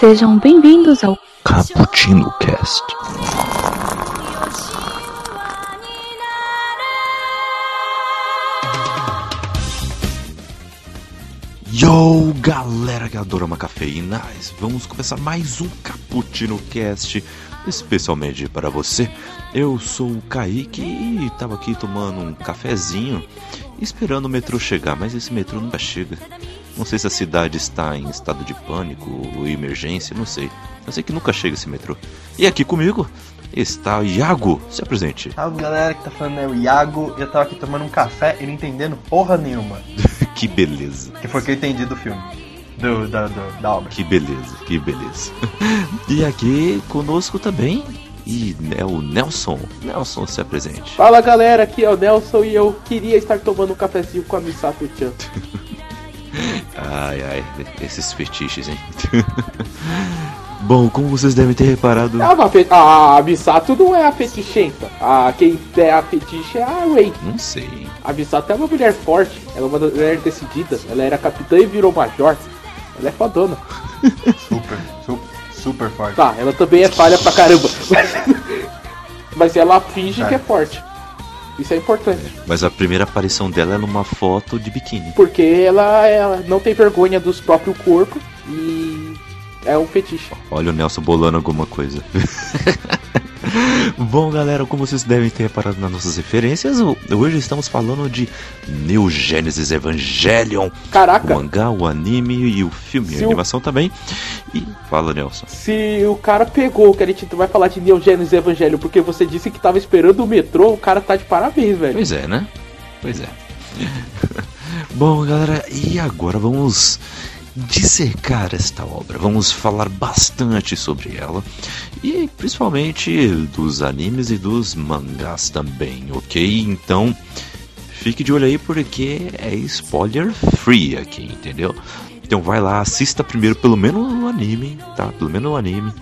Sejam bem-vindos ao Cappuccino Cast. Yo, galera que adora uma cafeína, vamos começar mais um Cappuccino Cast, especialmente para você. Eu sou o Kaique e tava aqui tomando um cafezinho, esperando o metrô chegar, mas esse metrô nunca chega. Não sei se a cidade está em estado de pânico ou emergência, não sei. Eu sei que nunca chega esse metrô. E aqui comigo está o Iago. Se apresente. Salve galera que tá falando é o Iago. Eu tava aqui tomando um café e não entendendo porra nenhuma. que beleza. Que foi o que eu entendi do filme. Do, da, do, da obra. Que beleza, que beleza. e aqui conosco também. E é o Nelson. Nelson, se apresente. Fala galera, aqui é o Nelson e eu queria estar tomando um cafezinho com a Misato Chan. ai, ai, esses fetiches, hein? Bom, como vocês devem ter reparado. Ah, fe... A Misato não é a fetichenta. A... Quem é a fetiche é a Ray. Não sei. A Misato é uma mulher forte, ela é uma mulher decidida. Ela era capitã e virou major. Ela é fodona. Super, super, super forte. Tá, ela também é falha pra caramba. Mas ela finge é. que é forte. Isso é importante. É, mas a primeira aparição dela é numa foto de biquíni. Porque ela, ela não tem vergonha dos próprios corpos e é um fetiche. Olha o Nelson bolando alguma coisa. Bom, galera, como vocês devem ter reparado nas nossas referências, hoje estamos falando de New Genesis Evangelion. Caraca! O mangá, o anime e o filme, Se a animação o... também. E fala, Nelson. Se o cara pegou que a gente vai falar de New Genesis Evangelion porque você disse que tava esperando o metrô, o cara tá de parabéns, velho. Pois é, né? Pois é. Bom, galera, e agora vamos dissecar esta obra. Vamos falar bastante sobre ela e principalmente dos animes e dos mangás também, ok? Então fique de olho aí porque é spoiler free aqui, entendeu? Então vai lá, assista primeiro pelo menos o anime, tá? Pelo menos o anime.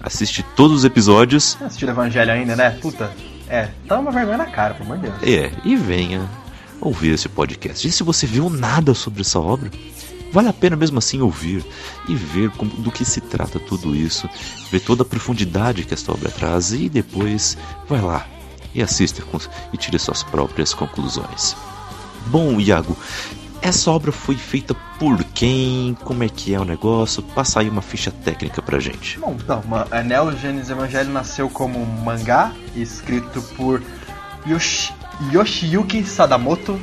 Assiste todos os episódios. Assistiu o Evangelho ainda, né? Puta. É, tá uma vergonha na cara, pelo amor de Deus. É, e venha ouvir esse podcast. E se você viu nada sobre essa obra, Vale a pena mesmo assim ouvir e ver como, do que se trata tudo isso, ver toda a profundidade que esta obra traz e depois vai lá e assista e tire suas próprias conclusões. Bom, Iago, essa obra foi feita por quem? Como é que é o negócio? Passa aí uma ficha técnica pra gente. Bom, então, a Neo Genesis Evangelho nasceu como um mangá escrito por Yoshi, Yoshiyuki Sadamoto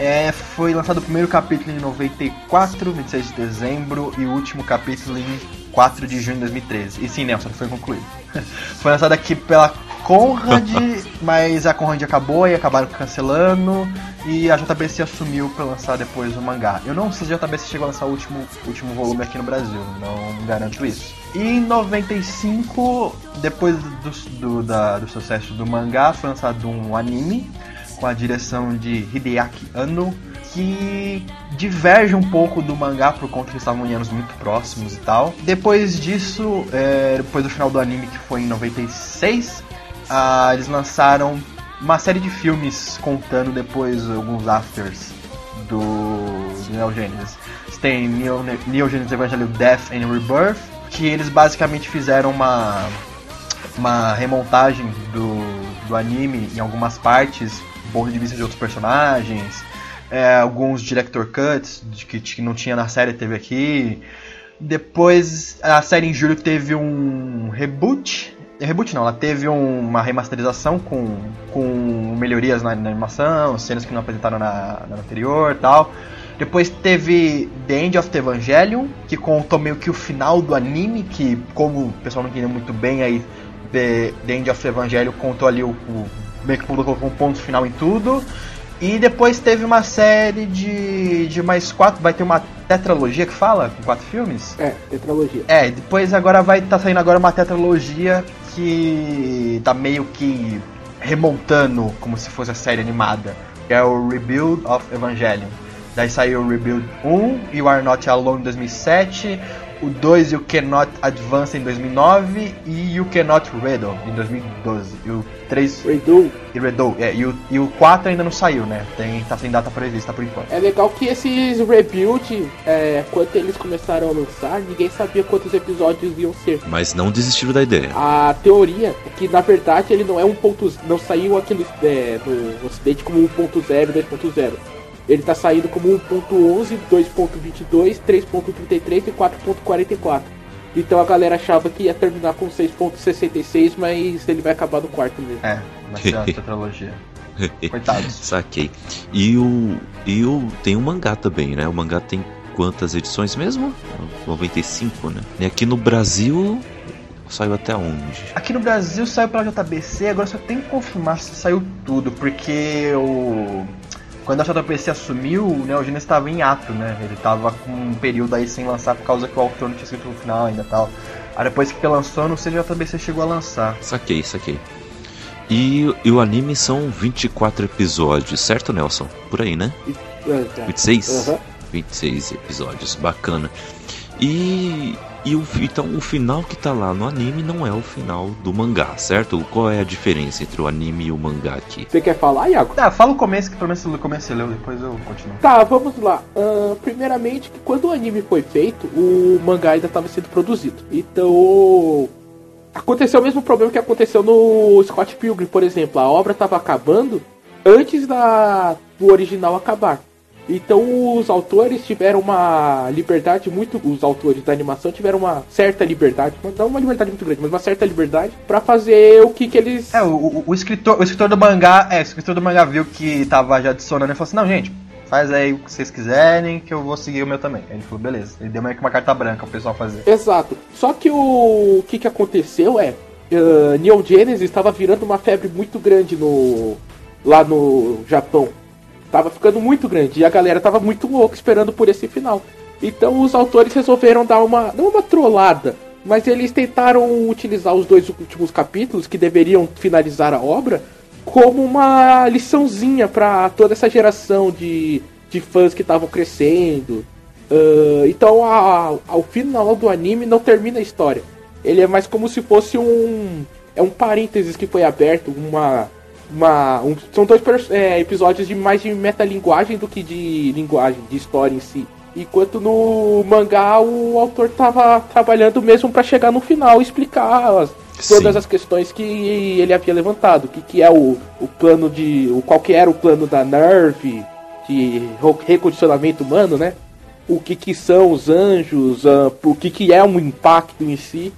é, foi lançado o primeiro capítulo em 94, 26 de dezembro, e o último capítulo em 4 de junho de 2013. E sim, Nelson, foi concluído. foi lançado aqui pela Conrad, mas a Conrad acabou e acabaram cancelando. E a JBC assumiu para lançar depois o mangá. Eu não sei se a JBC chegou a lançar o último, último volume aqui no Brasil, não garanto isso. E em 95, depois do, do, da, do sucesso do mangá, foi lançado um anime com a direção de Hideaki Anno, que diverge um pouco do mangá por conta que estavam em anos muito próximos e tal. Depois disso, é, depois do final do anime que foi em 96, ah, eles lançaram uma série de filmes contando depois alguns afters do, Neo Genesis. Tem Neo, Neo Genesis Evangelion Death and Rebirth, que eles basicamente fizeram uma, uma remontagem do, do anime em algumas partes ponto de vista de outros personagens, é, alguns director cuts que, que não tinha na série teve aqui. Depois a série em julho teve um reboot. Reboot não, ela teve um, uma remasterização com, com melhorias na, na, animação, cenas que não apresentaram na, na anterior tal. Depois teve The End of the Evangelion, que contou meio que o final do anime, que como o pessoal não entendeu muito bem aí, The, the End of the Evangelion contou ali o, o meio que colocou um ponto final em tudo. E depois teve uma série de, de mais quatro. Vai ter uma tetralogia que fala? Com quatro filmes? É, tetralogia. É, depois agora vai estar tá saindo agora uma tetralogia que tá meio que remontando como se fosse a série animada. Que é o Rebuild of Evangelion. Daí saiu o Rebuild 1 e o Are Not Alone em 2007. O 2 You Cannot Advance em 2009 e You Cannot Riddle em 2012. E o 3 Redo. e Riddle, é, e, o, e o 4 ainda não saiu, né? Tem, tá sem data prevista por enquanto. É legal que esses rebuild, é, quando eles começaram a lançar, ninguém sabia quantos episódios iam ser. Mas não desistiram da ideia. A teoria é que na verdade ele não é um ponto, não saiu aquele é, no Ocidente como 1.0, 2.0. Ele tá saindo como 1.11, 2.22, 3.33 e 4.44. Então a galera achava que ia terminar com 6.66, mas ele vai acabar no quarto mesmo. É, vai ser uma tetralogia. Coitados. Saquei. E o. E o. Tem o mangá também, né? O mangá tem quantas edições mesmo? 95, né? E aqui no Brasil. Saiu até onde? Aqui no Brasil saiu pela JBC, agora só tem que confirmar se saiu tudo, porque o. Quando a JBC assumiu, o Neo Geo estava em ato, né? Ele estava com um período aí sem lançar por causa que o autor não tinha escrito no final ainda e tal. Aí depois que lançou, não sei se a JBC chegou a lançar. Saquei, saquei. E, e o anime são 24 episódios, certo, Nelson? Por aí, né? Ah, tá. 26? Aham. 26 episódios, bacana. E, e o, então o final que tá lá no anime não é o final do mangá, certo? Qual é a diferença entre o anime e o mangá aqui? Você quer falar, Iago? Tá, fala o começo, que pelo menos no começo você leu, depois eu continuo. Tá, vamos lá. Ahn, primeiramente, que quando o anime foi feito, o mangá ainda estava sendo produzido. Então, aconteceu o mesmo problema que aconteceu no Scott Pilgrim, por exemplo. A obra estava acabando antes da do original acabar. Então, os autores tiveram uma liberdade muito. Os autores da animação tiveram uma certa liberdade, não uma liberdade muito grande, mas uma certa liberdade para fazer o que, que eles. É, o, o, escritor, o escritor do mangá, é, o escritor do mangá viu que tava já adicionando e falou assim, não, gente, faz aí o que vocês quiserem, que eu vou seguir o meu também. Aí ele falou, beleza. Ele deu meio que uma carta branca pro pessoal fazer. Exato. Só que o, o que, que aconteceu é. Uh, Neon Genesis estava virando uma febre muito grande no lá no Japão. Tava ficando muito grande e a galera tava muito louca esperando por esse final. Então os autores resolveram dar uma não uma trollada, mas eles tentaram utilizar os dois últimos capítulos que deveriam finalizar a obra como uma liçãozinha para toda essa geração de, de fãs que estavam crescendo. Ah, então a, ao final do anime não termina a história. Ele é mais como se fosse um é um parênteses que foi aberto, uma uma um- são dois é, episódios de mais de metalinguagem do que de linguagem, de história em si. Enquanto no mangá o autor tava trabalhando mesmo para chegar no final e explicar as- todas Sim. as questões que ele havia levantado, o que, que é o, o plano de. o qual que era o plano da Nerve de recondicionamento humano, né? O que, que são os anjos, ah, o que, que é um impacto em si.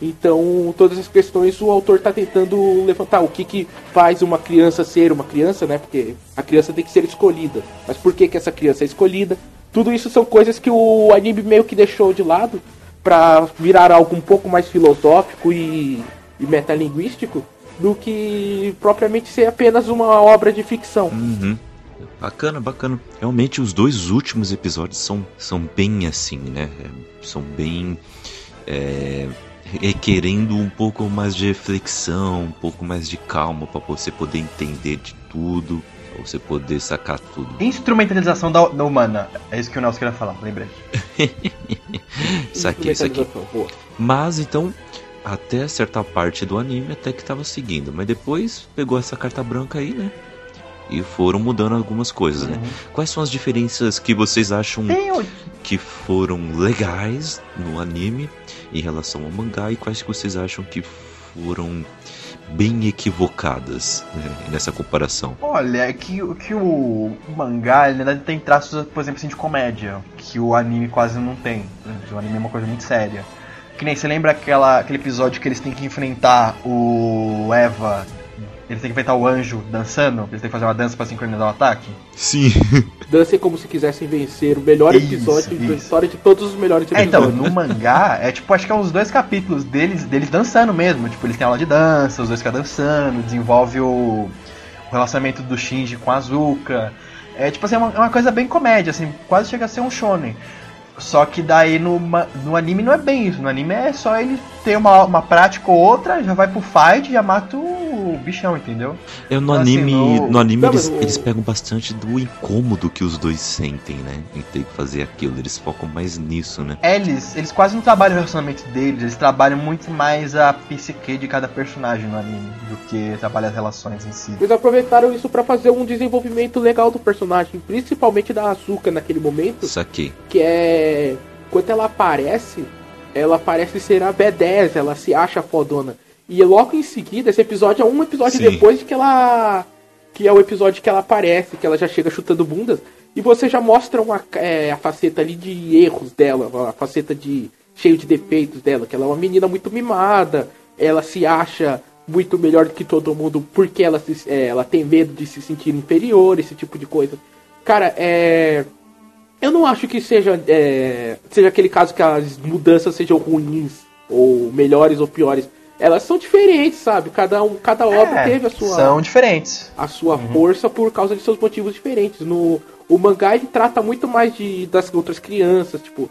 Então, todas as questões o autor está tentando levantar. O que, que faz uma criança ser uma criança, né? Porque a criança tem que ser escolhida. Mas por que, que essa criança é escolhida? Tudo isso são coisas que o anime meio que deixou de lado para virar algo um pouco mais filosófico e, e metalinguístico do que propriamente ser apenas uma obra de ficção. Uhum. Bacana, bacana. Realmente os dois últimos episódios são, são bem assim, né? É, São bem. É, requerendo um pouco mais de reflexão, um pouco mais de calma para você poder entender de tudo, pra você poder sacar tudo. Instrumentalização da, da humana. É isso que o Nelson queria falar, lembrei. Isso aqui, isso aqui. Mas então, até certa parte do anime até que tava seguindo. Mas depois pegou essa carta branca aí, né? E foram mudando algumas coisas, né? Quais são as diferenças que vocês acham Tem o, que foram legais no anime em relação ao mangá e quais que vocês acham que foram bem equivocadas né, nessa comparação? Olha, é que, o- que o mangá ele tem traços, por exemplo, assim, de comédia, que o anime quase não tem. O anime é uma coisa muito séria. Que nem você lembra aquela, aquele episódio que eles têm que enfrentar o Eva. Eles têm que enfrentar o anjo dançando, eles têm que fazer uma dança pra sincronizar o ataque. Sim. Dancem como se quisessem vencer o melhor Isso, episódio da isso. história de todos os melhores É, episódios. então, no mangá, é tipo, acho que é uns dois capítulos deles, deles dançando mesmo. Tipo, eles têm aula de dança, os dois ficam dançando, desenvolve o, o relacionamento do Shinji com a Azuka. É tipo assim, é uma, é uma coisa bem comédia, assim, quase chega a ser um shonen. Só que daí no, no anime não é bem isso. No anime é só ele ter uma, uma prática ou outra, já vai pro fight, já mata o, bichão, entendeu? Eu no Assim, anime, no- no anime Não, eles, o- eles pegam bastante do incômodo que os dois sentem, né? Em ter que fazer aquilo. Eles focam mais nisso, né? Eles, eles quase não trabalham o relacionamento deles, eles trabalham muito mais a psique de cada personagem no anime do que trabalhar as relações em si. Eles aproveitaram isso pra fazer um desenvolvimento legal do personagem, principalmente da Asuka naquele momento, Saquei. que é quando ela aparece, ela parece ser a B10, ela se acha fodona. E logo em seguida, esse episódio é um episódio Sim. depois de que ela que é o episódio que ela aparece, que ela já chega chutando bundas, e você já mostra uma, é, a faceta ali de erros dela, a faceta de cheio de defeitos dela, que ela é uma menina muito mimada, ela se acha muito melhor do que todo mundo porque ela, se, é, ela tem medo de se sentir inferior, esse tipo de coisa. Cara, é. Eu não acho que seja, é, seja aquele caso que as mudanças sejam ruins, ou melhores ou piores. Elas são diferentes, sabe? Cada, um, cada obra É, teve a sua São diferentes. a sua força por causa de seus motivos diferentes. No o mangá ele trata muito mais de das outras crianças, tipo,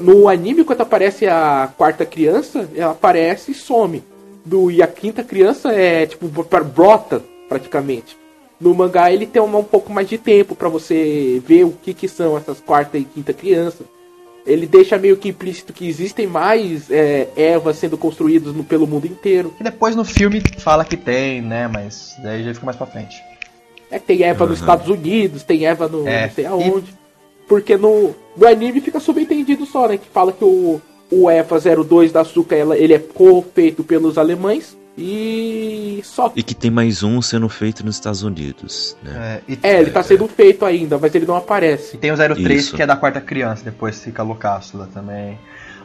no anime quando aparece a quarta criança, ela aparece e some. Do e a quinta criança é tipo br- brota praticamente. No mangá ele tem uma, um pouco mais de tempo pra você ver o que que são essas quarta e quinta crianças. Ele deixa meio que implícito que existem mais é, Evas sendo construídos no, pelo mundo inteiro. E depois no filme fala que tem, né? Mas daí já fica mais pra frente. É que tem Eva nos Uhum. Estados Unidos, tem Eva no É, não sei aonde. Porque no, no anime fica subentendido só, né? Que fala que o, o Eva 02 da Açúcar ela, ele é co-feito pelos alemães e só. E que tem mais um sendo feito nos Estados Unidos, né? É, e, É, ele tá sendo feito ainda, mas ele não e aparece. tem o 03 Isso. que é da quarta criança, depois fica Lucássula também.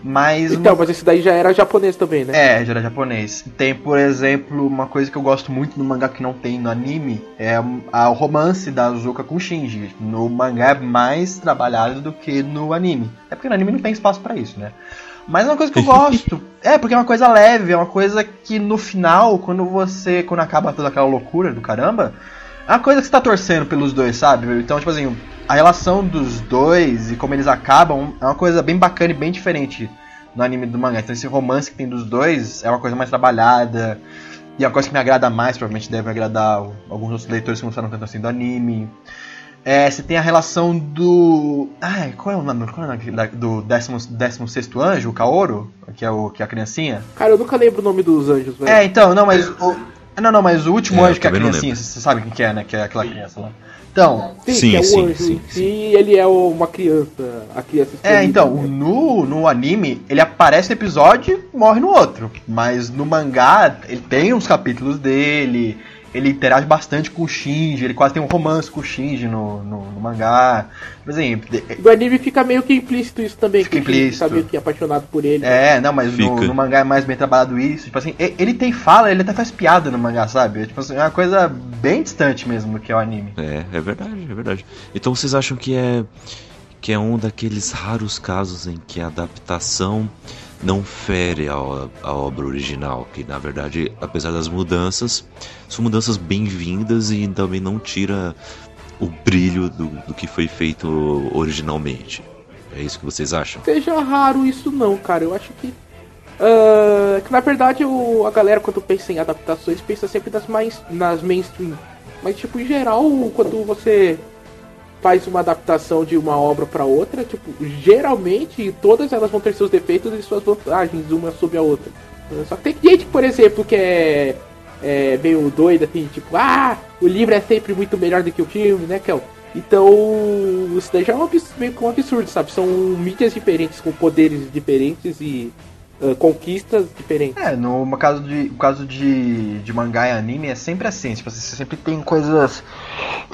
Mas Então, mas esse daí já era japonês também, né? É, já era japonês. Tem, por exemplo, uma coisa que eu gosto muito no mangá que não tem no anime, é a- o romance da Azuka com Shinji. No mangá é mais trabalhado do que no anime. É porque no anime não tem espaço pra isso, né? Mas é uma coisa que eu gosto. é, porque é uma coisa leve, é uma coisa que no final, quando você. Quando acaba toda aquela loucura do caramba, é uma coisa que você tá torcendo pelos dois, sabe? Então, tipo assim, a relação dos dois e como eles acabam é uma coisa bem bacana e bem diferente no anime do mangá. Então esse romance que tem dos dois é uma coisa mais trabalhada. E é uma coisa que me agrada mais, provavelmente deve agradar alguns outros leitores que não gostaram tanto assim do anime. É, você tem a relação do. Ai, qual é o nome? Qual é o nome da- do 16 anjo, o Kaoru? Que é, o, que é a criancinha? Cara, eu nunca lembro o nome dos anjos, velho. É, então, não, mas o. Não, não, mas o último É, anjo que é a criancinha, você sabe quem que é, né? Que é aquela criança lá. Então, Sim, Sim, que é um sim, anjo. sim, em si, ele é uma criança. A criança É, então, né? no, no anime, ele aparece no episódio e morre no outro. Mas no mangá, ele tem uns capítulos dele, ele interage bastante com o Shinji, ele quase tem um romance com o Shinji no, no, no mangá. Por exemplo, de- No anime fica meio que implícito isso também. Fica que o Shinji implícito. Tá meio que apaixonado por ele. é, não, mas no, Fica. no mangá é mais bem trabalhado isso. Tipo assim, ele tem fala, ele até faz piada no mangá, sabe? É, tipo assim, é uma coisa bem distante mesmo do que é o anime. É, é verdade, é verdade. Então vocês acham que é que é um daqueles raros casos em que a adaptação não fere a, a obra original, que na verdade, apesar das mudanças, são mudanças bem-vindas e também não tira o brilho do, do que foi feito originalmente. É isso que vocês acham? seja raro isso não, cara. Eu acho que. ah, que na verdade o, a galera quando pensa em adaptações pensa sempre nas mais nas mainstream. Mas tipo, em geral, quando você faz uma adaptação de uma obra pra outra, tipo, geralmente todas elas vão ter seus defeitos e suas vantagens, uma sobre a outra. Só que tem gente, por exemplo, que é, é meio doida, assim, tipo, ah, o livro é sempre muito melhor do que o filme, né, Kel? Então, isso daí já é um abs- meio que um absurdo, sabe? São mídias diferentes, com poderes diferentes e ah, conquistas diferentes. É, no caso de, caso de, de mangá e anime é sempre assim, tipo, você sempre tem coisas.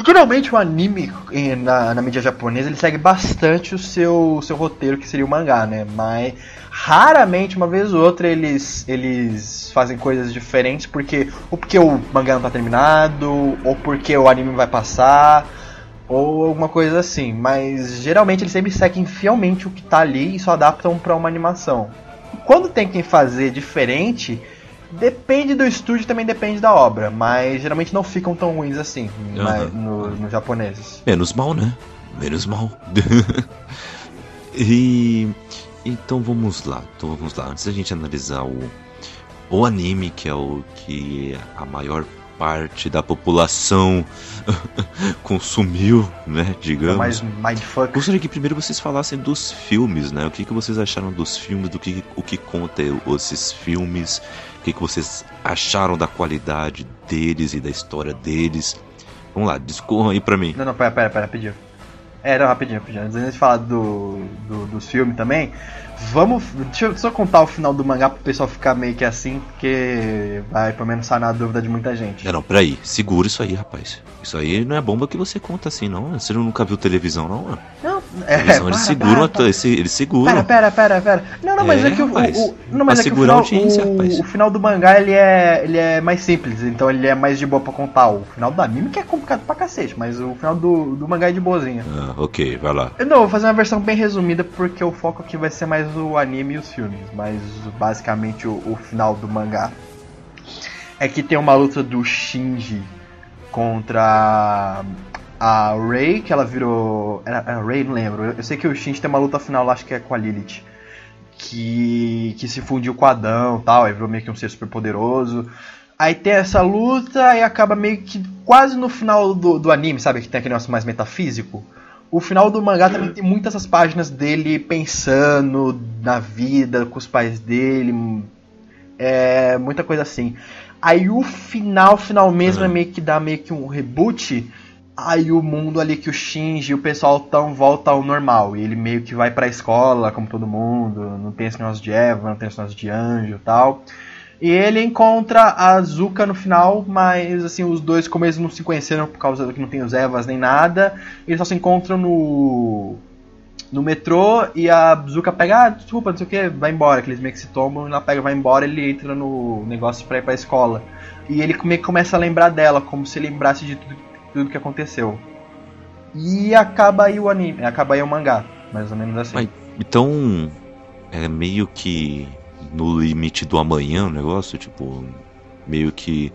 Geralmente o anime na, na mídia japonesa ele segue bastante o seu, seu roteiro, que seria o mangá, né? Mas raramente, uma vez ou outra, eles, eles fazem coisas diferentes porque. Ou porque o mangá não tá terminado, ou porque o anime vai passar. Ou alguma coisa assim, mas geralmente eles sempre seguem fielmente o que tá ali e só adaptam pra uma animação. Quando tem quem fazer diferente, depende do estúdio também depende da obra, mas geralmente não ficam tão ruins assim na- Aham. no, nos japoneses. Menos mal, né? Menos mal. e então vamos lá, então vamos lá. Antes da gente analisar o, o anime, que é o que a maior parte da população consumiu, né, digamos. Mais mindfuck. Gostaria que primeiro vocês falassem dos filmes, né? O que, que vocês acharam dos filmes, do que o que conta esses filmes, o que, que vocês acharam da qualidade deles e da história deles. Vamos lá, discorram aí pra mim. Não, não, pera, pera, pera, rapidinho. É, não, rapidinho, rapidinho. Antes de falar do, do, dos filmes também, vamos. Deixa eu só contar o final do mangá pro pessoal ficar meio que assim, porque vai pelo menos sanar a dúvida de muita gente. Não, não, peraí, segura isso aí, rapaz. Isso aí não é bomba que você conta assim, não. Você nunca viu televisão, não, mano. É. Eles para, seguram, para, para. eles, eles seguram. Pera, pera, pera, pera. Não, não, mas É, é, que o, o- Não, mas é que o final, audiência, o, o final do mangá ele é, ele é mais simples, então ele é mais de boa pra contar. O final do anime que é complicado pra cacete, mas o final do, do mangá é de boazinha. Ah, ok, vai lá. Eu Não, vou fazer uma versão bem resumida porque o foco aqui vai ser mais o anime e os filmes, mas basicamente o, o final do mangá é que tem uma luta do Shinji contra a Rei, que ela virou. Era a Rei, não lembro. Eu, eu sei que o Shinji tem uma luta final lá, acho que é com a Lilith. Que, que se fundiu com o Adão e tal, aí virou meio que um ser super poderoso. Aí tem essa luta e acaba meio que quase no final do, do anime, sabe? Que tem aquele negócio mais metafísico. O final do mangá também tem muitas essas páginas dele pensando na vida, com os pais dele. É, muita coisa assim. Aí o final, final mesmo, é meio que dá meio que um reboot. Aí o mundo ali que o Shinji e o pessoal tão volta ao normal. E ele meio que vai pra escola, como todo mundo. Não tem esse negócio de Eva, não tem esse negócio de anjo e tal. E ele encontra a Azuka no final, mas assim, os dois como eles não se conheceram por causa do que não tem os Evas nem nada, eles só se encontram no no metrô e a Azuka pega, ah, desculpa, não sei o que, vai embora, que eles meio que se tomam, e ela pega, vai embora, ele entra no negócio pra ir pra escola. E ele meio que começa a lembrar dela, como se lembrasse de tudo, tudo que aconteceu. E acaba aí o anime, acaba aí o mangá, mais ou menos assim. Mas, então, é meio que no limite do amanhã o negócio, tipo, meio que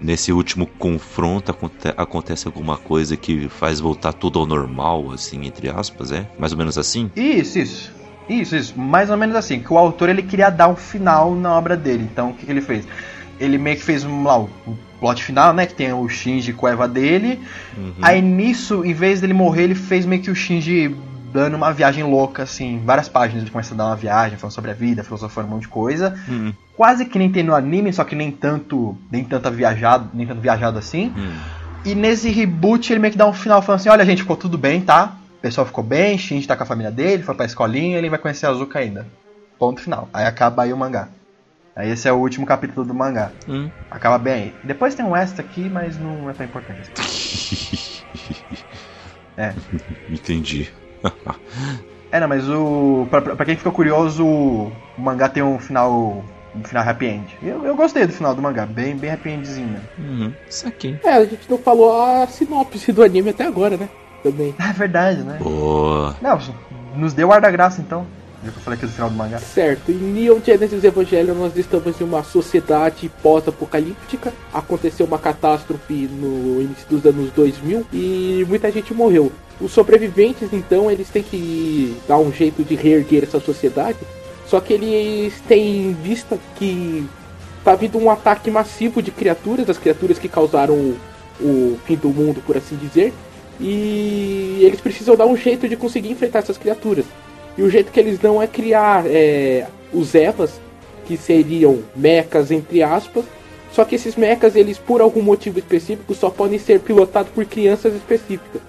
nesse último confronto aconte- acontece alguma coisa que faz voltar tudo ao normal, assim, entre aspas, é? Mais ou menos assim? Isso, isso. Isso, isso. Mais ou menos assim. Que o autor ele queria dar um final na obra dele. Então o que, que ele fez? Ele meio que fez um, lá, um plot final, né? Que tem o Shinji com a Eva dele. Uhum. Aí nisso, em vez dele morrer, ele fez meio que o Shinji dando uma viagem louca, assim. Várias páginas ele começa a dar uma viagem, falando sobre a vida, filosofando um monte de coisa. Hum, Quase que nem tem no anime, só que nem tanto. Nem tanto viajado, nem tanto viajado assim. hum. E nesse reboot ele meio que dá um final falando assim, olha gente, ficou tudo bem, tá? O pessoal ficou bem, Shinji tá com a família dele, foi pra escolinha, ele vai conhecer a Azuka ainda. Ponto final. Aí acaba aí o mangá. Aí esse é o último capítulo do mangá. Hum. Acaba bem aí. Depois tem um extra aqui, mas não é tão importante. É. Entendi. É, não, mas o. Pra, pra quem ficou curioso, o mangá tem um final. Um final happy end. Eu, eu gostei do final do mangá, bem, bem happy endzinho mesmo. uhum. Saquei. É, a gente não falou a sinopse do anime até agora, né? Também. É verdade, né? Boa. Não, nos deu ar da graça então. Eu falei aqui do final do mangá. Certo, em Neon Genesis Evangelion nós estamos em uma sociedade pós-apocalíptica. Aconteceu uma catástrofe no início dos anos 2000 e muita gente morreu. Os sobreviventes, então, eles têm que dar um jeito de reerguer essa sociedade. Só que eles têm vista que tá vindo um ataque massivo de criaturas, as criaturas que causaram o, o fim do mundo, por assim dizer. E eles precisam dar um jeito de conseguir enfrentar essas criaturas. E o jeito que eles dão é criar é, os Evas, que seriam mechas entre aspas. Só que esses mechas, eles por algum motivo específico, só podem ser pilotados por crianças específicas.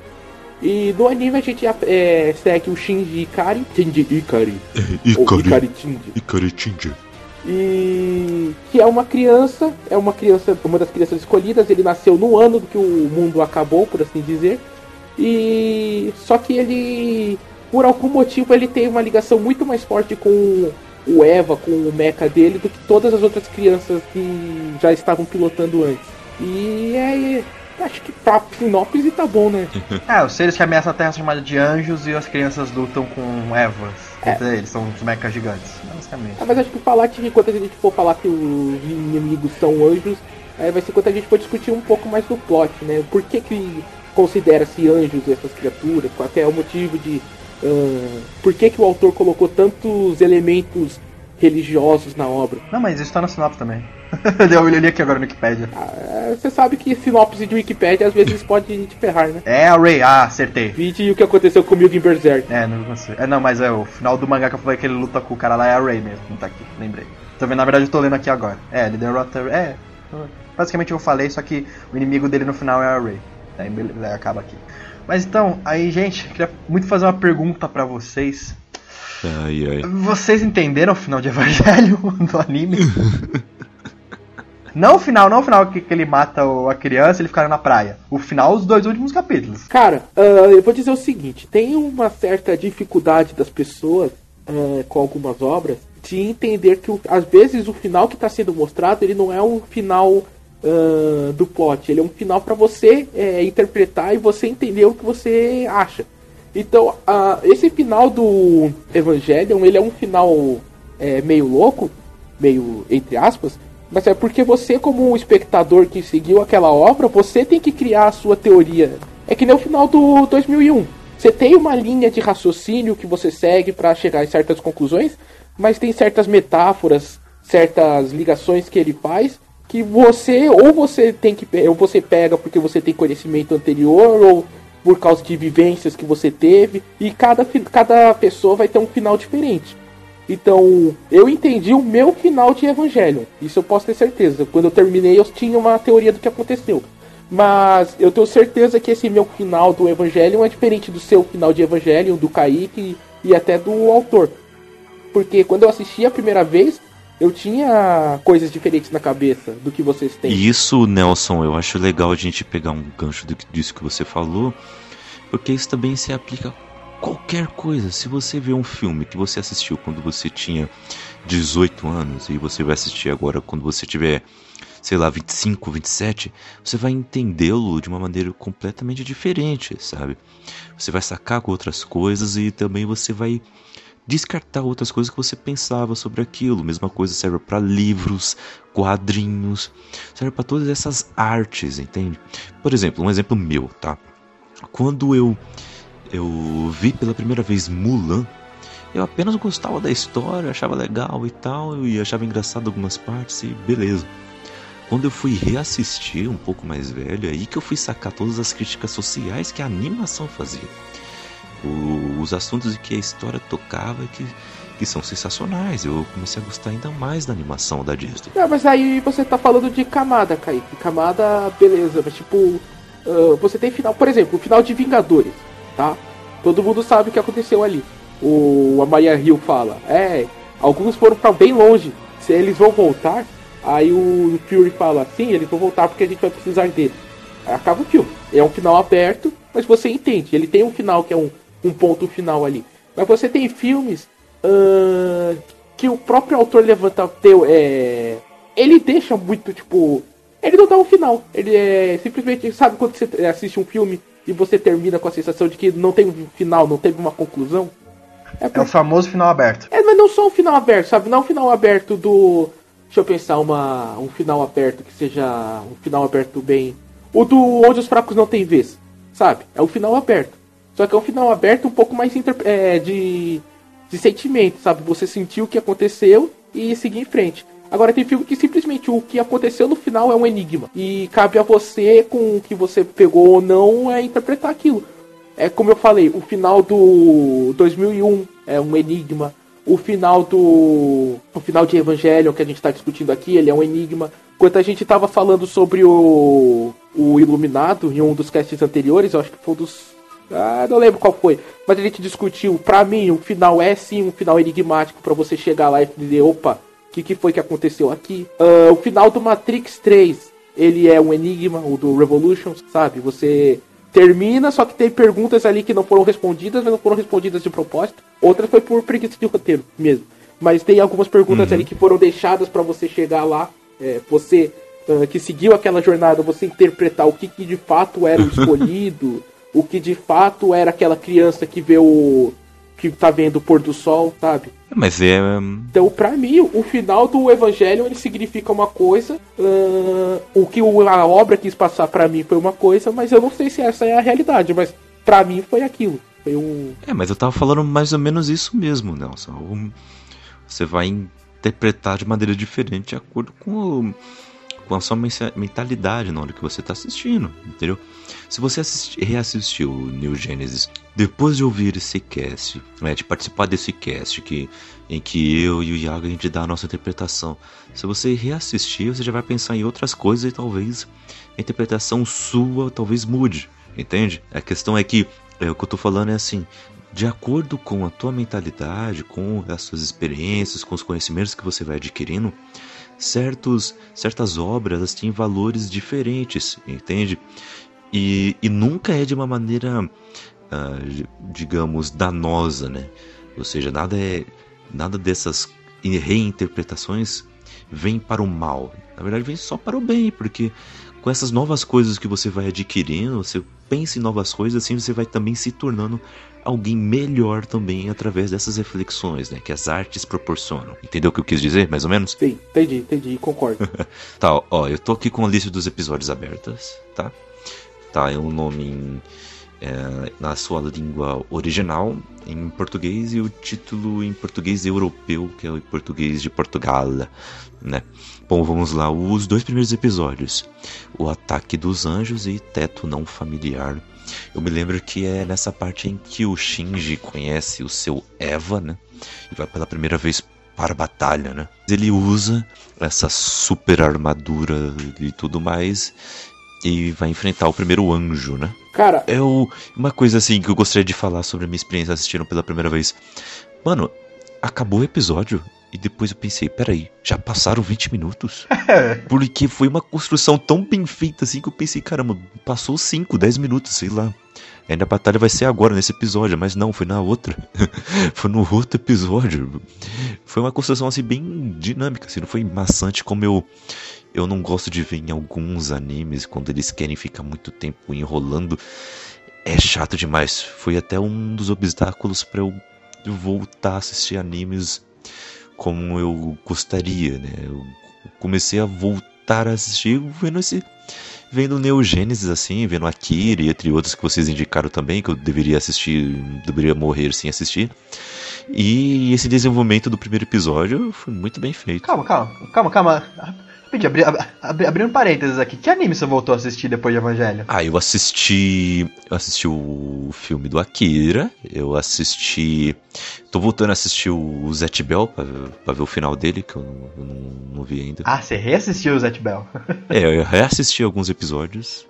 E no anime a gente é, segue o Shinji Ikari. Shinji Ikari. Ou Ikari Shinji. Ikari E que é uma criança, é uma criança, uma das crianças escolhidas, ele nasceu no ano que o mundo acabou, por assim dizer. E só que ele por algum motivo ele tem uma ligação muito mais forte com o Eva, com o mecha dele do que todas as outras crianças que já estavam pilotando antes. E é, acho que pra sinopse tá bom, né? É, os seres que ameaçam a Terra são chamados de anjos e as crianças lutam com Evas. Quer Eles são os mechas gigantes, basicamente. Ah, mas acho que falar que quando a gente for falar que os inimigos são anjos, aí vai ser quando a gente for discutir um pouco mais do plot, né? Por que que considera-se anjos essas criaturas? Qual é o motivo de... ah, por que que o autor colocou tantos elementos religiosos na obra. Não, mas isso tá na sinopse também. eu li aqui agora no Wikipedia. Ah, você sabe que sinopse de Wikipedia às vezes pode te ferrar, né? É a Ray, ah, acertei. Vide o que aconteceu comigo em Berserk. É, não sei. É, não, mas é o final do mangá que eu falei que ele luta com o cara lá é a Ray mesmo, não tá aqui, lembrei. Vendo, na verdade eu tô lendo aqui agora. É, ele derrota. É. Basicamente eu falei, só que o inimigo dele no final é a Ray. Daí beleza, acaba aqui. Mas então, aí, gente, queria muito fazer uma pergunta para vocês. Ai, ai. Vocês entenderam o final de Evangelho do anime? Não o final, não o final que, que ele mata o, a criança e ele fica na praia. O final, os dois últimos capítulos. Cara, uh, eu vou dizer o seguinte: tem uma certa dificuldade das pessoas uh, com algumas obras de entender que às vezes o final que está sendo mostrado ele não é um final uh, do plot, ele é um final para você é, interpretar e você entender o que você acha. Então, esse final do Evangelion ele é um final é, meio louco, meio entre aspas, mas é porque você, como espectador que seguiu aquela obra, você tem que criar a sua teoria. É que nem o final do 2001. Você tem uma linha de raciocínio que você segue para chegar em certas conclusões, mas tem certas metáforas, certas ligações que ele faz que você ou você tem que ou você pega porque você tem conhecimento anterior ou por causa de vivências que você teve e cada, cada pessoa vai ter um final diferente. Então, eu entendi o meu final de Evangelho. Isso eu posso ter certeza. Quando eu terminei, eu tinha uma teoria do que aconteceu. Mas eu tenho certeza que esse meu final do Evangelho é diferente do seu final de Evangelho, do Kaique e até do autor. Porque quando eu assisti a primeira vez, eu tinha coisas diferentes na cabeça do que vocês têm. Isso, Nelson, eu acho legal a gente pegar um gancho disso que você falou, porque isso também se aplica qualquer coisa. Se você vê um filme que você assistiu quando você tinha 18 anos e você vai assistir agora quando você tiver, sei lá, 25, 27, você vai entendê-lo de uma maneira completamente diferente, sabe? Você vai sacar com outras coisas e também você vai descartar outras coisas que você pensava sobre aquilo. Mesma coisa serve para livros, quadrinhos, serve para todas essas artes, entende? Por exemplo, um exemplo meu, tá? Quando eu eu vi pela primeira vez Mulan, eu apenas gostava da história, achava legal e tal, e achava engraçado algumas partes e beleza. Quando eu fui reassistir um pouco mais velho, é aí que eu fui sacar todas as críticas sociais que a animação fazia. O, os assuntos que a história tocava que, que são sensacionais. Eu comecei a gostar ainda mais da animação da Disney. É, mas aí você tá falando de camada, Kaique. Camada, beleza, mas tipo, uh, você tem final, por exemplo, o final de Vingadores tá? Todo mundo sabe o que aconteceu ali. O a Maria Hill fala, é, alguns foram para bem longe. Se eles vão voltar, aí o Fury fala, sim, eles vão voltar porque a gente vai precisar dele. Aí acaba o filme. É um final aberto, mas você entende. Ele tem um final que é um, um ponto final ali. Mas você tem filmes uh, que o próprio autor levanta teu, é, ele deixa muito tipo, ele não dá um final. Ele é simplesmente sabe quando você assiste um filme e você termina com a sensação de que não tem um final, não teve uma conclusão. É, é o famoso final aberto. É, mas não só um final aberto, sabe? Não é um final aberto do. Deixa eu pensar, uma, um final aberto que seja um final aberto bem. O do onde os fracos não têm vez, sabe? É um final aberto. Só que é um final aberto um pouco mais é, de, de sentimento, sabe? Você sentiu o que aconteceu e seguir em frente. Agora tem filme que simplesmente o que aconteceu no final é um enigma. E cabe a você, com o que você pegou ou não, é interpretar aquilo. É como eu falei, o final do 2001 é um enigma. O final do. O final de Evangelion que a gente está discutindo aqui, ele é um enigma. Quando a gente estava falando sobre o. O Iluminado em um dos casts anteriores, eu acho que foi um dos. Ah, não lembro qual foi. Mas a gente discutiu, pra mim, o final é sim um final enigmático para você chegar lá e dizer, opa, o que, que, foi que aconteceu aqui? Uh, o final do Matrix 3, ele é um enigma, o do Revolution, sabe? Você termina, só que tem perguntas ali que não foram respondidas, mas não foram respondidas de propósito. Outras foi por preguiça de roteiro mesmo. Mas tem algumas perguntas uhum. ali que foram deixadas para você chegar lá. É, você uh, que seguiu aquela jornada, você interpretar o que, que de fato era o escolhido, o que de fato era aquela criança que vê o, que tá vendo o pôr do sol, sabe? Mas é. Então, pra mim, o final do Evangelho ele significa uma coisa. Uh, o que a obra quis passar para mim foi uma coisa, mas eu não sei se essa é a realidade. Mas para mim foi aquilo. Foi um. É, mas eu tava falando mais ou menos isso mesmo, Nelson. Você vai interpretar de maneira diferente de acordo com, o, com a sua mentalidade na hora que você está assistindo, entendeu? Se você assistir, reassistiu o New Genesis depois de ouvir esse cast, né, de participar desse cast que, em que eu e o Iago a gente dá a nossa interpretação, se você reassistir, você já vai pensar em outras coisas e talvez a interpretação sua talvez mude, entende? A questão é que é, o que eu tô falando é assim, de acordo com a tua mentalidade, com as suas experiências, com os conhecimentos que você vai adquirindo, certos, certas obras têm valores diferentes, entende? E, e nunca é de uma maneira, uh, digamos, danosa, né? Ou seja, nada é nada dessas reinterpretações vem para o mal. Na verdade, vem só para o bem, porque com essas novas coisas que você vai adquirindo, você pensa em novas coisas, assim você vai também se tornando alguém melhor também através dessas reflexões, né, que as artes proporcionam. Entendeu o que eu quis dizer, mais ou menos? Sim, entendi, entendi, concordo. tá, ó, eu tô aqui com a lista dos episódios abertas, tá? Tá, é um nome em, é, na sua língua original, em português, e o título em português europeu, que é o português de Portugal, né? Bom, vamos lá, os dois primeiros episódios, O Ataque dos Anjos e Teto Não Familiar. Eu me lembro que é nessa parte em que o Shinji conhece o seu Eva, né? E vai pela primeira vez para a batalha, né? Ele usa essa super armadura e tudo mais e vai enfrentar o primeiro anjo, né? Cara, é o, uma coisa assim que eu gostaria de falar sobre a minha experiência assistindo pela primeira vez. Mano, acabou o episódio e depois eu pensei, peraí, já passaram 20 minutos? Porque foi uma construção tão bem feita assim que eu pensei, caramba, passou 5, 10 minutos, sei lá. Ainda a batalha vai ser agora, nesse episódio, mas não, foi na outra. foi no outro episódio. Foi uma construção assim bem dinâmica, assim, não foi maçante como eu eu não gosto de ver em alguns animes quando eles querem ficar muito tempo enrolando. É chato demais. Foi até um dos obstáculos para eu voltar a assistir animes como eu gostaria, né? Eu comecei a voltar a assistir vendo esse vendo Neo assim, vendo Akira e entre outros que vocês indicaram também que eu deveria assistir, deveria morrer sem assistir. E esse desenvolvimento do primeiro episódio foi muito bem feito. Calma, calma, calma, calma. Pedi, abri, abri, abrindo parênteses aqui, que anime você voltou a assistir depois de Evangelho? Ah, eu assisti. Eu assisti o filme do Akira, eu assisti. Tô voltando a assistir o Zet Bell pra, pra ver o final dele, que eu não, eu não, não vi ainda. Ah, você reassistiu o Zet Bell? é, eu reassisti alguns episódios.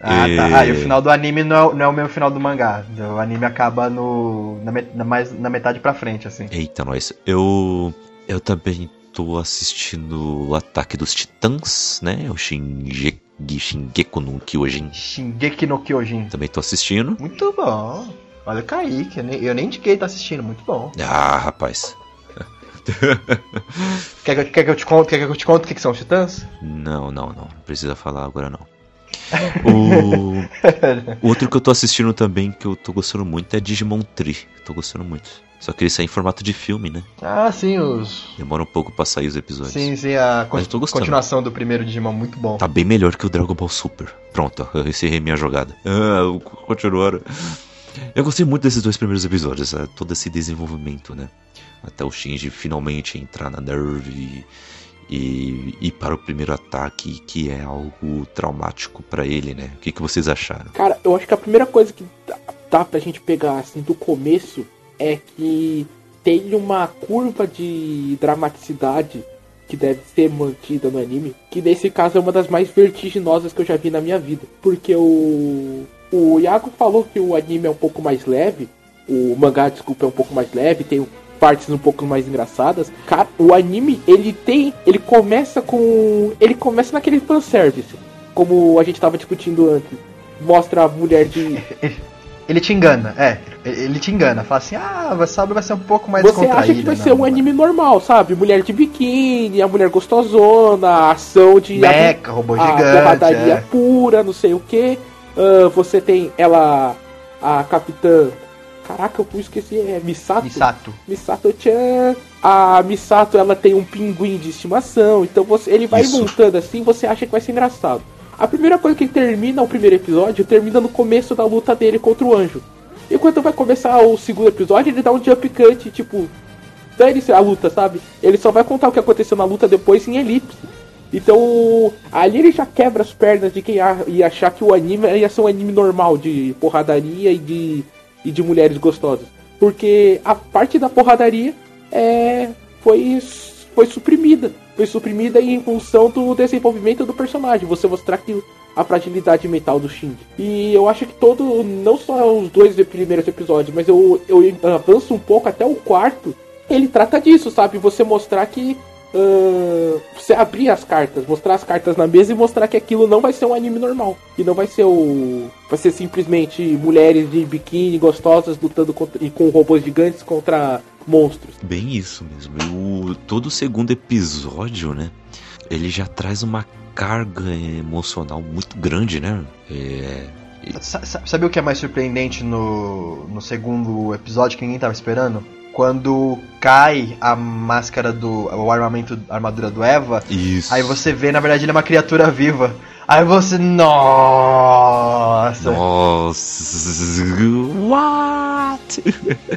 Ah, e... tá. Ah, e o final do anime não é, não é o mesmo final do mangá. O anime acaba no. Na, met, na, mais, na metade pra frente, assim. Eita, nós. Eu. Eu também tô assistindo o Ataque dos Titãs, né? O Shingeki, Shingeki no Kyojin. Shingeki no Kyojin. Também tô assistindo. Muito bom. Olha o Kaique, eu nem indiquei tá assistindo, muito bom. Ah, rapaz. quer, que, quer que eu te conte, quer que eu te conte o que, que são os titãs? Não, não, não. Não precisa falar agora não. O... o outro que eu tô assistindo também, que eu tô gostando muito, é Digimon Tree. Tô gostando muito. Só que ele sai em formato de filme, né? Ah, sim, os. Demora um pouco pra sair os episódios. Sim, sim, a con continuação do primeiro Digimon, muito bom. Tá bem melhor que o Dragon Ball Super. Pronto, eu encerrei minha jogada. Ah, continuaram. Eu gostei muito desses dois primeiros episódios, é, todo esse desenvolvimento, né? Até o Shinji finalmente entrar na Nerve e, e ir para o primeiro ataque, que é algo traumático para ele, né? O que, que vocês acharam? Cara, eu acho que a primeira coisa que dá pra gente pegar assim do começo é que tem uma curva de dramaticidade que deve ser mantida no anime, que nesse caso é uma das mais vertiginosas que eu já vi na minha vida. Porque o. O Iago falou que o anime é um pouco mais leve, o mangá, desculpa, é um pouco mais leve, tem partes um pouco mais engraçadas. Cara, o anime, ele tem. Ele começa com. Ele começa naquele fanservice. Como a gente tava discutindo antes. Mostra a mulher de. Ele te engana, é. Ele te engana. Fala assim, ah, essa obra vai ser um pouco mais Você acha que vai não, ser um anime normal, sabe? Mulher de biquíni, a mulher gostosona, a ação de. Meca, robô a gigante. Porradaria é. pura, não sei o que. Uh, ah, você tem ela, a capitã. Caraca, eu esqueci, é Misato. Misato. Misato-chan. A Misato, ela tem um pinguim de estimação. Então você, ele vai Isso. montando assim, você acha que vai ser engraçado. A primeira coisa que termina o primeiro episódio termina no começo da luta dele contra o anjo. E quando vai começar o segundo episódio, ele dá um jump cut, tipo, dane-se a luta, sabe? Ele só vai contar o que aconteceu na luta depois em elipse. Então, ali ele já quebra as pernas de quem ia achar que o anime ia ser um anime normal de porradaria e de, e de mulheres gostosas. Porque a parte da porradaria é, foi, foi suprimida. Foi suprimida em função do desenvolvimento do personagem. Você mostrar que a fragilidade mental do Shinji. E eu acho que todo, não só os dois primeiros episódios, mas eu, eu avanço um pouco até o quarto. Ele trata disso, sabe? Você mostrar que Uh, você abrir as cartas, mostrar as cartas na mesa e mostrar que aquilo não vai ser um anime normal. Que não vai ser o. Vai ser simplesmente mulheres de biquíni gostosas lutando contra, e com robôs gigantes contra monstros. Bem isso mesmo. E o, todo o segundo episódio, né? Ele já traz uma carga emocional muito grande, né? É, Sabe o que é mais surpreendente no, no segundo episódio que ninguém tava esperando? quando cai a máscara do. o armamento, a armadura do Eva. Isso. Aí você vê, na verdade, ele é uma criatura viva. Aí você. Nossa! Nossa! What?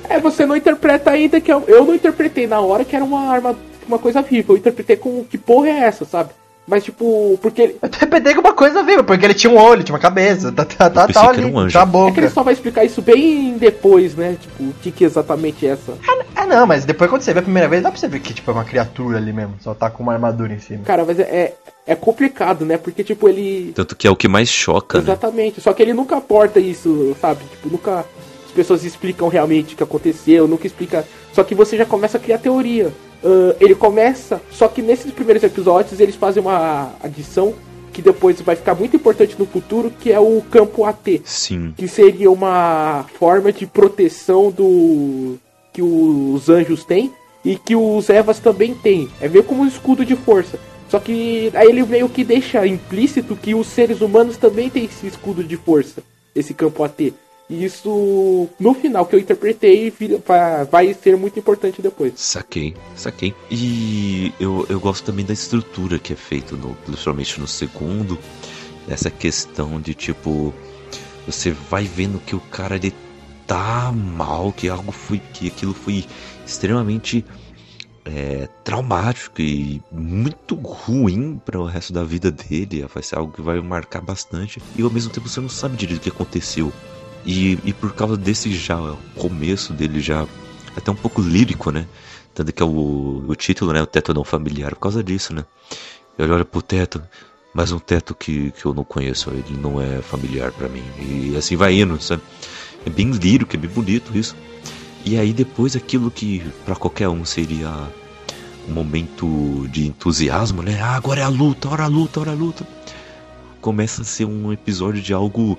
É, você não interpreta ainda que. Eu, eu não interpretei na hora que era uma arma. Uma coisa viva. Eu interpretei com que porra é essa, sabe? Mas, tipo, porque ele. Eu interpretei com uma coisa viva, porque ele tinha um olho, tinha uma cabeça, tá, tá, tá, tá ali, um a boca. É que ele só vai explicar isso bem depois, né? Tipo, o que, que exatamente é essa. É, é, não, mas depois quando você vê a primeira vez, dá pra você ver que, tipo, é uma criatura ali mesmo, só tá com uma armadura em cima. Cara, mas é, é, é complicado, né? Porque, tipo, ele. Tanto que é o que mais choca, né? Exatamente. Né? Só que ele nunca aporta isso, sabe? Tipo, nunca. As pessoas explicam realmente o que aconteceu, nunca explica. Só que você já começa a criar teoria. Uh, ele começa, só que nesses primeiros episódios eles fazem uma adição que depois vai ficar muito importante no futuro, que é o campo AT. Sim. Que seria uma forma de proteção do que os anjos têm e que os Evas também têm. É meio como um escudo de força. Só que aí ele meio que deixa implícito que os seres humanos também têm esse escudo de força, esse campo AT. E isso, no final que eu interpretei, vai ser muito importante depois. Saquei, saquei. E eu, eu gosto também da estrutura que é feita, no, principalmente no segundo. Essa questão de tipo. Você vai vendo que o cara ele tá mal, que algo foi. que aquilo foi extremamente é, traumático e muito ruim para o resto da vida dele. Vai ser algo que vai marcar bastante. E ao mesmo tempo você não sabe direito o que aconteceu. E, e por causa desse já começo dele já até um pouco lírico, né? Tanto que é o, o título, né? O teto não familiar, por causa disso, né? Ele olha pro teto, mas um teto que, que eu não conheço, ele não é familiar para mim. E assim vai indo, sabe? É bem lírico, é bem bonito isso. E aí depois aquilo que para qualquer um seria um momento de entusiasmo, né? Ah, agora é a luta, hora a luta, hora a luta. Começa a ser um episódio de algo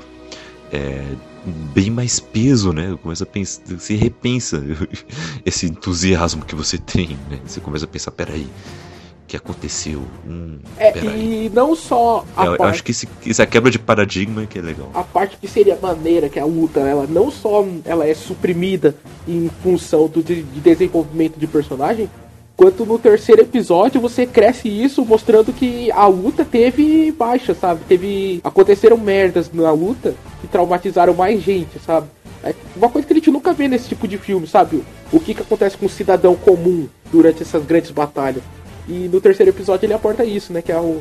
é, bem mais peso, né? Começa a pensar, se repensa esse entusiasmo que você tem, né? Você começa a pensar, peraí, o que aconteceu? Hum, é, e não só a eu, parte... eu acho que esse, essa quebra de paradigma que é legal. A parte que seria maneira, que é a luta, ela não só ela é suprimida em função do de desenvolvimento de personagem, quanto no terceiro episódio você cresce isso mostrando que a luta teve baixa, sabe? Teve aconteceram merdas na luta que traumatizaram mais gente, sabe? É uma coisa que a gente nunca vê nesse tipo de filme, sabe? O que, que acontece com o cidadão comum durante essas grandes batalhas. E no terceiro episódio ele aporta isso, né? Que é o.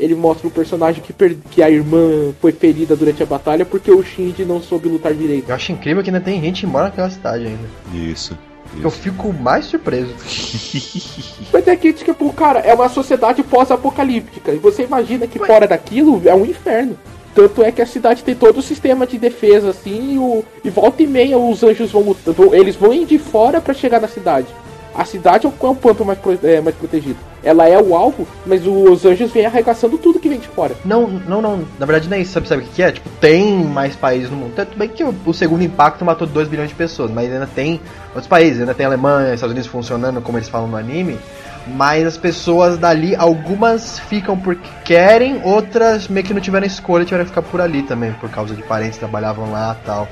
Ele mostra o personagem que, per... que a irmã foi ferida durante a batalha porque o Shinji não soube lutar direito. Eu acho incrível que ainda tem gente embora naquela cidade ainda. Isso. Eu fico mais surpreso. Mas é que, tipo, cara, é uma sociedade pós-apocalíptica. E você imagina que fora daquilo é um inferno. Tanto é que a cidade tem todo o sistema de defesa, assim, e, o, e volta e meia os anjos vão lutando. Eles vão de fora para chegar na cidade. A cidade é o, é o ponto mais, é, mais protegido. Ela é o alvo, mas os anjos vêm arregaçando tudo que vem de fora. Não, não, não. Na verdade não é isso. Sabe, sabe o que é? Tipo, tem mais países no mundo. Tudo bem que o, o, segundo impacto matou 2 bilhões de pessoas, mas ainda tem outros países. Ainda tem Alemanha, Estados Unidos funcionando, como eles falam no anime mas as pessoas dali, algumas ficam porque querem, outras meio que não tiveram escolha, tiveram que ficar por ali também, por causa de parentes que trabalhavam lá tal,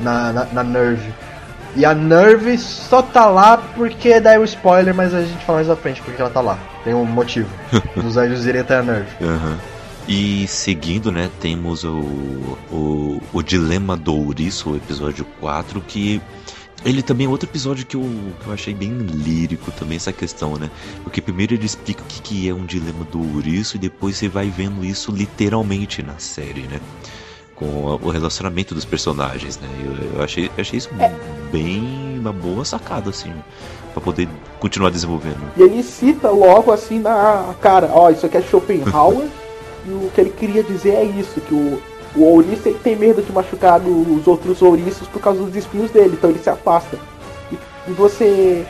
na, na, na Nerve. E a Nerve só tá lá porque daí o spoiler, mas a gente fala mais à frente porque ela tá lá. Tem um motivo. Dos anjos irem até a Nerve. Uhum. E seguindo, né, temos o, o, o Dilema do Ouriço, o episódio 4, que Ele também é outro episódio que eu, que eu achei bem lírico também, essa questão, né? Porque primeiro ele explica o que, que é um dilema do ouriço e depois você vai vendo isso literalmente na série, né? Com o relacionamento dos personagens, né? Eu, eu achei, achei isso É. bem uma boa sacada, assim, pra poder continuar desenvolvendo. E ele cita logo assim na cara, ó, isso aqui é Schopenhauer, e o que ele queria dizer é isso, que o, o ouriço tem medo de machucar os outros ouriços por causa dos espinhos dele, então ele se afasta. E, e você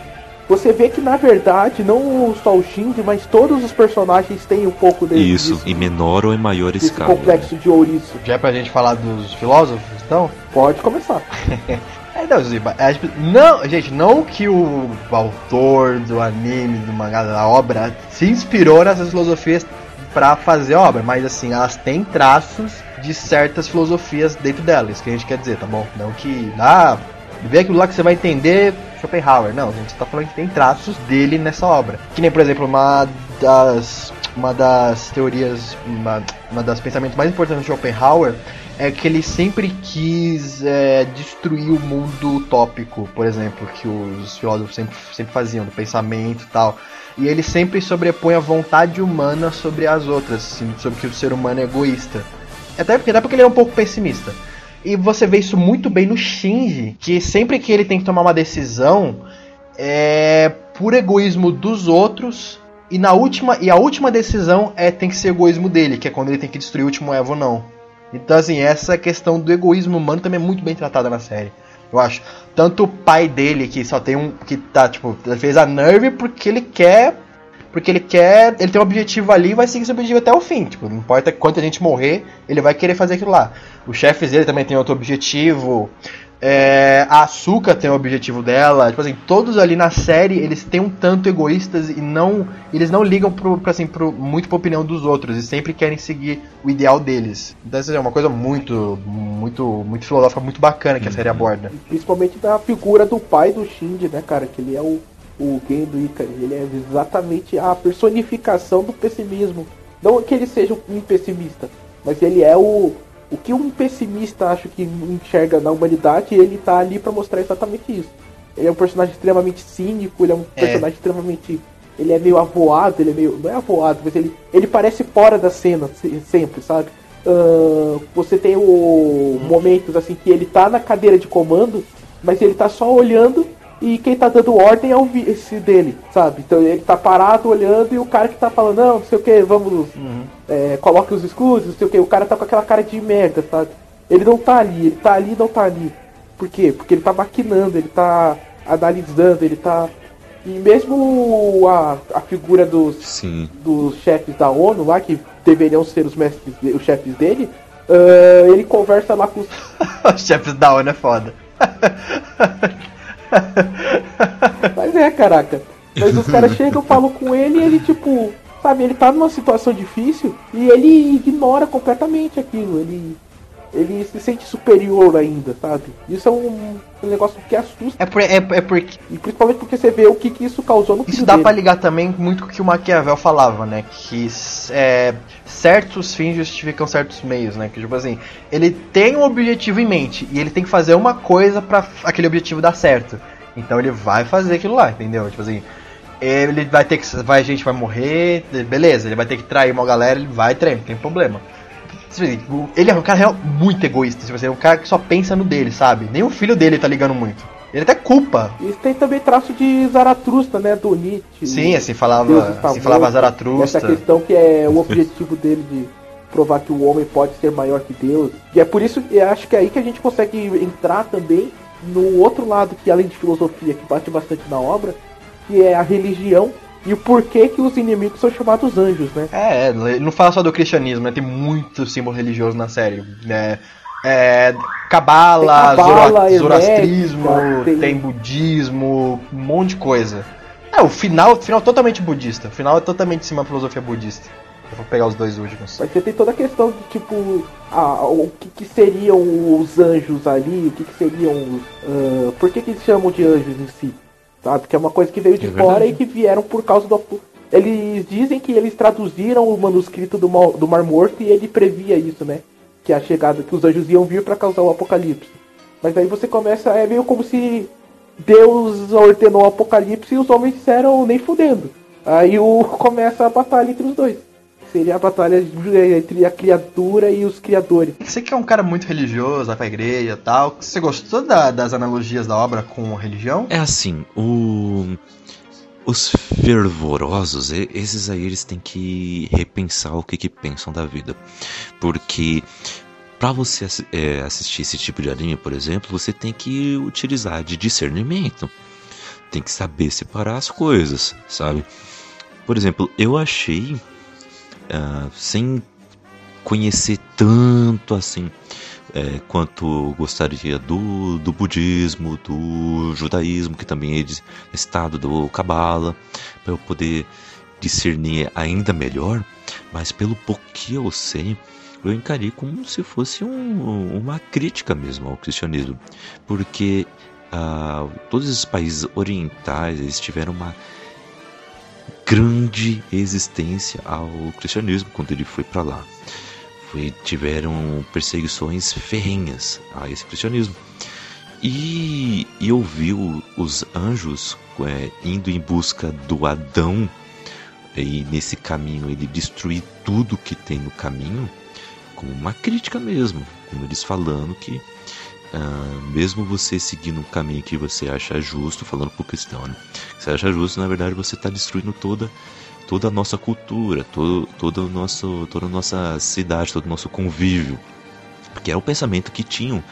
você vê que na verdade, não só o Shinji, mas todos os personagens têm um pouco desse, Isso, em menor ou em maior desse escala. né? complexo de ouriço. Já é pra gente falar dos filósofos, então? Pode começar. É, não, Ziba, é, tipo, não, gente, não que o autor do anime, do mangá, da obra, se inspirou nessas filosofias pra fazer a obra, mas assim, elas têm traços de certas filosofias dentro delas, isso que a gente quer dizer, tá bom? Não que, ah, vê aquilo lá que você vai entender Schopenhauer, não, a gente tá falando que tem traços dele nessa obra. Que nem, por exemplo, uma das, uma das teorias, uma, uma das pensamentos mais importantes de Schopenhauer é que ele sempre quis é, destruir o mundo utópico, por exemplo, que os filósofos sempre, sempre faziam, do pensamento e tal. E ele sempre sobrepõe a vontade humana sobre as outras, assim, sobre que o ser humano é egoísta. Até porque, até porque ele é um pouco pessimista. E você vê isso muito bem no Shinji, que sempre que ele tem que tomar uma decisão, é por egoísmo dos outros. E na última e a última decisão é tem que ser egoísmo dele, que é quando ele tem que destruir o último Evo ou não. Então assim, essa questão do egoísmo humano também é muito bem tratada na série. Eu acho. Tanto o pai dele, que só tem um. que tá, tipo, fez a Nerve porque ele quer. Porque ele quer. Ele tem um objetivo ali e vai seguir esse objetivo até o fim. Tipo, não importa quanta gente morrer, ele vai querer fazer aquilo lá. Os chefes dele também tem outro objetivo. É, a Asuka tem o objetivo dela. Tipo assim, todos ali na série eles têm um tanto egoístas e não. Eles não ligam pro, pro, assim, pro, muito pra opinião dos outros e sempre querem seguir o ideal deles. Então, assim, é uma coisa muito, muito, muito filosófica, muito bacana que a série aborda. Principalmente da figura do pai do Shinji, né, cara? Que ele é o, o Gen do Ikari. Ele é exatamente a personificação do pessimismo. Não que ele seja um pessimista, mas ele é o, o que um pessimista acho que enxerga na humanidade, ele tá ali para mostrar exatamente isso. Ele é um personagem extremamente cínico, ele é um É. personagem extremamente. Ele é meio avoado, ele é meio. Não é avoado, mas ele, ele parece fora da cena se- sempre, sabe? Ah, você tem o momentos assim que ele tá na cadeira de comando, mas ele tá só olhando e quem tá dando ordem é o vice dele, sabe? Então ele tá parado olhando e o cara que tá falando, não, não sei o que, vamos é, coloque os escudos, não sei o que, o cara tá com aquela cara de merda, sabe? Ele não tá ali, ele tá ali e não tá ali. Por quê? Porque ele tá maquinando, ele tá analisando, ele tá. E mesmo a, a figura dos, Sim. dos chefes da ONU lá, que deveriam ser os mestres, os chefes dele, ah, ele conversa lá com os. Os chefes da ONU é foda. Mas é, caraca. Mas os caras chegam, falam com ele e ele, tipo, sabe, ele tá numa situação difícil e ele ignora completamente aquilo. Ele. Ele se sente superior ainda, sabe? Isso é um, um negócio que assusta. É, por, é, é porque E principalmente porque você vê o que, que isso causou no Isso dá dele. pra ligar também muito com o que o Maquiavel falava, né? Que é, certos fins justificam certos meios, né? Que tipo assim, ele tem um objetivo em mente e ele tem que fazer uma coisa pra aquele objetivo dar certo. Então ele vai fazer aquilo lá, entendeu? Tipo assim, ele vai ter que. Vai, a gente vai morrer, beleza, ele vai ter que trair uma galera, ele vai trair, não tem problema. Tipo assim, Ele é um cara real- muito egoísta, tipo assim, é um cara que só pensa no dele, sabe? Nem o filho dele tá ligando muito. Ele até culpa. E tem também traço de Zaratrusta, né? Do Nietzsche. Sim, assim falava, assim falava. Zaratrusta. Essa questão que é o objetivo dele de provar que o homem pode ser maior que Deus. E é por isso que eu acho que é aí que a gente consegue entrar também no outro lado que além de filosofia, que bate bastante na obra, que é a religião e o porquê que os inimigos são chamados anjos, né? É, ele não fala só do cristianismo, né? Tem muito símbolo religioso na série. É, é, cabala, cabala, zoro- zoroastrismo, tem... tem- budismo, um monte de coisa. É, o final, o final é totalmente budista. O final é totalmente em cima da filosofia budista. Eu vou pegar os dois últimos. Mas você tem toda a questão de tipo, ah, o que, que seriam os anjos ali, o que, que seriam. ah, por que, que eles chamam de anjos em si? Sabe? Que é uma coisa que veio de É fora verdade. e que vieram por causa do. Eles dizem que eles traduziram o manuscrito do, Mal- do Mar Morto e ele previa isso, né? Que a chegada, que os anjos iam vir para causar o apocalipse. Mas aí você começa, é meio como se Deus ordenou o apocalipse e os homens disseram nem fudendo. Aí o, começa a batalha entre os dois. Seria a batalha entre a criatura e os criadores. Você que é um cara muito religioso, vai pra igreja e tal. Você gostou da- das analogias da obra com religião? É assim, o... os fervorosos, e- esses aí eles têm que repensar o que, que pensam da vida. Porque pra você é, assistir esse tipo de anime, por exemplo, você tem que utilizar de discernimento. Tem que saber separar as coisas, sabe? Por exemplo, eu achei, ah, sem conhecer tanto assim é, quanto gostaria do, do budismo, do judaísmo, que também é de- estado do cabala, para eu poder discernir ainda melhor, mas pelo pouco que eu sei, eu encarei como se fosse um- uma crítica mesmo ao cristianismo, porque ah, todos esses países orientais eles tiveram uma grande existência ao cristianismo quando ele foi para lá. Foi, tiveram perseguições ferrenhas a esse cristianismo. E, e eu vi o- os anjos é, indo em busca do Adão, e nesse caminho ele destruir tudo que tem no caminho, como uma crítica mesmo, como eles falando que ah, mesmo você seguindo um caminho que você acha justo, falando pro cristão, né? Você acha justo, na verdade você está destruindo toda toda a nossa cultura, todo, todo o nosso, toda a nossa cidade, todo o nosso convívio. Porque era o pensamento que tinham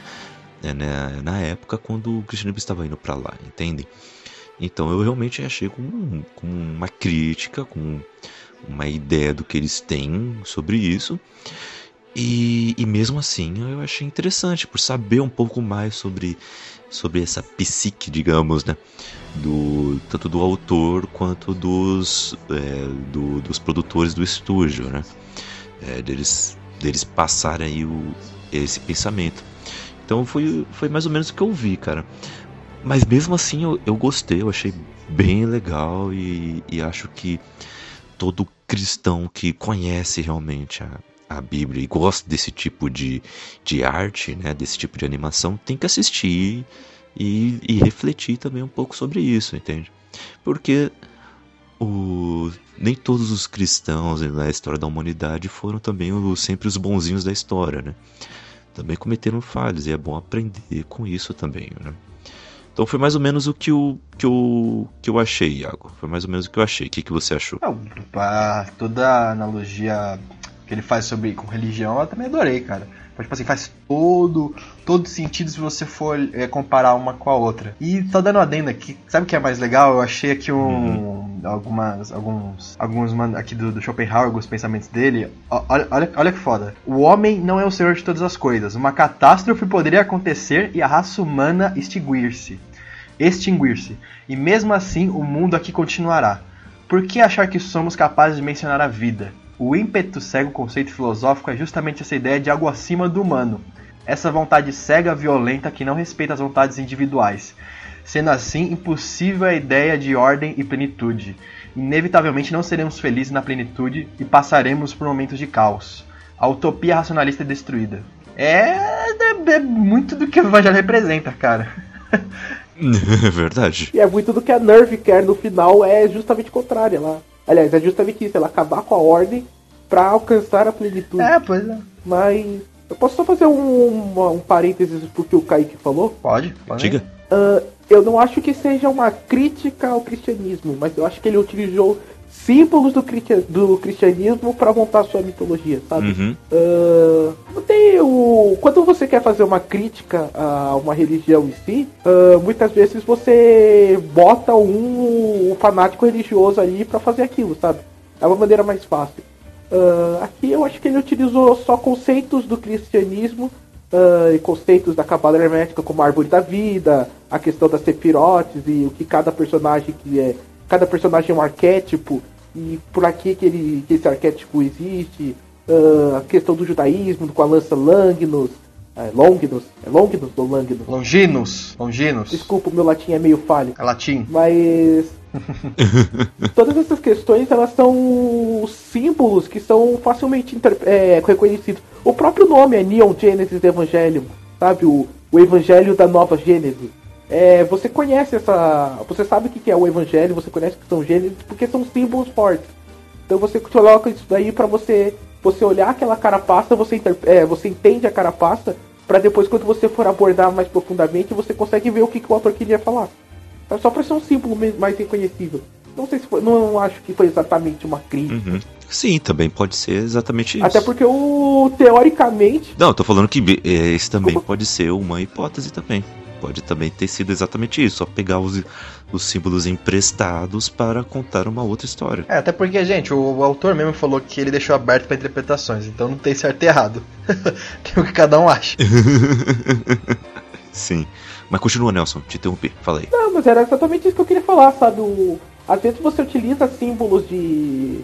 né, na, na época quando o cristianismo estava indo para lá, entendem? Então eu realmente achei como, como uma crítica, com uma ideia do que eles têm sobre isso. E, e mesmo assim eu achei interessante por saber um pouco mais sobre, sobre essa psique, digamos, né? Do, tanto do autor quanto dos, é, do- dos produtores do estúdio, né? É, deles, deles passarem aí o, esse pensamento. Então foi, foi mais ou menos o que eu vi, cara. Mas mesmo assim eu, eu gostei, eu achei bem legal e, e acho que todo cristão que conhece realmente a, a Bíblia e gosta desse tipo de, de arte, né, desse tipo de animação, tem que assistir e, e refletir também um pouco sobre isso, entende? Porque o, nem todos os cristãos na história da humanidade foram também sempre os bonzinhos da história, né? Também cometeram falhas e é bom aprender com isso também, né? Então foi mais ou menos o que eu, que eu, que eu achei, Iago. Foi mais ou menos o que eu achei. O que, que você achou? Não, toda analogia que ele faz sobre com religião, eu também adorei, cara. Mas, Tipo assim, faz todo, todo sentido se você for é, comparar uma com a outra. E só dando uma adenda aqui, sabe o que é mais legal? Eu achei aqui um, algumas, alguns, alguns aqui do, do Schopenhauer, alguns pensamentos dele. Olha, olha, olha que foda. O homem não é o senhor de todas as coisas. Uma catástrofe poderia acontecer e a raça humana extinguir-se. Extinguir-se. E mesmo assim, o mundo aqui continuará. Por que achar que somos capazes de mencionar a vida? O ímpeto cego conceito filosófico é justamente essa ideia de algo acima do humano. Essa vontade cega, violenta, que não respeita as vontades individuais. Sendo assim, impossível a ideia de ordem e plenitude. Inevitavelmente não seremos felizes na plenitude e passaremos por momentos de caos. A utopia racionalista é destruída. É, é- é muito do que o Evangelho representa, cara. Verdade. E é muito do que a Nerve quer no final, é justamente o contrário. Aliás, é justamente isso, ela acabar com a ordem pra alcançar a plenitude. É, pois é. Mas eu posso só fazer um, uma- um parênteses porque o Kaique falou? Pode, pode. Diga. Ah, eu não acho que seja uma crítica ao cristianismo, mas eu acho que ele utilizou símbolos do, do cristianismo para montar sua mitologia, sabe? Uhum. Não tem o... Quando você quer fazer uma crítica a uma religião em si, ah, muitas vezes você bota um, um fanático religioso ali para fazer aquilo, sabe? É uma maneira mais fácil. Ah, aqui eu acho que ele utilizou só conceitos do cristianismo ah, e conceitos da cabala hermética como a árvore da vida, a questão das sefirotes e o que cada personagem que é. Cada personagem é um arquétipo e por aqui que, ele, que esse arquétipo existe, ah, a questão do judaísmo com a lança Langnus, é, Longinus, é Longinus ou Langnus? Longinos. Longinos. Desculpa, o meu latim é meio falho. É latim. Mas todas essas questões elas são símbolos que são facilmente inter- é, reconhecidos. O próprio nome é Neon Genesis Evangelium, sabe? O, o Evangelho da Nova Gênesis. É, você conhece essa. Você sabe o que é o evangelho, você conhece o que são gêneros, porque são símbolos fortes. Então você coloca isso daí para você você olhar aquela carapaça, você, é, você entende a carapaça, para depois, quando você for abordar mais profundamente, você consegue ver o que, que o autor queria falar. É só para ser um símbolo mais reconhecível. Não sei se foi, não acho que foi exatamente uma crítica. Uhum. Sim, também pode ser exatamente isso. Até porque o teoricamente. Não, eu tô falando que é, esse também Como? pode ser uma hipótese também. Pode também ter sido exatamente isso, só pegar os, os símbolos emprestados para contar uma outra história. É, até porque, gente, o, o autor mesmo falou que ele deixou aberto para interpretações, então não tem certo e errado. tem o que cada um acha. Sim. Mas continua, Nelson, te interrompi, fala aí. Não, mas era exatamente isso que eu queria falar, sabe? O... Às vezes você utiliza símbolos de.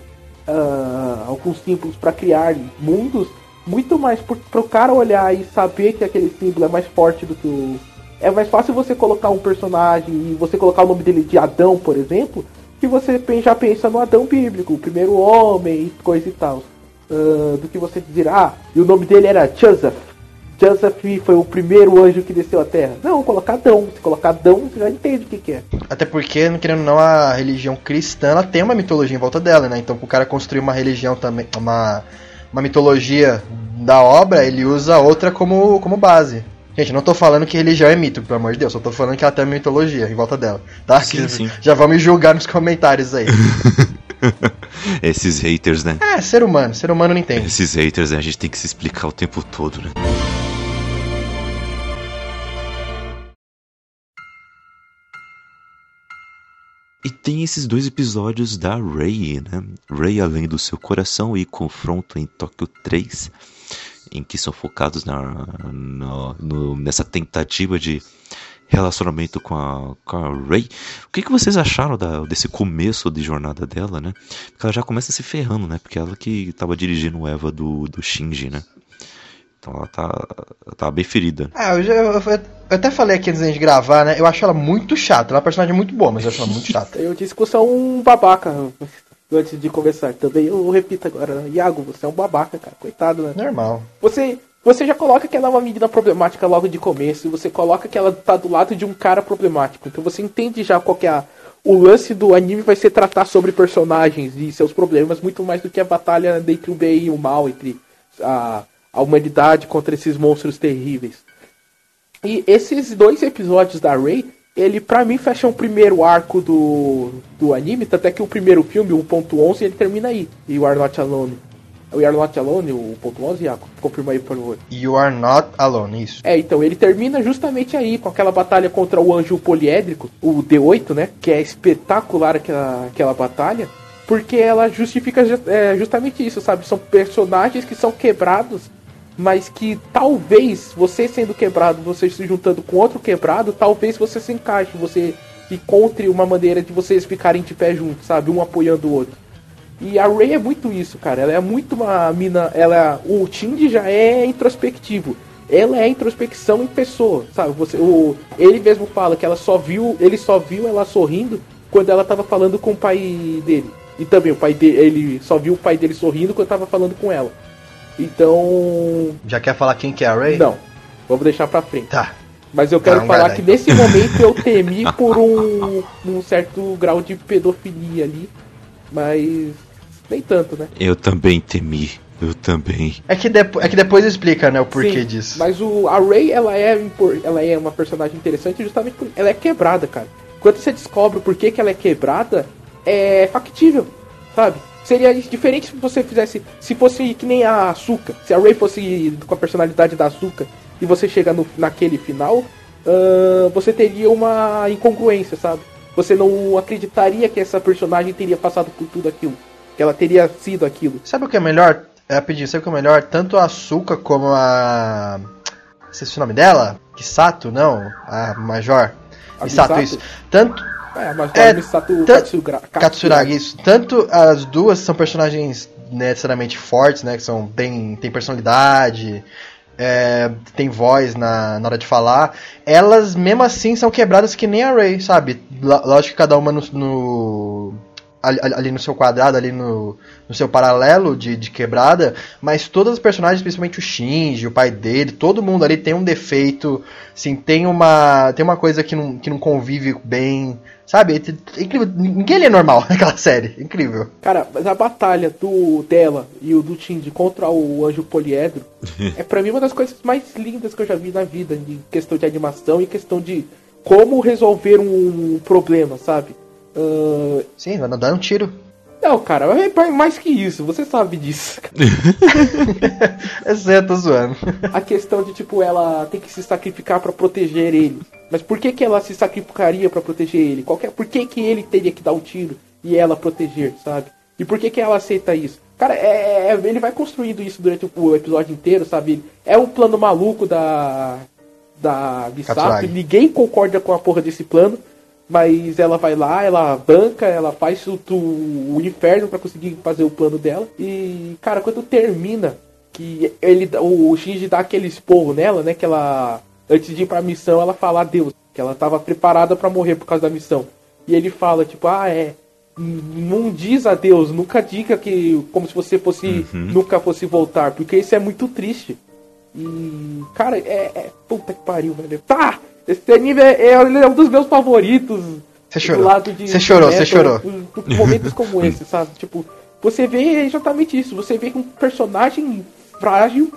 Uh, alguns símbolos para criar mundos, muito mais para o cara olhar e saber que aquele símbolo é mais forte do que o é mais fácil você colocar um personagem e você colocar o nome dele de Adão, por exemplo, que você já pensa no Adão bíblico, o primeiro homem, coisa e tal. Uh, do que você dizer, ah, e o nome dele era Joseph. Joseph foi o primeiro anjo que desceu à Terra. Não, colocar Adão. Se colocar Adão, você já entende o que, que é. Até porque, querendo ou não, a religião cristã ela tem uma mitologia em volta dela, né? Então, o cara construir uma religião também, uma, uma mitologia da obra, ele usa outra como, como base. Gente, não tô falando que religião é mito, pelo amor de Deus. Só tô falando que ela tem mitologia em volta dela, tá? Sim, sim. Já vão me julgar nos comentários aí. Esses haters, né? É, ser humano. Ser humano não entende. Esses haters, né? A gente tem que se explicar o tempo todo, né? E tem esses dois episódios da Ray, né? Ray Além do Seu Coração e Confronto em Tóquio 3 em que são focados na, na no, nessa tentativa de relacionamento com a, com a Ray. O que, que vocês acharam da, desse começo de jornada dela, né? Porque ela já começa se ferrando, né? Porque ela que estava dirigindo o Eva do, do Shinji, né? Então ela tá, tá bem ferida. Ah, eu, já, eu, eu, até falei aqui antes de gravar, né? Eu acho ela muito chata. Ela é uma personagem muito boa, mas eu acho ela muito chata. eu disse que você é um babaca antes de começar. Também eu repito agora, né? Iago, você é um babaca, cara. Coitado, né? Normal. Você, você já coloca que ela é uma menina problemática logo de começo. Você coloca que ela tá do lado de um cara problemático. Então você entende já qual que é a, o lance do anime vai ser tratar sobre personagens e seus problemas muito mais do que a batalha entre o bem e o mal, entre a, a humanidade contra esses monstros terríveis. E esses dois episódios da Rey ele para mim fecha o primeiro arco do, do anime, tanto é que o primeiro filme, o ponto 11, ele termina aí. E o Are Not Alone. O You Are Not Alone, o ponto 11, Iaco, confirma aí por favor. You Are Not Alone, isso. É, então, ele termina justamente aí, com aquela batalha contra o anjo poliédrico, o D8, né? Que é espetacular aquela, aquela batalha. Porque ela justifica é, justamente isso, sabe? São personagens que são quebrados mas que talvez você sendo quebrado, você se juntando com outro quebrado, talvez você se encaixe, você encontre uma maneira de vocês ficarem de pé juntos, sabe? Um apoiando o outro. E a Ray é muito isso, cara. Ela é muito uma mina. Ela, o Tindy já é introspectivo. Ela é introspecção em pessoa, sabe? Você, o, ele mesmo fala que ela só viu, ele só viu ela sorrindo quando ela tava falando com o pai dele. E também o pai dele, ele só viu o pai dele sorrindo quando tava falando com ela. Então. Já quer falar quem que é a Ray? Não. Vamos deixar pra frente. Tá. Mas eu quero falar que então. nesse momento eu temi por um, um certo grau de pedofilia ali. Mas. Nem tanto, né? Eu também temi. Eu também. É que, depo é que depois explica, né, o porquê Sim, disso. Mas o, a Ray, ela é, ela é uma personagem interessante justamente porque ela é quebrada, cara. Quando você descobre o porquê que ela é quebrada, é factível, sabe? Seria diferente se você fizesse. Se fosse que nem a Açúcar. Se a Ray fosse com a personalidade da Açúcar e você chega no, naquele final, uh, você teria uma incongruência, sabe? Você não acreditaria que essa personagem teria passado por tudo aquilo. Que ela teria sido aquilo. Sabe o que é melhor? É pedir, sabe o que é melhor? Tanto a Açúcar como a. É o nome dela? Kisato, não? A Major. A Misato, isso. Tanto é, mas é, Misato Katsuragi. Katsuragi, isso. Tanto as duas são personagens necessariamente fortes, né? Que são, tem, tem personalidade, é, tem voz na, na hora de falar. Elas, mesmo assim, são quebradas que nem a Ray, sabe? Lógico que cada uma no, no ali, ali no seu quadrado, ali no, no seu paralelo de, de quebrada, mas todos os personagens, principalmente o Shinji, o pai dele, todo mundo ali tem um defeito, assim, tem uma, tem uma coisa que não, que não convive bem, sabe? É incrível, ninguém ali é normal naquela série, incrível. Cara, mas a batalha do dela e o do Shinji contra o Anjo Poliedro é pra mim uma das coisas mais lindas que eu já vi na vida, em questão de animação e questão de como resolver um problema, sabe? Uh... Sim, vai dar um tiro. Não, cara, é mais que isso, você sabe disso. é certo, tô zoando. A questão de, tipo, ela tem que se sacrificar para proteger ele. Mas por que, que ela se sacrificaria para proteger ele? Qual que é, por que, que ele teria que dar o um tiro e ela proteger, sabe? E por que, que ela aceita isso? Cara, é, é, ele vai construindo isso durante o episódio inteiro, sabe? É um plano maluco da. da Misato. Ninguém concorda com a porra desse plano. Mas ela vai lá, ela banca, ela faz o, o inferno para conseguir fazer o plano dela. E, cara, quando termina, que ele o Shinji dá aquele esporro nela, né? Que ela. Antes de ir pra missão, ela fala adeus. Que ela tava preparada para morrer por causa da missão. E ele fala, tipo, ah, é. Não diz adeus, nunca diga que. Como se você fosse. Uhum. Nunca fosse voltar, porque isso é muito triste. E. Cara, é. é puta que pariu, velho. Tá! Esse anime é, é, é um dos meus favoritos. Você chorou. Você chorou, você chorou. Por, por momentos como esse, sabe? Tipo, você vê exatamente isso. Você vê um personagem frágil,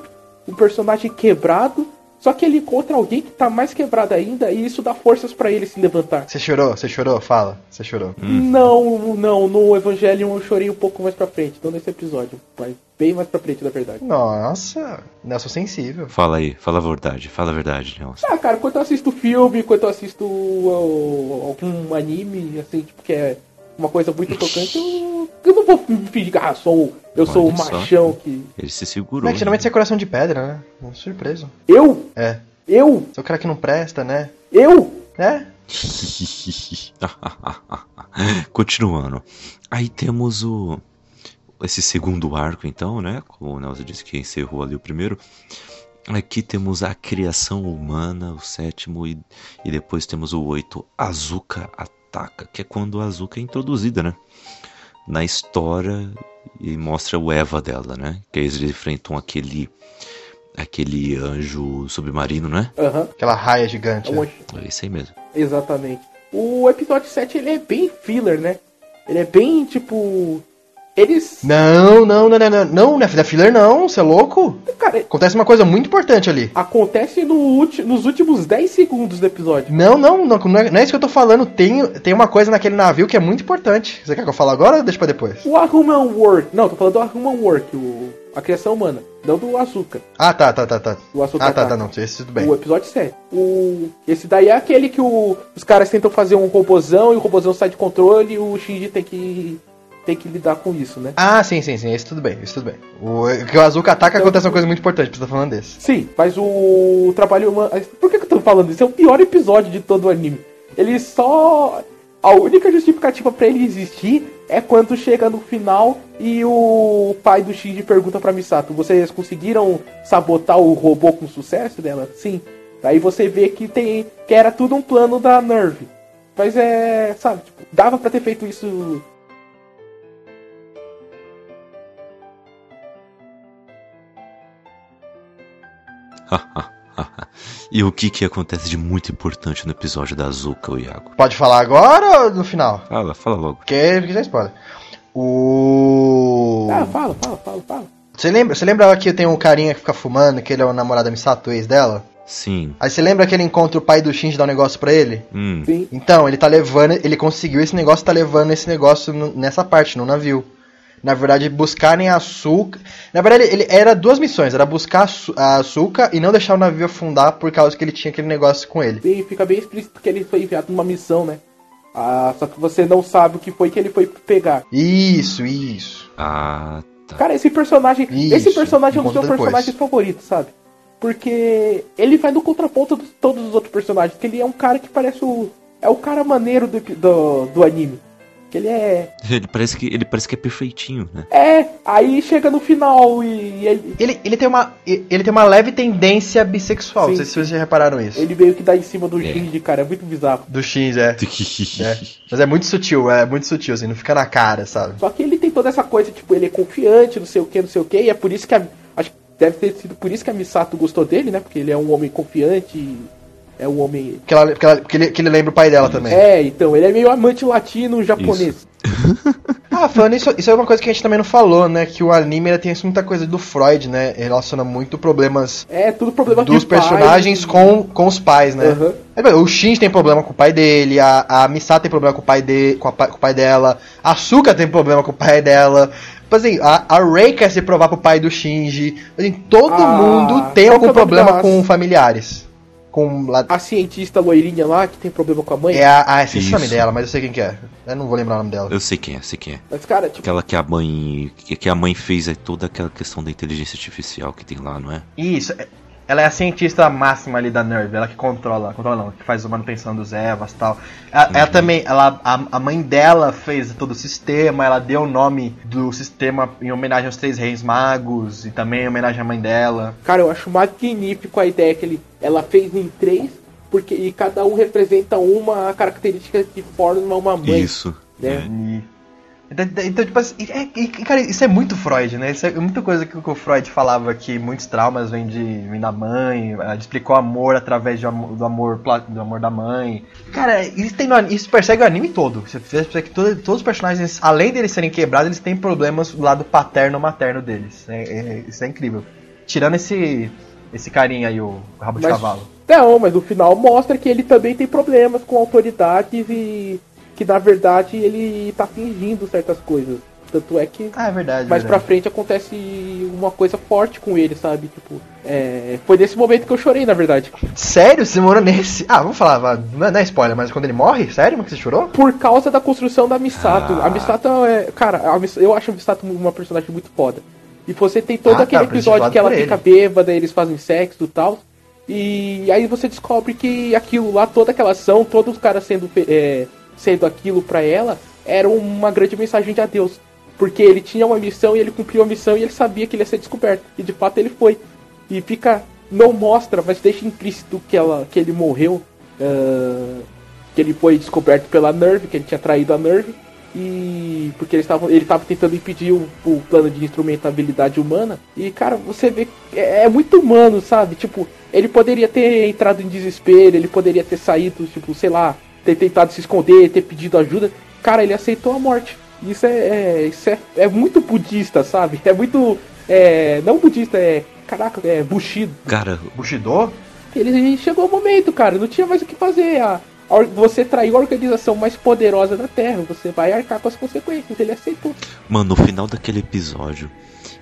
um personagem quebrado, só que ele encontra alguém que tá mais quebrado ainda e isso dá forças para ele se levantar. Você chorou? Você chorou? Fala. Você chorou. Hum. Não, não. No Evangelion eu chorei um pouco mais pra frente, não nesse episódio, mas bem mais pra frente, na verdade. Nossa, Nelson sensível. Fala aí, fala a verdade, fala a verdade, Nelson. Ah, cara, quando eu assisto filme, quando eu assisto algum anime, assim, tipo, que é uma coisa muito tocante, eu, eu não vou fingir que ah, sou, eu sou o machão que. Ele se segurou. Mas geralmente você é coração de pedra, né? Surpreso. Eu? É. Eu? Sou o cara que não presta, né? Eu? É? Continuando. Aí temos o. Esse segundo arco, então, né? Como o Nelson disse que encerrou ali o primeiro. Aqui temos a criação humana, o sétimo, e, e depois temos o oito, Azuka, a Ataka, que é quando a Azuka é introduzida, né? Na história e mostra o Eva dela, né? Que eles enfrentam aquele aquele anjo submarino, né? Uhum. Aquela raia gigante. É, né? é isso aí mesmo. Exatamente. O episódio 7 ele é bem filler, né? Ele é bem tipo eles. Não, não, não, não, não, não, não é filler não, você é louco? Cara, acontece uma coisa muito importante ali. Acontece no nos últimos 10 segundos do episódio. Não, não, não, não é, não é isso que eu tô falando. Tem, tem uma coisa naquele navio que é muito importante. Você quer que eu fale agora ou deixa pra depois? O Human Work. Não, tô falando do Human Work, o, a criação humana. Não do açúcar. Ah, tá, tá, tá, tá. O açúcar. Ah, tá, tá, não, esse tudo bem. O episódio 7. O... Esse daí é aquele que o... os caras tentam fazer um robozão e o robozão sai de controle e o Shinji tem que tem que lidar com isso, né? Ah, sim, sim, sim. Isso tudo bem, isso tudo bem. O que o Azuka ataca então, acontece uma coisa muito importante, você tá falando desse. Sim, mas o trabalho humano. Por que, que eu tô falando isso? É o pior episódio de todo o anime. Ele só. A única justificativa para ele existir é quando chega no final e o pai do Shinji pergunta pra Misato: vocês conseguiram sabotar o robô com sucesso dela? Sim. Daí você vê que tem. que era tudo um plano da Nerve. Mas é. sabe, tipo, dava para ter feito isso e o que que acontece de muito importante no episódio da Azuka, o Iago? Pode falar agora ou no final? Fala, fala logo. Porque, porque já spoiler. O. Ah, fala, fala, fala, fala. Você lembra, você lembra que tem um carinha que fica fumando, que ele é o namorado da Misato, ex dela? Sim. Aí você lembra que ele encontra o pai do Shinji dar um negócio pra ele? Hum. Sim. Então, ele tá levando, ele conseguiu esse negócio, tá levando esse negócio nessa parte, no navio na verdade, buscarem açúcar. Na verdade, ele era duas missões: era buscar açúcar e não deixar o navio afundar por causa que ele tinha aquele negócio com ele. E fica bem explícito que ele foi enviado numa missão, né? Ah, só que você não sabe o que foi que ele foi pegar. Isso, isso. Ah, tá. Cara, esse personagem. Isso, esse personagem é um dos meus personagens favoritos, sabe? Porque ele vai no contraponto de todos os outros personagens. Que ele é um cara que parece o. É o cara maneiro do, do, do anime Que ele é. Ele parece que, ele parece que é perfeitinho, né? É, aí chega no final e, e ele, Ele, ele, tem uma, ele tem uma leve tendência bissexual, Sim, não sei se vocês já repararam isso. ele meio que dá em cima do É. Shinji, cara. É muito bizarro. Do X, é. é. Mas é muito sutil, é muito sutil, assim, não fica na cara, sabe? Só que ele tem toda essa coisa, tipo, ele é confiante, não sei o que, não sei o que, e é por isso que a, acho que deve ter sido por isso que a Misato gostou dele, né? Porque ele é um homem confiante, é um homem. Porque, ela, porque, ela- porque ele, que ele lembra o pai dela também. É, então, ele é meio amante latino japonês. Ah, falando isso, isso é uma coisa que a gente também não falou, né? Que o anime ele tem muita coisa do Freud, né? Ele relaciona muito problemas É, tudo problema dos personagens e- com, com os pais, né? Bem, O Shinji tem problema com o pai dele, a, a Misato tem problema com o pai, de, com, a com o pai dela, a Asuka tem problema com o pai dela. Tipo assim, a, a Rei quer se provar pro pai do Shinji. Assim, todo Ah, mundo tem que algum é o nome problema com familiares. Com lá, A cientista loirinha lá, que tem problema com a mãe. é a, a esqueci o nome dela, mas eu sei quem que é. Eu não vou lembrar o nome dela. Eu sei quem é, sei quem é. Mas, cara, tipo, Aquela que a mãe. Que, que a mãe fez é toda aquela questão da inteligência artificial que tem lá, não é? Isso, é- ela é a cientista máxima ali da Nerve, ela que controla, controla não, que faz a manutenção dos Evas e tal. Ela, ela também, ela, a, a mãe dela fez todo o sistema, ela deu o nome do sistema em homenagem aos Três Reis Magos e também em homenagem à mãe dela. cara, eu acho magnífico a ideia que ele, ela fez em três, porque e cada um representa uma característica que forma uma mãe. Isso. né? E- então, então, tipo assim, e- é- cara, isso é muito Freud, né? Isso é muita coisa que o Freud falava que muitos traumas vêm de vêm da mãe, ela explicou amor através de amor- do, amor, do amor da mãe. Cara, isso, tem isso persegue o anime todo. Você percebe que todo- todos os personagens, além deles serem quebrados, eles têm problemas do lado paterno materno deles. É- é- isso é incrível. Tirando esse, esse carinha aí, o rabo de Mas- cavalo. Não, mas no final mostra que ele também tem problemas com autoridades e que na verdade ele tá fingindo certas coisas. Tanto é que Ah, é verdade. mais pra verdade. frente acontece uma coisa forte com ele, sabe? Tipo, é, foi nesse momento que eu chorei, na verdade. Sério? Você morou nesse? Ah, vamos falar, não é, não é spoiler, mas quando ele morre? Sério? Mas que você chorou? Por causa da construção da Misato. Ah. A Misato é. Cara, a Mis- eu acho a Misato uma personagem muito foda. E você tem todo Ah, aquele tá, episódio que ela fica ele. bêbada, eles fazem sexo e tal. E aí você descobre que aquilo lá, toda aquela ação, todos os caras sendo, é, sendo aquilo pra ela, era uma grande mensagem de adeus. Porque ele tinha uma missão e ele cumpriu a missão e ele sabia que ele ia ser descoberto. E de fato ele foi. E fica. Não mostra, mas deixa implícito que, ela, que ele morreu. ah, que ele foi descoberto pela Nerve, que ele tinha traído a Nerve. E porque ele estava tentando impedir o, o plano de instrumentabilidade humana. E cara, você vê é, é muito humano, sabe? Tipo, ele poderia ter entrado em desespero, ele poderia ter saído, tipo, sei lá, ter tentado se esconder, ter pedido ajuda. Cara, ele aceitou a morte. Isso é, é- isso é, é muito budista, sabe? É muito. É, não budista, é. Caraca, é Bushido. Cara, Bushido? Ele chegou o momento, cara, não tinha mais o que fazer. A, a você traiu a organização mais poderosa da Terra, você vai arcar com as consequências. Ele aceitou. Mano, no final daquele episódio,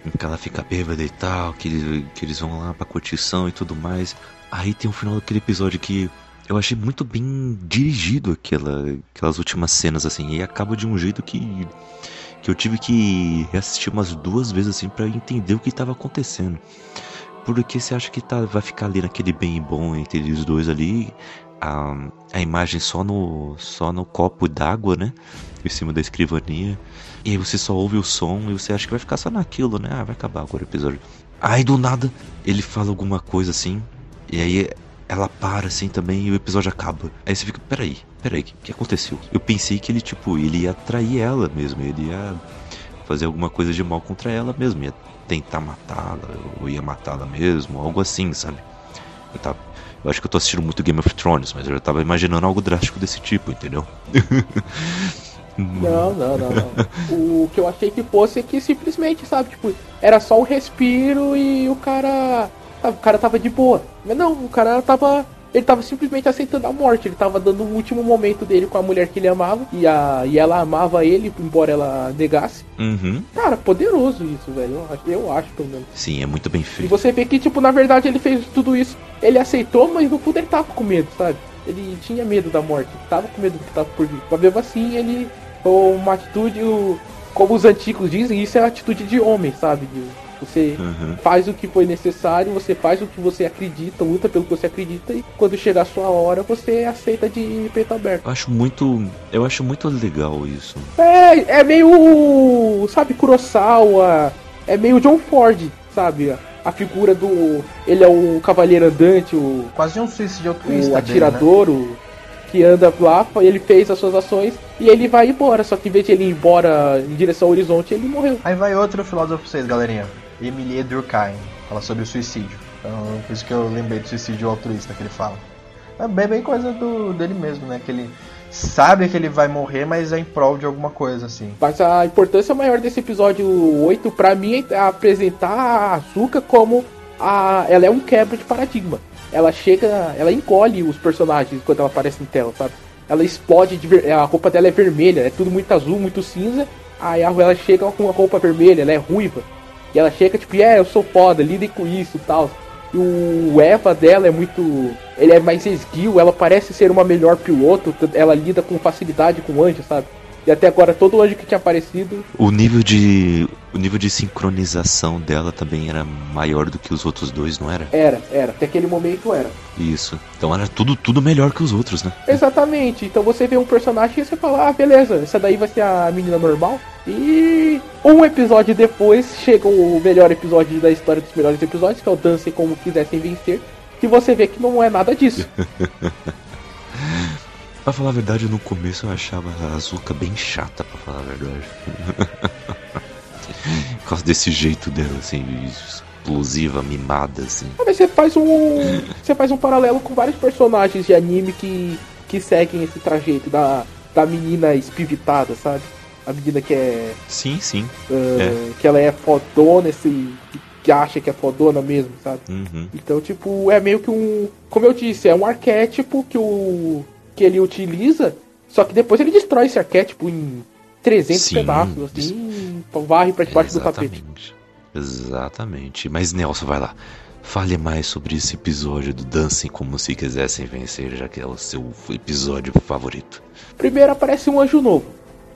em que ela fica bêbada e tal, que, eles- que eles vão lá pra curtição e tudo mais. Aí tem o final daquele episódio que eu achei muito bem dirigido aquela, aquelas últimas cenas, assim. E acaba de um jeito que, que eu tive que reassistir umas duas vezes, assim, pra entender o que tava acontecendo. Porque você acha que tá, vai ficar ali naquele bem e bom entre eles dois ali, a, a imagem só no, só no copo d'água, né? Em cima da escrivania. E aí você só ouve o som e você acha que vai ficar só naquilo, né? Ah, vai acabar agora o episódio. Aí do nada ele fala alguma coisa assim. E aí ela para assim também e o episódio acaba. Aí você fica, peraí, peraí, o que, que aconteceu? Eu pensei que ele, tipo, ele ia atrair ela mesmo, ele ia fazer alguma coisa de mal contra ela mesmo, ia tentar matá-la, ou ia matá-la mesmo, algo assim, sabe? Eu, tava, eu acho que eu tô assistindo muito Game of Thrones, mas eu já tava imaginando algo drástico desse tipo, entendeu? Não, não, não, não. o que eu achei que fosse é que simplesmente, sabe, tipo, era só um respiro e o cara. O cara tava de boa. Mas não, o cara tava. Ele tava simplesmente aceitando a morte. Ele tava dando o último momento dele com a mulher que ele amava. E, a, e ela amava ele, embora ela negasse. Uhum. Cara, poderoso isso, velho. Eu acho, eu acho pelo menos. Sim, é muito bem E feito. você vê que, tipo, na verdade ele fez tudo isso. Ele aceitou, mas no fundo ele tava com medo, sabe? Ele tinha medo da morte. Tava com medo do que tava por vir. Mas mesmo assim, ele. Uma atitude. Como os antigos dizem, isso é a atitude de homem, sabe? De Você Uhum. faz o que foi necessário, você faz o que você acredita, luta pelo que você acredita e quando chegar a sua hora você aceita de peito aberto. Eu acho muito. Eu acho muito legal isso. É, é meio. Sabe, Kurosawa. É meio John Ford, sabe? A figura do. Ele é o cavaleiro andante, o, Quase um suicídio o altruísta dele, né? atirador, o, que anda lá, ele fez as suas ações e ele vai embora. Só que em vez de ele ir embora em direção ao horizonte, ele morreu. Aí vai outro filósofo pra vocês, galerinha. Emilie Durkheim. Fala sobre o suicídio. Então, por isso que eu lembrei do suicídio altruísta que ele fala. É bem, bem coisa do, dele mesmo, né? Que ele sabe que ele vai morrer, mas é em prol de alguma coisa, assim. Mas a importância maior desse episódio 8, pra mim, é apresentar a Azuka como a. Ela é um quebra de paradigma. Ela chega, ela encolhe os personagens quando ela aparece em tela, sabe? Ela explode, de a roupa dela é vermelha, é tudo muito azul, muito cinza. Aí ela chega com a roupa vermelha, ela é ruiva. E ela chega tipo, é, eu sou foda, lidem com isso tal. E o Eva dela é muito. Ele é mais esguio, ela parece ser uma melhor piloto, ela lida com facilidade com o anjo, sabe? E até agora todo anjo que tinha aparecido. O nível de. O nível de sincronização dela também era maior do que os outros dois, não era? Era, era, até aquele momento era. Isso. Então era tudo, tudo melhor que os outros, né? Exatamente. Então você vê um personagem e você fala, ah, beleza, essa daí vai ser a menina normal. E um episódio depois chega o melhor episódio da história dos melhores episódios, que é o Dance Como Quisessem Vencer. Que você vê que não é nada disso. Pra falar a verdade, no começo eu achava a Azuka bem chata, pra falar a verdade. Por causa desse jeito dela, assim, explosiva, mimada, assim. Mas você faz um. Você faz um paralelo com vários personagens de anime que, que seguem esse trajeto da, da menina espivitada, sabe? A menina que é. Sim, sim. ah, Que ela é fodona, esse, que acha que é fodona mesmo, sabe? Uhum. Então, tipo, é meio que um. Como eu disse, é um arquétipo que o. que ele utiliza, só que depois ele destrói esse arquétipo em 300 Sim. pedaços, assim, varre pra debaixo do tapete. Exatamente. Exatamente. Mas Nelson, vai lá. Fale mais sobre esse episódio do Dancing como se quisessem vencer, já que é o seu episódio favorito. Primeiro aparece um anjo novo.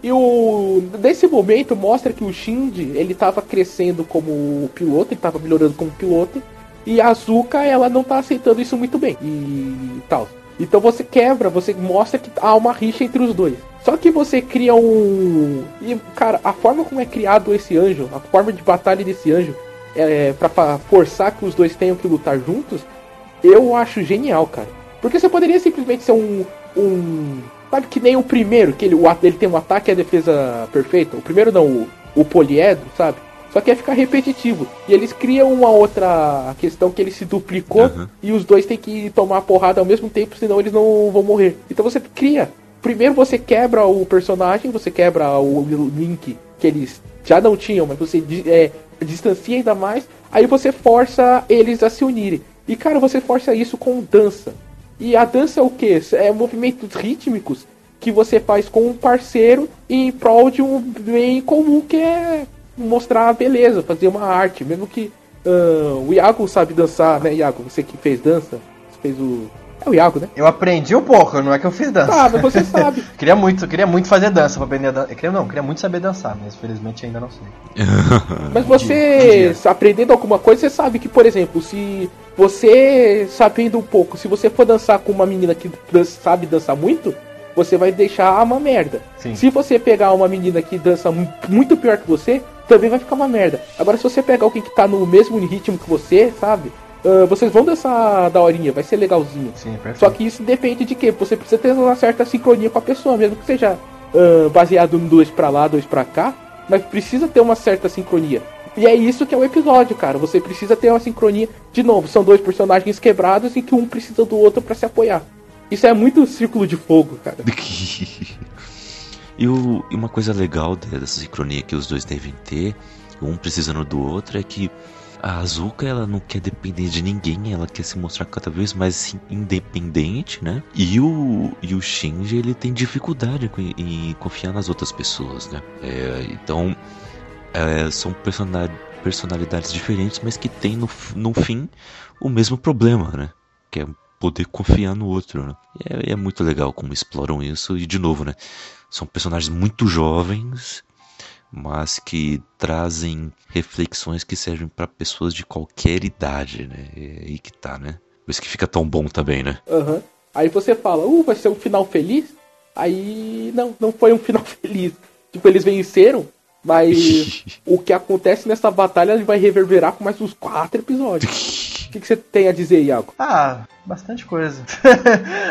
E o nesse momento mostra que o Shinji, ele tava crescendo como piloto, ele tava melhorando como piloto, e a Azuka, ela não tá aceitando isso muito bem. E tal. Então você quebra, você mostra que há uma rixa entre os dois. Só que você cria um. E, cara, a forma como é criado esse anjo, a forma de batalha desse anjo, é pra, pra forçar que os dois tenham que lutar juntos, eu acho genial, cara. Porque você poderia simplesmente ser um. um sabe que nem o primeiro, que ele, o, ele tem um ataque e a defesa perfeita? O primeiro não, o, o poliedro, sabe? Só que ia ficar repetitivo. E eles criam uma outra questão que ele se duplicou Uhum. e os dois têm que tomar porrada ao mesmo tempo, senão eles não vão morrer. Então você cria. Primeiro você quebra o personagem, você quebra o link que eles já não tinham, mas você é, distancia ainda mais. Aí você força eles a se unirem. E cara, você força isso com dança. E a dança é o que? É movimentos rítmicos que você faz com um parceiro em prol de um bem comum que é mostrar a beleza, fazer uma arte. Mesmo que ah, o Iago sabe dançar, né, Iago? Você que fez dança, você fez o. É o Iago, né? Eu aprendi um pouco, não é que eu fiz dança. Tá, mas você sabe. queria muito, queria muito fazer dança pra aprender a dançar. Queria, não, queria muito saber dançar, mas felizmente ainda não sei. Mas você, aprendendo alguma coisa, você sabe que, por exemplo, se você sabendo um pouco, se você for dançar com uma menina que dan- sabe dançar muito, você vai deixar uma merda. Sim. Se você pegar uma menina que dança mu- muito pior que você, também vai ficar uma merda. Agora, se você pegar alguém que tá no mesmo ritmo que você, sabe? ah, vocês vão dançar da horinha, vai ser legalzinho. Sim, perfeito. Só que isso depende de quê? Você precisa ter uma certa sincronia com a pessoa, mesmo que seja ah, baseado em dois pra lá, dois pra cá, mas precisa ter uma certa sincronia. E é isso que é o episódio, cara. Você precisa ter uma sincronia. De novo, são dois personagens quebrados em que um precisa do outro pra se apoiar. Isso é muito círculo de fogo, cara. e, o- e uma coisa legal dessa sincronia que os dois devem ter, um precisando do outro, é que a Azuka ela não quer depender de ninguém, ela quer se mostrar cada vez mais independente, né? E o, e o Shinji ele tem dificuldade com- em confiar nas outras pessoas, né? É, então é, são persona- personalidades diferentes, mas que têm no, no fim o mesmo problema, né? Que é poder confiar no outro, né? É, é muito legal como exploram isso e de novo, né? São personagens muito jovens, mas que trazem reflexões que servem para pessoas de qualquer idade, né? É aí que tá, né? Por isso que fica tão bom também, né? Aham. Aí você fala, uh, vai ser um final feliz? Aí, não, não foi um final feliz. Tipo, eles venceram, mas o que acontece nessa batalha vai reverberar por mais uns quatro episódios. O que, que você tem a dizer, Iago? Ah, bastante coisa.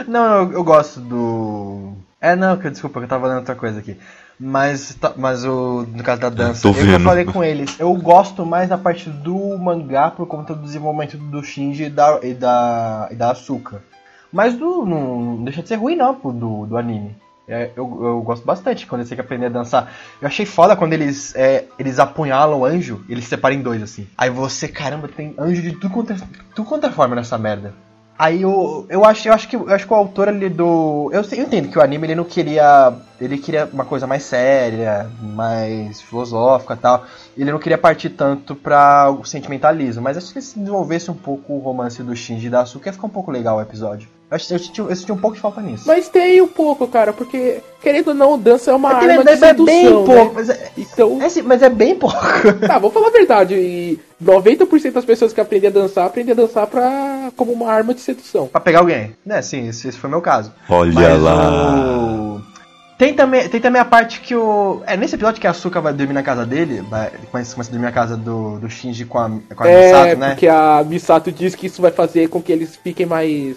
não, eu, eu gosto do. É, não, que desculpa, que eu tava lendo outra coisa aqui. Mas, tá- mas o, no caso da dança, eu, eu falei com eles, eu gosto mais da parte do mangá por conta do desenvolvimento do Shinji e da, e da, e da Asuka. Mas do, não, não deixa de ser ruim não, pô, do, do anime. É, eu, eu gosto bastante quando eles têm que aprender a dançar. Eu achei foda quando eles, é, eles apunhalam o anjo e eles se separam em dois, assim. Aí você, caramba, tem anjo de tudo quanto é, tudo quanto é forma nessa merda. Aí eu, eu acho, eu acho que eu acho que o autor ali do. Eu, eu entendo que o anime ele não queria. Ele queria uma coisa mais séria, mais filosófica e tal. Ele não queria partir tanto pra o sentimentalismo. Mas acho que se desenvolvesse um pouco o romance do Shinji e da Asuka ia ficar um pouco legal o episódio. Eu, acho- eu, senti, eu senti um pouco de falta nisso. Mas tem um pouco, cara, porque, querendo ou não, dança é uma É arma de é, é bem sedução, pouco, né? mas é, Então, é sim, mas é bem pouco. tá, vou falar a verdade. E 90% das pessoas que aprendem a dançar, aprendem a dançar pra, como uma arma de sedução. pra pegar alguém. Né, sim, esse, esse foi o meu caso. Olha Mas lá. o- Tem também, tem também a parte que o. É nesse episódio que a Asuka vai dormir na casa dele. Vai, começa, começa a dormir na casa do, do Shinji com a, com a É, Misato, né? porque a Misato diz que isso vai fazer com que eles fiquem mais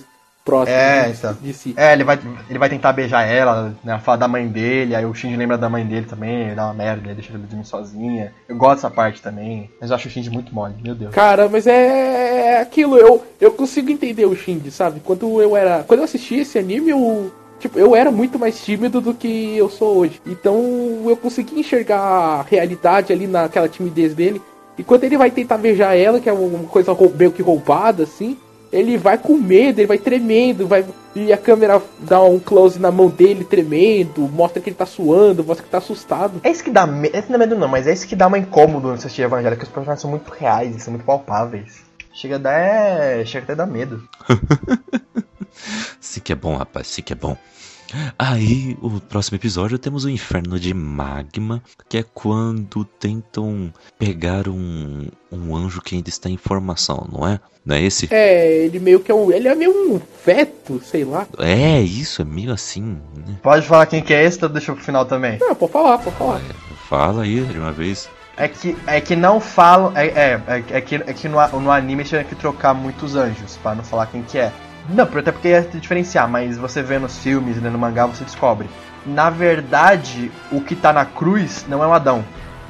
próximos É, então. de si. É, ele vai, ele vai tentar beijar ela, né? Fala da mãe dele, aí o Shinji lembra da mãe dele também, dá uma merda, deixa ele dormir sozinha. Eu gosto dessa parte também, mas eu acho o Shinji muito mole, meu Deus. Cara, mas é aquilo, eu, eu consigo entender o Shinji, sabe? Quando eu era. Quando eu assisti esse anime, eu. Tipo, eu era muito mais tímido do que eu sou hoje. Então eu consegui enxergar a realidade ali naquela timidez dele. E quando ele vai tentar beijar ela, que é uma coisa meio que roubada, assim, ele vai com medo, ele vai tremendo, vai. E a câmera dá um close na mão dele tremendo, mostra que ele tá suando, mostra que tá assustado. É isso que dá medo, é isso que não dá medo não, mas é isso que dá uma incômodo no assistir Evangelho, que os personagens são muito reais, são muito palpáveis. Chega a dar, é... chega até a dar medo. Sim que é bom, rapaz, sim que é bom. Aí, o próximo episódio temos o Inferno de Magma, que é quando tentam pegar um, um anjo que ainda está em formação, não é? Não é esse? É, ele meio que é um. Ele é meio um feto, sei lá. É, isso, é meio assim, né? Pode falar quem que é esse, ou deixa pro final também. Não, pode falar, pode falar. Fala aí de uma vez. É que, é que não falam. É, é, é, é que, é que no, a- no anime tinha que trocar muitos anjos, pra não falar quem que é. Não, até porque ia te diferenciar, mas você vê nos filmes e lendo mangá, você descobre. Na verdade, o que tá na cruz não é o Adão,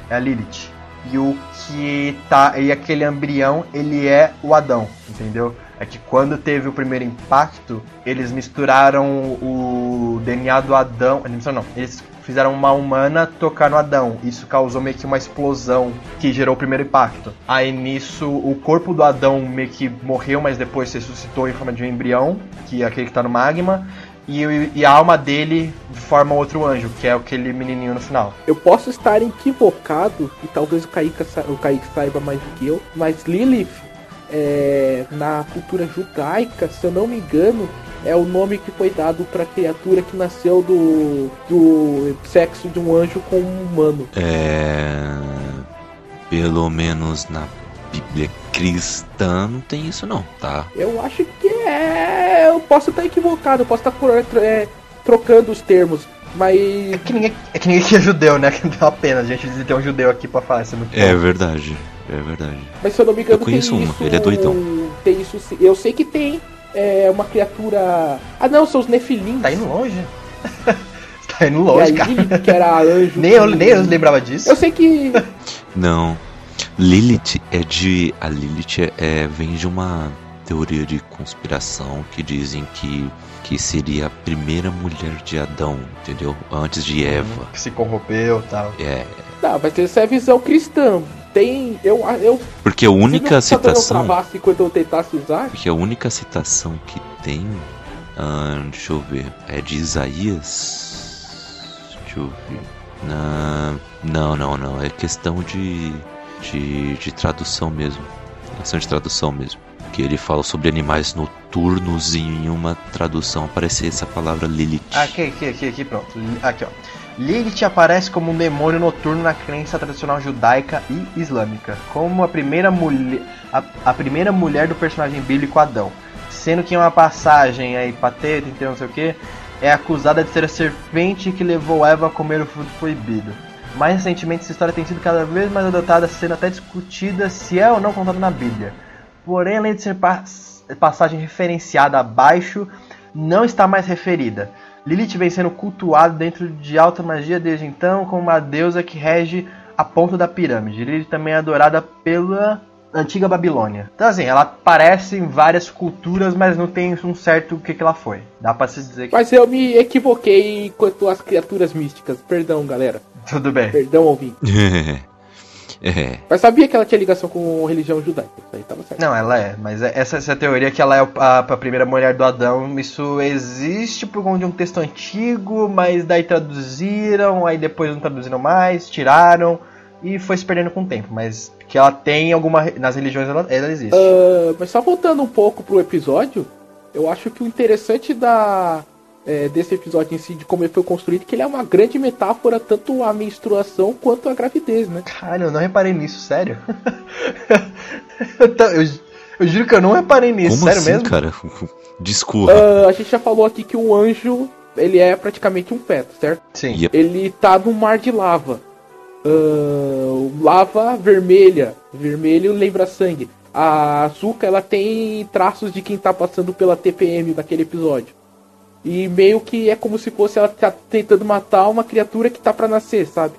é a Lilith. E o que tá. E aquele embrião, ele é o Adão, entendeu? É que quando teve o primeiro impacto, eles misturaram o DNA do Adão. Não, misturaram não. Eles fizeram uma humana tocar no Adão. Isso causou meio que uma explosão que gerou o primeiro impacto. Aí nisso, o corpo do Adão meio que morreu, mas depois ressuscitou em forma de um embrião, que é aquele que tá no magma. E, e a alma dele forma outro anjo, que é aquele menininho no final. Eu posso estar equivocado, e talvez o Kaique, sa- o Kaique saiba mais do que eu, mas Lilith, é, na cultura judaica, se eu não me engano, é o nome que foi dado para criatura que nasceu do, do sexo de um anjo com um humano. É. Pelo menos na Bíblia cristã não tem isso não, tá? Eu acho que é. Eu posso estar equivocado, eu posso estar é, trocando os termos, mas. É que ninguém, é que ninguém aqui é judeu, né? Que dá uma pena a gente ter um judeu aqui pra falar, isso é muito É bom. verdade, é verdade. Mas se eu não me engano, Eu conheço tem uma, isso, ele é doidão. Tem isso sim. Eu sei que tem é, uma criatura. Ah não, são os Nefilim. Tá indo longe. tá indo longe, aí, cara. que era anjo. Nem eu, nem eu lembrava disso. Eu sei que. Não. Lilith é de. A Lilith é, é- vem de uma teoria de conspiração que dizem que, que seria a primeira mulher de Adão, entendeu? Antes de Eva. Que se corrompeu e tal. É. Não, mas essa é a visão cristã. Tem. Eu. eu Porque a única citação. quando eu tentasse usar. Porque a única citação que tem. ah, deixa eu ver. É de Isaías. Deixa eu ver. Não, não, não. É questão de, de. de tradução mesmo. Questão de tradução mesmo. Que ele fala sobre animais noturnos e em uma tradução aparece essa palavra Lilith. Aqui, aqui, aqui, aqui, pronto. Aqui, ó. Lilith aparece como um demônio noturno na crença tradicional judaica e islâmica, como a primeira, mulher, a, a primeira mulher do personagem bíblico Adão, sendo que em uma passagem aí pateta, então não sei o que, é acusada de ser a serpente que levou Eva a comer o fruto proibido. Mais recentemente, essa história tem sido cada vez mais adotada, sendo até discutida se é ou não contada na Bíblia. Porém, além de ser passagem referenciada abaixo, não está mais referida. Lilith vem sendo cultuada dentro de alta magia desde então como uma deusa que rege a ponta da pirâmide. Lilith também é adorada pela antiga Babilônia. Então assim, ela aparece em várias culturas, mas não tem um certo o que, que ela foi. Dá pra se dizer que... Mas eu me equivoquei quanto às criaturas místicas. Perdão, galera. Tudo bem. Perdão, ouvinte. é. Mas sabia que ela tinha ligação com religião judaica. Isso aí tava certo. Não, ela é, mas essa, essa teoria que ela é a, a primeira mulher do Adão, isso existe por conta de um texto antigo, mas daí traduziram, aí depois não traduziram mais, tiraram e foi se perdendo com o tempo, mas que ela tem alguma. Nas religiões ela, ela existe. Uh, mas só voltando um pouco pro episódio, eu acho que o interessante da. É, desse episódio em si, de como ele foi construído, que ele é uma grande metáfora, tanto a menstruação quanto a gravidez, né? Caralho, eu não reparei nisso, sério. eu, eu, juro que eu não reparei nisso, como sério assim, mesmo? cara? Discorra. Uh, a gente já falou aqui que o anjo, ele é praticamente um feto, certo? Sim. Yep. Ele tá no mar de lava. Uh, lava vermelha. Vermelho lembra sangue. A Azuka, ela tem traços de quem tá passando pela TPM daquele episódio. E meio que é como se fosse ela tá tentando matar uma criatura que tá para nascer, sabe?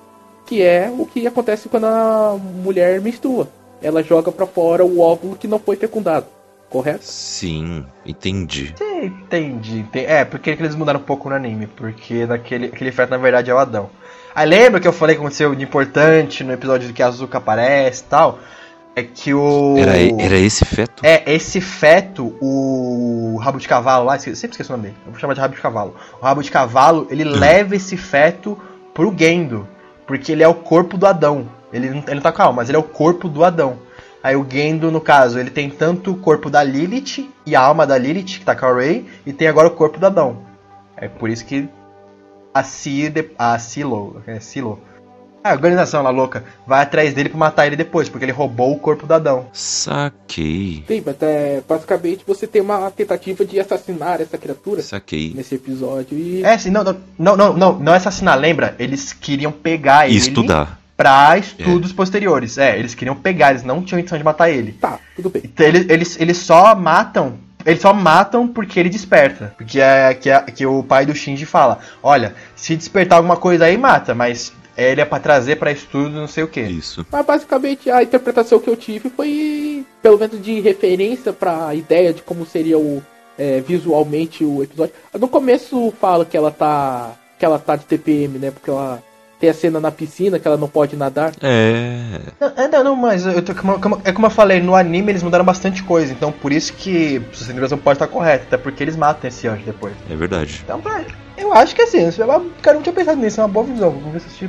Que é o que acontece quando a mulher menstrua. Ela joga para fora o óvulo que não foi fecundado. Correto? Sim, entendi. Sim, entendi. É, porque eles mudaram um pouco no anime. Porque naquele, aquele feto, na verdade, é o Adão. Aí lembra que eu falei que aconteceu de importante no episódio que a Azuka aparece e tal? É que o. Era, era esse feto? É, esse feto, o rabo de cavalo lá, sempre esqueço o nome dele. Eu vou chamar de rabo de cavalo. O rabo de cavalo, ele Hum. leva esse feto pro Gendo. Porque ele é o corpo do Adão. Ele não, ele não tá com a alma, mas ele é o corpo do Adão. Aí o Gendo, no caso, ele tem tanto o corpo da Lilith e a alma da Lilith, que tá com a Rey, e tem agora o corpo do Adão. É por isso que a Cid, a Silo, é Silo, a organização lá louca, vai atrás dele pra matar ele depois, porque ele roubou o corpo do Adão. Saquei. Sim, mas é, basicamente você tem uma tentativa de assassinar essa criatura Saquei. nesse episódio e. É, sim, não, não, não, não, não, não é assassinar, lembra? Eles queriam pegar E ele estudar. pra estudos posteriores. É, eles queriam pegar, eles não tinham intenção de matar ele. Tá, tudo bem. Então eles, eles, eles só matam. Eles só matam porque ele desperta. Porque é que, é que o pai do Shinji fala: Olha, se despertar alguma coisa aí, mata, mas ele é pra trazer pra estudo não sei o que. Isso. Mas basicamente a interpretação que eu tive foi, pelo menos de referência pra ideia de como seria o é, visualmente o episódio. No começo fala que ela tá. que ela tá de TPM, né? Porque ela tem a cena na piscina que ela não pode nadar. É. Não, é, não, não, mas eu tô- como- como- é como eu falei, no anime eles mudaram bastante coisa, então por isso que sua interpretação pode estar correta, até porque eles matam esse anjo depois. É verdade. Então, pra- eu acho que assim, é uma- cara, eu não tinha pensado nisso, é uma boa visão. Vou ver se eu assisti-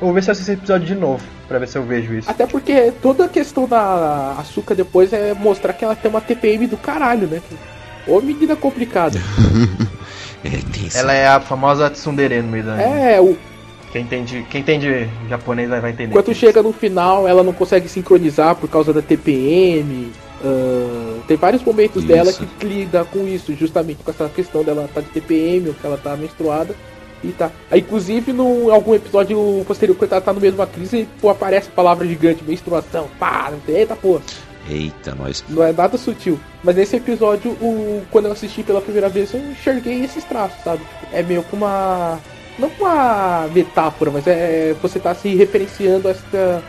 eu vou ver se eu assisto esse episódio de novo, pra ver se eu vejo isso. Até porque toda a questão da açúcar depois é mostrar que ela tem uma TPM do caralho, né? Ô medida complicada. É. Ela é a famosa tsundere no meio da. É, o, Quem entende, quem entende japonês vai entender. Quando chega no final, ela não consegue sincronizar por causa da TPM. ah, tem vários momentos Isso. dela que lida com isso, justamente com essa questão dela tá de TPM, ou que ela tá menstruada. E tá. Aí, inclusive, no algum episódio posterior, quando ela tá no meio de uma crise, pô, aparece a palavra gigante, menstruação. Pá, eita porra. Eita, nós. Não é nada sutil. Mas nesse episódio, o, quando eu assisti pela primeira vez, eu enxerguei esses traços, sabe? É meio que uma. Não uma metáfora, mas é você tá se referenciando a esta,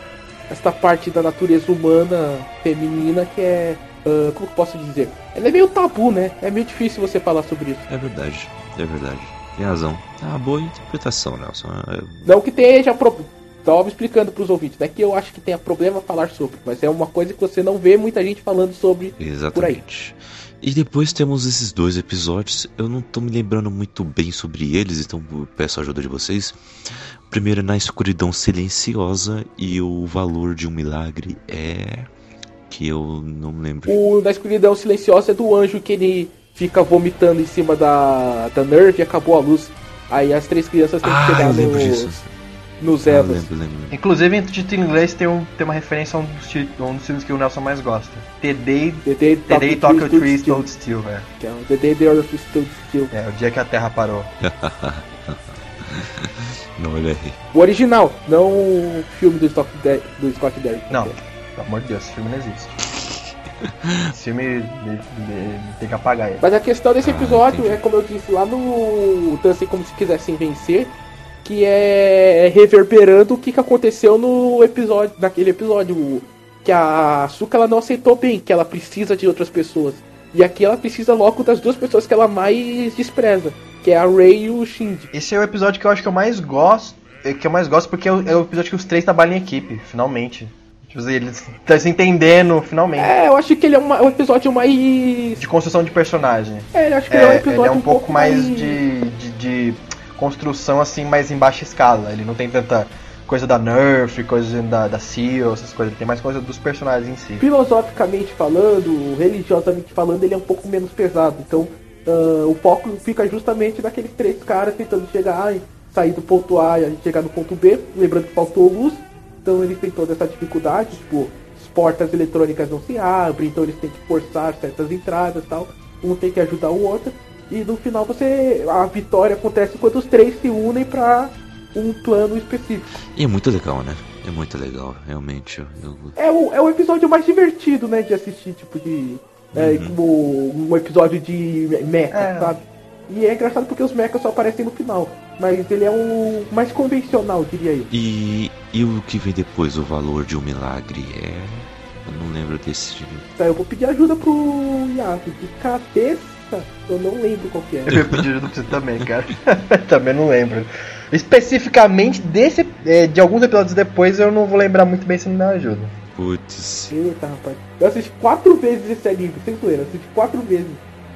esta parte da natureza humana feminina que é. ah, como que eu posso dizer? Ela é meio tabu, né? É meio difícil você falar sobre isso. É verdade. É verdade. Tem razão. É uma boa interpretação, Nelson. É- Não que tenha pro... Tava explicando pros ouvintes, não é que eu acho que tenha problema falar sobre, mas é uma coisa que você não vê muita gente falando sobre Exatamente. E depois temos esses dois episódios. Eu não tô me lembrando muito bem sobre eles, então peço a ajuda de vocês. O primeiro é Na Escuridão Silenciosa e o valor de um milagre é. que eu não lembro. O da escuridão silenciosa é do anjo que ele fica vomitando em cima da, da Nerve e acabou a luz. Aí as três crianças têm que Ah, chegar eu lembro nos, disso. Nos Ah, eu Evas. lembro, lembro. Inclusive, entre o título em inglês tem, um, tem uma referência a um dos, um dos filmes que o Nelson mais gosta. The Day, The Day, The Day Tokyo Still, Stood Still, velho. que é o The Day the Earth Stood Still. É, o dia que a Terra parou. Não, olha aí. O original, não o filme do Scott, Der do Scott Derrick. Não, pelo amor de Deus, esse filme não existe. Esse filme de- de- tem que apagar ele. Mas a questão desse Ah, episódio entendi. é, como eu disse lá no Dancem Como Se Quisessem Vencer, que é reverberando o que, que aconteceu no episódio, naquele episódio, que a Asuka ela não aceitou bem, que ela precisa de outras pessoas. E aqui ela precisa logo das duas pessoas que ela mais despreza, que é a Rei e o Shinji. Esse é o episódio que eu acho que eu mais gosto. é, Que eu mais gosto porque é o, é o episódio que os três trabalham em equipe, finalmente. Tipo assim, eles estão se entendendo, finalmente. É, eu acho que ele é uma- um episódio mais. De construção de personagem. É, eu acho que É, ele é um ele episódio é um pouco mais de, de, de construção assim, mais em baixa escala. Ele não tem tanta coisa da Nerf, coisa da, da Seal, essas coisas. Ele tem mais coisa dos personagens em si. filosoficamente falando, religiosamente falando, ele é um pouco menos pesado. Então, ah, o foco fica justamente naqueles três caras tentando chegar, ai, sair do ponto A e chegar no ponto B. Lembrando que faltou luz, então eles têm toda essa dificuldade. Tipo, as portas eletrônicas não se abrem, então eles têm que forçar certas entradas tal. Um tem que ajudar o outro. E no final você. A vitória acontece quando os três se unem pra um plano específico. E é muito legal, né? É muito legal, realmente. Eu, É o, é o episódio mais divertido, né, de assistir, tipo, de. É, como um episódio de mecha, É. sabe? E é engraçado porque os mechas só aparecem no final. Mas ele é o mais convencional, diria eu. E, e o que vem depois, o valor de um milagre é. Eu não lembro desse. Tá, eu vou pedir ajuda pro. De cabeça, eu não lembro qual que é. Eu pedi ajuda pra você também, cara. também não lembro. Especificamente desse. é, de alguns episódios depois eu não vou lembrar muito bem se não me dá ajuda. Putz. Eita, rapaz. Eu assisti quatro vezes esse anime, sem zoeira. Eu assisti quatro vezes.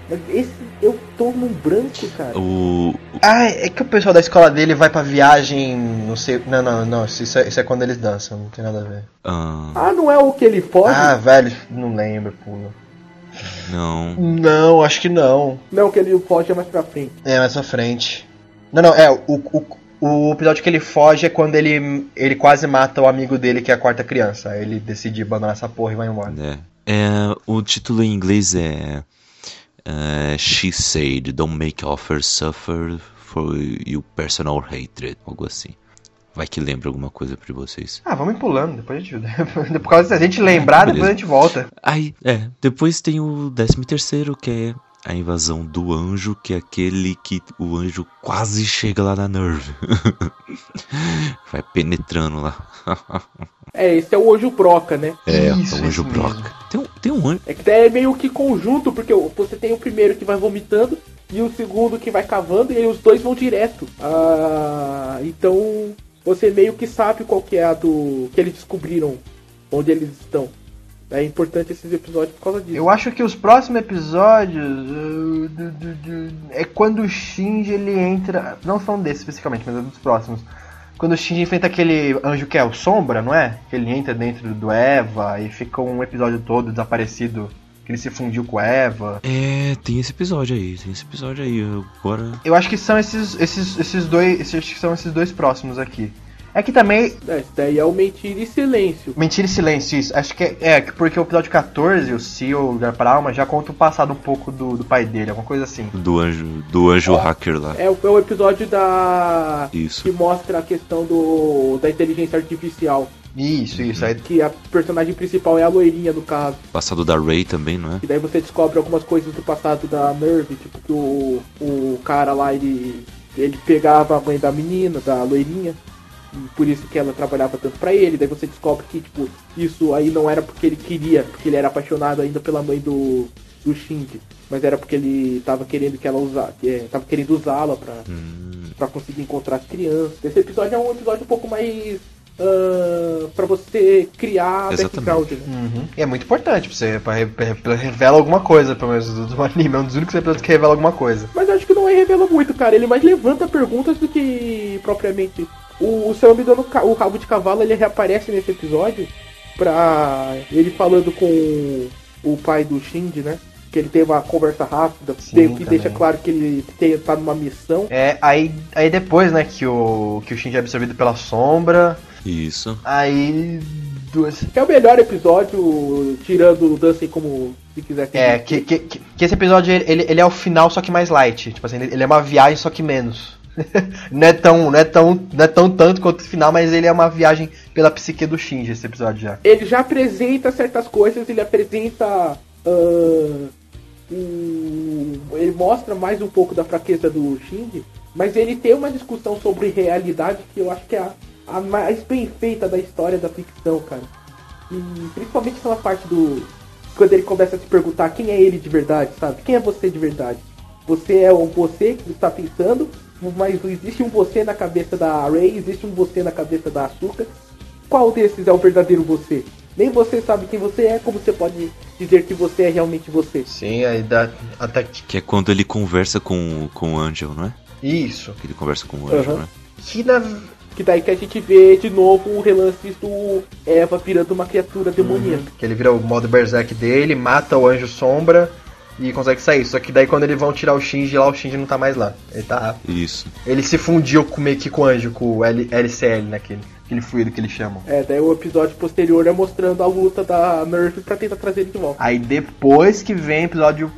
Mas esse eu tô num branco, cara. O. Ah, é que o pessoal da escola dele vai pra viagem. Não sei. Não, não, não. Isso é, isso é quando eles dançam, não tem nada a ver. ah, Ah, não é o que ele foge? Ah, velho, não lembro, pô. Não. Não, acho que não. Não, o que ele foge é mais pra frente. É, mais pra frente. Não, não, é, o, o, o episódio que ele foge é quando ele, ele quase mata o amigo dele, que é a quarta criança. Aí ele decide abandonar essa porra e vai embora. É. É, o título em inglês é. é, She said, Don't make offers suffer for your personal hatred. Algo assim. Vai que lembra alguma coisa pra vocês. Ah, vamos pulando, depois a gente. Por causa se a gente lembrar, depois a Beleza. gente volta. Aí, é. Depois tem o décimo terceiro, que é a invasão do anjo, que é aquele que o anjo quase chega lá na Nerve. Vai penetrando lá. É, esse é o Anjo Broca, né? É, Isso, o anjo broca. mesmo. Tem um, tem um anjo. É que é meio que conjunto, porque você tem o primeiro que vai vomitando e o segundo que vai cavando, e aí os dois vão direto. Ah, então você meio que sabe qual que é a do. que eles descobriram onde eles estão. É importante esses episódios por causa disso. Eu acho que os próximos episódios. uh, é quando o Shinji ele entra. Não são desses especificamente, mas é dos próximos. Quando o Shinji enfrenta aquele anjo que é o Sombra, não é? Que ele entra dentro do Eva e fica um episódio todo desaparecido. Que ele se fundiu com Eva. É, tem esse episódio aí, tem esse episódio aí. Agora. Eu acho que são esses, esses, esses dois. Esses, acho que são esses dois próximos aqui. É que também. É, esse daí é o Mentira e Silêncio. Mentira e silêncio, isso. Acho que é, é que porque o episódio 14, o Seal, o Lugar para a Alma, já conta o passado um pouco do, do pai dele, alguma coisa assim. Do anjo, do anjo hacker lá. É, o- é o episódio da. Isso. que mostra a questão do. da inteligência artificial. Isso, isso. Aí, Que a personagem principal é a loirinha, no caso. Passado da Ray também, não é? E daí você descobre algumas coisas do passado da Nerve, tipo que o, o cara lá, ele, ele pegava a mãe da menina, da loirinha, e por isso que ela trabalhava tanto pra ele. Daí você descobre que, tipo, isso aí não era porque ele queria, porque ele era apaixonado ainda pela mãe do, do Shinji. Mas era porque ele tava querendo que ela usasse, é, tava querendo usá-la pra, Hum, pra conseguir encontrar as crianças. Esse episódio é um episódio um pouco mais. Uh, para você criar Exatamente. background, né? Uhum. E é muito importante pra você, pra, re- pra- revela alguma coisa, pelo menos do, do anime. É um dos únicos episódios que revela alguma coisa. Mas eu acho que não é revela muito, cara. Ele mais levanta perguntas do que propriamente. O, o ca- o rabo de cavalo ele reaparece nesse episódio pra ele falando com o pai do Shinji, né? que ele tem uma conversa rápida, Sim, que deixa claro que ele tem, tá numa missão. É, aí, aí depois, né, que o, que o Shinji é absorvido pela sombra, Isso. aí... Duas... Que é o melhor episódio, tirando o Dustin como se quiser que É, que, que, que que esse episódio, ele, ele é o final, só que mais light. Tipo assim, ele é uma viagem, só que menos. não, é tão, não, é tão, não é tão tanto quanto o final, mas ele é uma viagem pela psique do Shinji, esse episódio já. ele já apresenta certas coisas, ele apresenta. ah, um- ele mostra mais um pouco da fraqueza do Shinji, mas ele tem uma discussão sobre realidade que eu acho que é a, a mais bem feita da história da ficção, cara. E principalmente aquela parte do. Quando ele começa a se perguntar quem é ele de verdade, sabe? Quem é você de verdade? Você é o você que está pensando, mas existe um você na cabeça da Ray, existe um você na cabeça da Asuka. Qual desses é o verdadeiro você? Nem você sabe quem você é, como você pode dizer que você é realmente você? Sim, aí dá até que. Que é quando ele conversa com, com o Angel, não é? Isso. Que ele conversa com o Angel, Aham. né? Que na. Que daí que a gente vê de novo o relance do Eva virando uma criatura demoníaca. Que ele vira o modo berserk dele, mata o anjo sombra e consegue sair. Só que daí quando eles vão tirar o Shinji lá, o Shinji não tá mais lá. Ele tá. Isso. Ele se fundiu com, meio que com o anjo, com o L, LCL, né? Aquele, aquele fluido que eles chamam. É, daí o episódio posterior é mostrando a luta da Nerf pra tentar trazer ele de volta. Aí depois que vem o episódio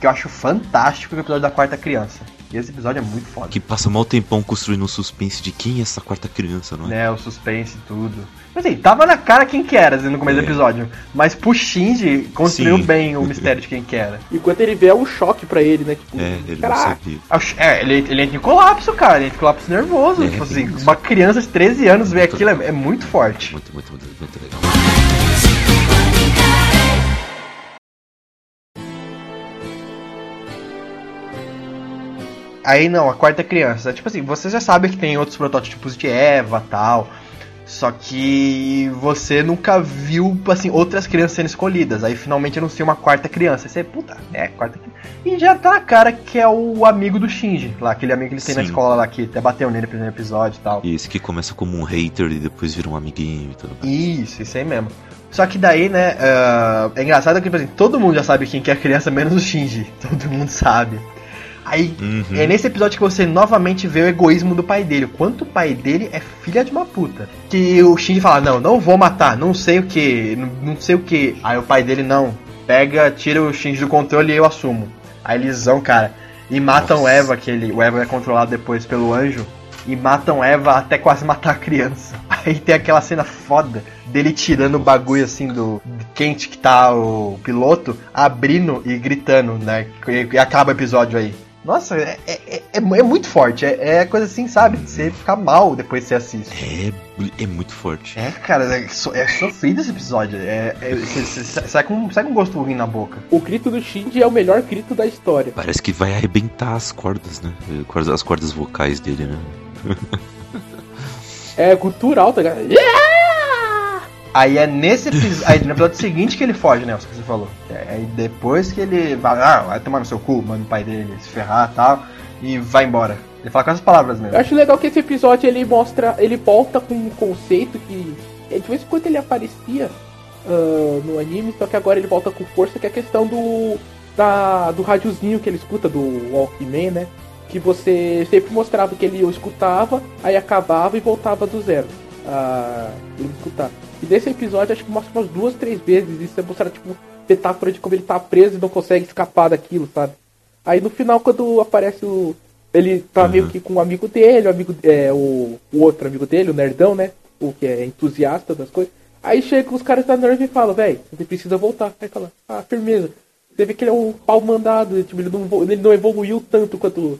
que eu acho fantástico, que é o episódio da quarta criança. E esse episódio é muito foda. Que passa mal tempão construindo um suspense de quem é essa quarta criança, não é? Né, o suspense e tudo. Mas assim, tava na cara quem que era assim, no começo do É. episódio. Mas pro Shinji construiu Sim. bem o mistério de quem que era. E quando ele vê é um choque pra ele, né? Tipo, É, ele não sabia. Acho- É, ele, ele entra em colapso, cara. Ele entra em colapso nervoso. É, tipo assim, uma criança de 13 anos ver aquilo é, é muito forte. Muito, muito, muito, muito legal. Aí não, a quarta criança. Tipo assim, você já sabe que tem outros protótipos de Eva tal. Só que você nunca viu, assim, outras crianças sendo escolhidas. Aí finalmente anuncia uma quarta criança. Aí você, puta, é, quarta criança. E já tá na cara que é o amigo do Shinji, lá, aquele amigo que ele tem na Sim. escola lá, que até bateu nele no primeiro episódio e tal. Esse que começa como um hater e depois vira um amiguinho e tudo mais. Isso, isso aí mesmo. Só que daí, né, ah, é engraçado que, tipo assim, todo mundo já sabe quem que é a criança, menos o Shinji. Todo mundo sabe. Aí, Uhum. é nesse episódio que você novamente vê o egoísmo do pai dele. O quanto o pai dele é filha de uma puta. Que o Shinji fala, não, não vou matar, não sei o que, não, não sei o que. Aí o pai dele, não, pega, tira o Shinji do controle e eu assumo. Aí eles vão, cara, e matam o Nossa. Eva, que ele, o Eva é controlado depois pelo anjo. E matam Eva até quase matar a criança. Aí tem aquela cena foda dele tirando o bagulho assim do quente que tá o piloto, abrindo e gritando, né? E acaba o episódio aí. Nossa, é, é, é, é muito forte. É, é coisa assim, sabe? De você ficar mal depois que você assiste. É, é muito forte. É, cara, é, so- é sofrido esse episódio. É, é, sai, com, sai com gosto ruim na boca. o grito do Shinji é o melhor grito da história. Parece que vai arrebentar as cordas, né? As cordas vocais dele, né? É cultural, tá ligado? Yeah! Aí é nesse episódio. aí no episódio seguinte que ele foge, né? O que você falou. É, aí depois que ele vai, ah, vai tomar no seu cu, manda o pai dele se ferrar e tal. E vai embora. Ele fala com essas palavras mesmo. Eu acho legal que esse episódio ele mostra, ele volta com um conceito que é, de vez em quando ele aparecia ah, no anime, só que agora ele volta com força, que é a questão do da, do rádiozinho que ele escuta do Walkman, né? Que você sempre mostrava que ele escutava, aí acabava e voltava do zero. Ah, ele escutar. E nesse episódio acho que mostra umas duas, três vezes. Isso é mostrar, tipo, metáfora de como ele tá preso e não consegue escapar daquilo, sabe? Aí no final, quando aparece o. Ele tá meio que com um amigo dele, o amigo. É, o, o outro amigo dele, o nerdão, né? O que é entusiasta das coisas. Aí chega os caras da Nerve e falam, velho, você precisa voltar. Aí fala, ah, firmeza. Você vê que ele é um pau mandado, tipo, ele não, ele não evoluiu tanto quanto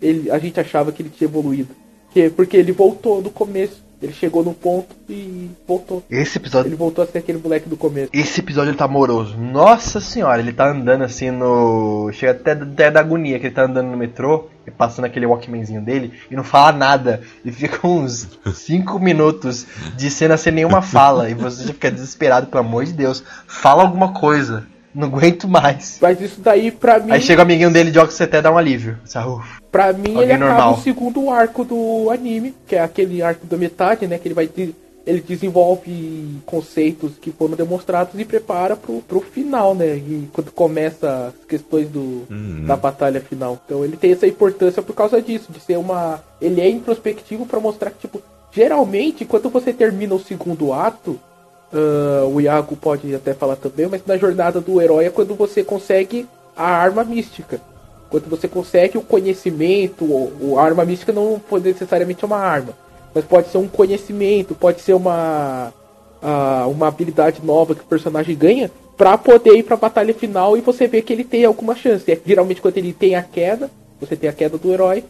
ele, a gente achava que ele tinha evoluído. Que, porque ele voltou do começo. Ele chegou no ponto e voltou. Esse episódio. Ele voltou a ser aquele moleque do começo. Esse episódio ele tá amoroso. Nossa senhora, ele tá andando assim no. Chega até, até da agonia que ele tá andando no metrô e passando aquele Walkmanzinho dele e não fala nada. E fica uns 5 minutos de cena sem nenhuma fala. E você já fica desesperado, pelo amor de Deus. Fala alguma coisa. Não aguento mais. Mas isso daí, pra mim, Aí chega o amiguinho dele de óculos você até dá um alívio. Ufa. pra mim Alguém ele acaba normal. o segundo arco do anime, que é aquele arco da metade, né? Que ele vai. de- ele desenvolve conceitos que foram demonstrados e prepara pro, pro final, né? E quando começa as questões do, Uhum. da batalha final. Então ele tem essa importância por causa disso, de ser uma. Ele é introspectivo pra mostrar que, tipo, geralmente, quando você termina o segundo ato, ah, o Iago pode até falar também, mas na jornada do herói é quando você consegue a arma mística. Quando você consegue o conhecimento, ou a arma mística não pode necessariamente é uma arma, mas pode ser um conhecimento, pode ser uma ah, uma habilidade nova que o personagem ganha pra poder ir pra batalha final e você vê que ele tem alguma chance. É, geralmente quando ele tem a queda, você tem a queda do herói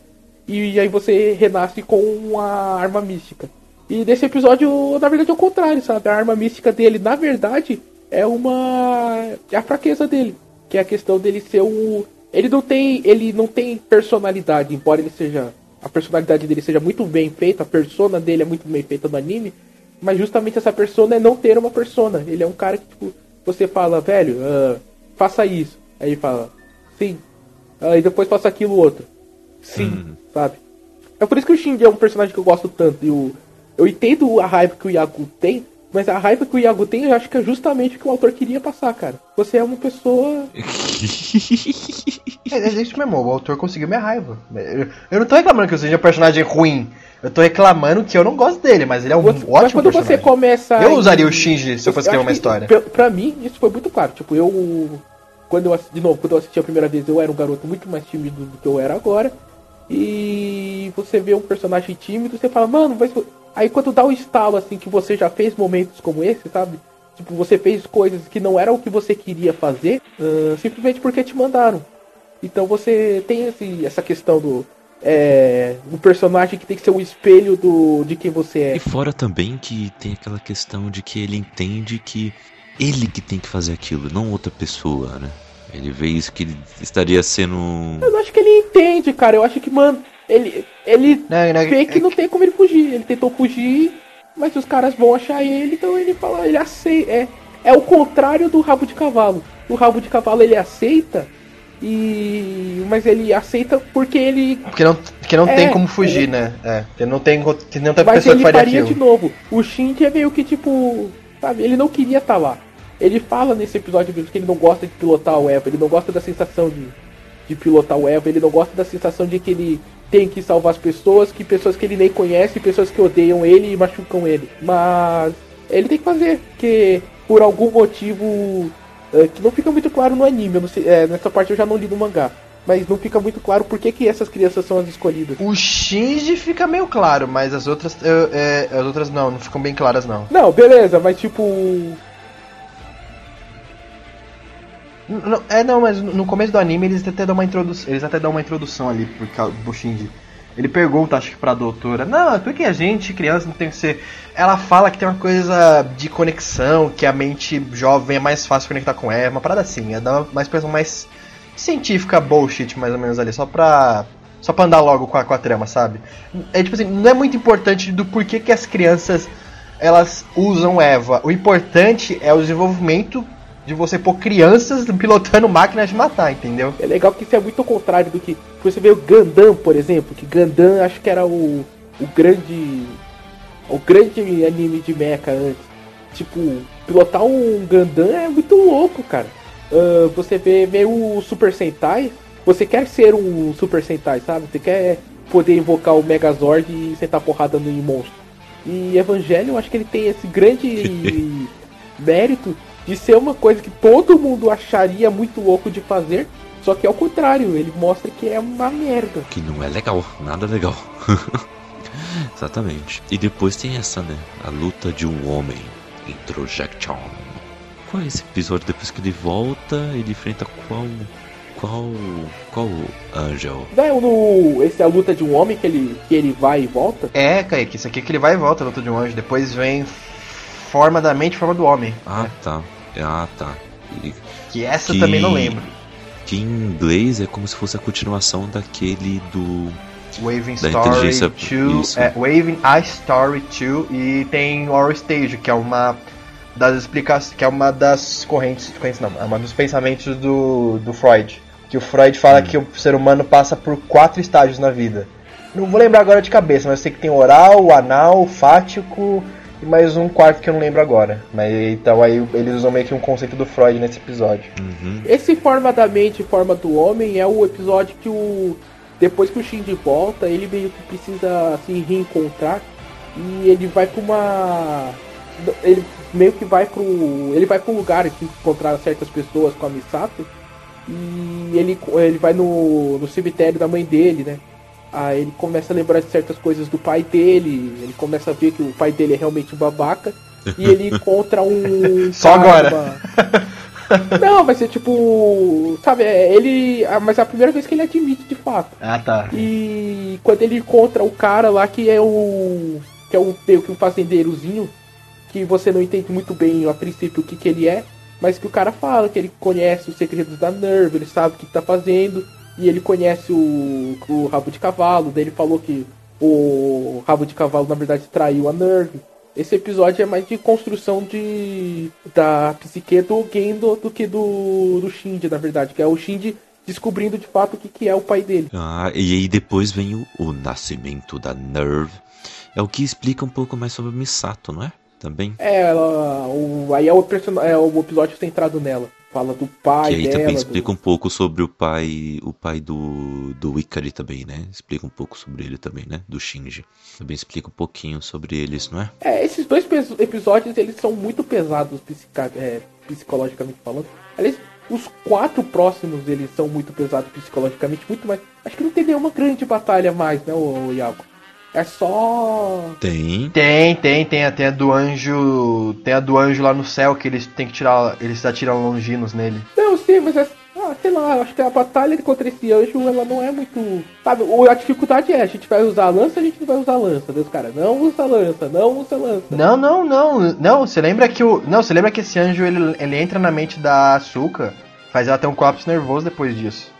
e aí você renasce com a arma mística. E nesse episódio, na verdade, é o contrário, sabe? A arma mística dele, na verdade, é uma. é a fraqueza dele. Que é a questão dele ser o. Ele não tem. Ele não tem personalidade, embora ele seja. A personalidade dele seja muito bem feita, a persona dele é muito bem feita no anime. Mas justamente essa persona é não ter uma persona. Ele é um cara que, tipo, você fala, velho, ah, faça isso. Aí ele fala, sim. Aí depois faça aquilo outro. Sim, Hum. sabe? É por isso que o Shinji é um personagem que eu gosto tanto. E o, eu entendo a raiva que o Yagu tem, mas a raiva que o Yagu tem eu acho que é justamente o que o autor queria passar, cara. Você é uma pessoa. É, é isso mesmo, o autor conseguiu minha raiva. Eu, eu não tô reclamando que eu seja um personagem ruim. Eu tô reclamando que eu não gosto dele, mas ele é um Você- mas ótimo quando personagem. você começa. Eu usaria o Shinji se eu fosse criar acho uma que, história. Pra, pra mim, isso foi muito claro. Tipo, eu. Quando eu assisti, de novo, quando eu assisti a primeira vez, eu era um garoto muito mais tímido do que eu era agora. E você vê um personagem tímido, você fala, mano, vai. Ser-" Aí quando dá o estalo assim que você já fez momentos como esse, sabe? Tipo, você fez coisas que não era o que você queria fazer, ah, simplesmente porque te mandaram. Então você tem esse, essa questão do. É, um personagem que tem que ser um espelho do, de quem você é. E fora também que tem aquela questão de que ele entende que ele que tem que fazer aquilo, não outra pessoa, né? Ele vê isso que ele estaria sendo. Eu acho que ele entende, cara. Eu acho que, mano, ele, ele Não, não, vê que é não tem como ele fugir. Ele tentou fugir, mas os caras vão achar ele, então ele fala, ele aceita. É, é o contrário do rabo de cavalo. O rabo de cavalo ele aceita, e. Mas ele aceita porque ele. Porque não, porque não É, tem como fugir, né? É, porque não tem, que nem outra Mas pessoa que ele faria faria aquilo. de novo. O Shinji é meio que tipo. Sabe, ele não queria estar lá. Ele fala nesse episódio mesmo que ele não gosta de pilotar o Eva, ele não gosta da sensação de, de pilotar o Eva, ele não gosta da sensação de que ele tem que salvar as pessoas, que pessoas que ele nem conhece, pessoas que odeiam ele e machucam ele. Mas ele tem que fazer, porque por algum motivo é, que não fica muito claro no anime, eu não sei, é, nessa parte eu já não li no mangá. Mas não fica muito claro por que, que essas crianças são as escolhidas. O Shinji fica meio claro, mas as outras. eu- é, as outras não, não ficam bem claras não. Não, beleza, mas tipo. Não- é não, mas no começo do anime eles até dão uma introdução. Eles até dão uma introdução ali do Shinji. Ele pergunta, acho que pra doutora, não, por que a gente, criança, não tem que ser. Ela fala que tem uma coisa de conexão, que a mente jovem é mais fácil conectar com ela, uma parada assim, é dar uma expressão mais científica bullshit, mais ou menos ali, só pra. Só pra andar logo com a, com a trama, sabe? É tipo assim, não é muito importante do porquê que as crianças elas usam Eva. O importante é o desenvolvimento de você pôr crianças pilotando máquinas de matar, entendeu? É legal que isso é muito ao contrário do que. Você vê o Gundam, por exemplo, que Gundam acho que era o, o grande. O grande anime de mecha antes. Tipo, pilotar um Gundam é muito louco, cara. Ah, você vê, vê o Super Sentai, você quer ser um Super Sentai, sabe? Você quer poder invocar o Megazord e sentar porrada no monstro. E Evangelho, eu acho que ele tem esse grande mérito de ser uma coisa que todo mundo acharia muito louco de fazer, só que ao contrário, ele mostra que é uma merda. Que não é legal, nada legal. Exatamente. E depois tem essa, né? A luta de um homem. Introjection. Qual é esse episódio? Depois que ele volta, ele enfrenta qual. Qual. Qual Angel? Não é no. Esse é a luta de um homem que ele, que ele vai e volta? É, Kaique, isso aqui é que ele vai e volta, luta de um anjo. Depois vem forma da mente, forma do homem. Ah, tá. Ah, tá. E- Que essa que- eu também não lembro. Que em inglês é como se fosse a continuação daquele do. Waving Da Story inteligência- 2. isso. É, Waving a Story 2 e tem Horror Stage, que é uma das explicações. que é uma das correntes. correntes não, é uma dos pensamentos do, do Freud. Que o Freud fala que o ser humano passa por quatro estágios na vida. Não vou lembrar agora de cabeça, mas eu sei que tem oral, anal, fático e mais um quarto que eu não lembro agora. Mas então aí eles usam meio que um conceito do Freud nesse episódio. Uhum. Esse Forma da Mente e Forma do Homem é o episódio que o. Depois que o Shinji volta, ele meio que precisa se reencontrar. E ele vai pra uma. Ele meio que vai pro. Ele vai pra um lugar que encontrar certas pessoas com a Misato. E ele, ele vai no, no cemitério da mãe dele, né? Aí ele começa a lembrar de certas coisas do pai dele. Ele começa a ver que o pai dele é realmente um babaca. E ele encontra um. Só agora. Não, vai ser tipo. Sabe, é, ele. ah, Mas é a primeira vez que ele admite de fato. Ah, tá. E quando ele encontra o cara lá que é o. que é o meio que um fazendeirozinho, que você não entende muito bem a princípio o que, que ele é, mas que o cara fala que ele conhece os segredos da Nerve, ele sabe o que tá fazendo, e ele conhece o, o rabo de cavalo, daí ele falou que o rabo de cavalo na verdade traiu a Nerve. Esse episódio é mais de construção de da psique do Gendo do que do, do Shinji, na verdade, que é o Shinji descobrindo de fato o que, que é o pai dele. Ah, e aí depois vem o, o nascimento da Nerve. É o que explica um pouco mais sobre Misato, não é? Também. É, ela, o, aí é o, person... é o episódio centrado nela. Fala do pai que aí dela. também do- explica um pouco sobre o pai, o pai do do Ikari também, né? Explica um pouco sobre ele também, né? Do Shinji. Também explica um pouquinho sobre eles, não é? É, esses dois episódios eles são muito pesados psica- é, psicologicamente falando. Aliás, os quatro próximos eles são muito pesados psicologicamente, muito mais. Acho que não tem nenhuma grande batalha mais, né, o Iago? É só. Tem. Tem, tem, tem. Tem a do anjo. Tem a do anjo lá no céu que eles têm que tirar. Eles atiram longinos nele. Não, sim, mas é. Ah, sei lá, acho que a batalha contra esse anjo ela não é muito. Sabe, o- a dificuldade é, a gente vai usar a lança, a gente não vai usar a lança. Deus, cara, não usa a lança, não usa a lança. Não, não, não. Não, você lembra que o. Não, você lembra que esse anjo ele, ele entra na mente da Asuka, faz ela ter um colapso nervoso depois disso.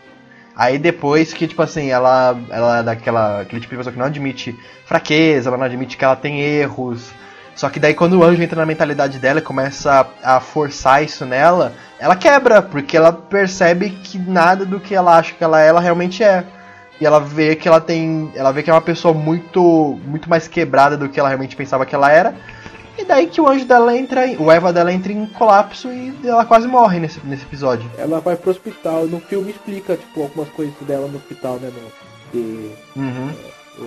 Aí depois que, tipo assim, ela, ela é daquela, aquele tipo de pessoa que não admite fraqueza, ela não admite que ela tem erros. Só que daí quando o anjo entra na mentalidade dela e começa a, a forçar isso nela, ela quebra, porque ela percebe que nada do que ela acha que ela é, ela realmente é. E ela vê que ela tem. Ela vê que é uma pessoa muito. muito mais quebrada do que ela realmente pensava que ela era. E daí que o anjo dela entra. O Eva dela entra em colapso e ela quase morre nesse, nesse episódio. Ela vai pro hospital. No filme explica, tipo, algumas coisas dela no hospital, né? No, de, Uhum.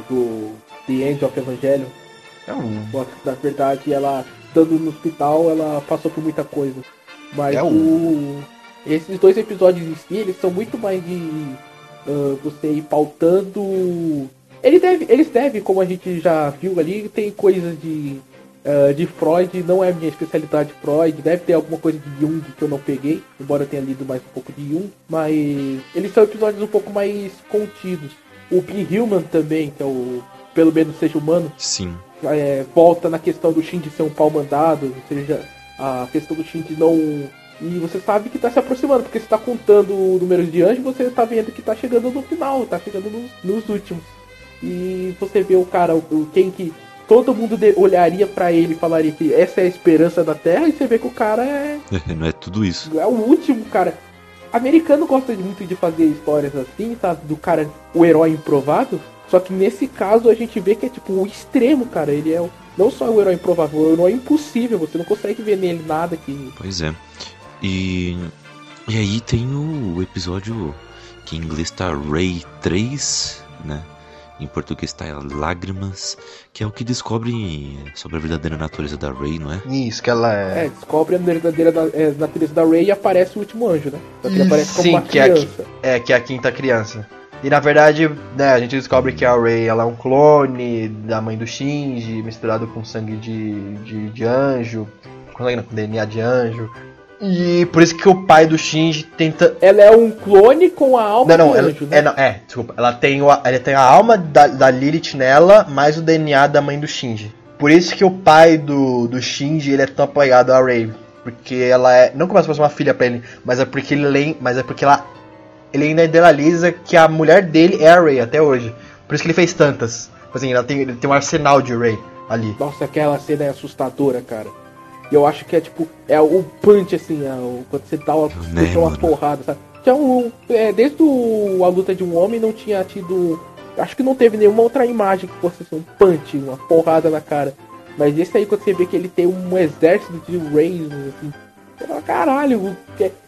do The End of Evangelion. É um. Na verdade, ela, estando no hospital, ela passou por muita coisa. Mas É o... esses dois episódios em si, eles são muito mais de ah, você ir pautando. Ele deve, eles devem, como a gente já viu ali, tem coisas de, ah, de Freud, não é minha especialidade Freud, deve ter alguma coisa de Jung que eu não peguei, embora eu tenha lido mais um pouco de Jung, mas eles são episódios um pouco mais contidos. O Be Human também, que é o pelo menos seja humano, Sim. é, volta na questão do Shinji ser um pau mandado, ou seja, a questão do Shinji não. E você sabe que tá se aproximando, porque você tá contando o número de anjos, você tá vendo que tá chegando no final, tá chegando nos, nos últimos. E você vê o cara, o, o- quem que. Todo mundo olharia pra ele e falaria que essa é a esperança da Terra, e você vê que o cara é, Não é tudo isso. é o último, cara. Americano gosta muito de fazer histórias assim, sabe? Do cara, o herói improvável. Só que nesse caso a gente vê que é tipo o extremo, cara. Ele é o- não só o herói improvável, o herói impossível. Você não consegue ver nele nada que. Pois é. E, e aí tem o episódio que em inglês tá Ray 3, né? Em português tá Lágrimas, que é o que descobre sobre a verdadeira natureza da Ray, não é? Isso, que ela É, é. descobre a verdadeira na- é, natureza da Rey e aparece o último anjo, né? Só que ele aparece como Sim, uma que é, a, criança. é, que é a quinta criança. E na verdade, né, a gente descobre que a Rey ela é um clone da mãe do Shinji, misturado com sangue de, de, de anjo, com DNA de anjo. E por isso que o pai do Shinji tenta. Ela é um clone com a alma Não, não, do ela, anjo, né? é, não, é, desculpa. Ela tem, o, ela tem a alma da, da Lilith nela, mais o DNA da mãe do Shinji. Por isso que o pai do, do Shinji ele é tão apegado a Rey. Porque ela é. Não como se fosse uma filha pra ele, mas é porque ele mas é porque ela. Ele ainda idealiza que a mulher dele é a Rey até hoje. Por isso que ele fez tantas. Tipo Assim, ela tem, ele tem um arsenal de Rey ali. Nossa, aquela cena é assustadora, cara. E eu acho que é tipo, é o punch, assim, é o- quando você dá uma, uma porrada, sabe? Que é é, desde o, a luta de um homem não tinha tido. Acho que não teve nenhuma outra imagem que fosse assim, um punch, uma porrada na cara. Mas esse aí, quando você vê que ele tem um exército de Rays, assim, você fala, caralho,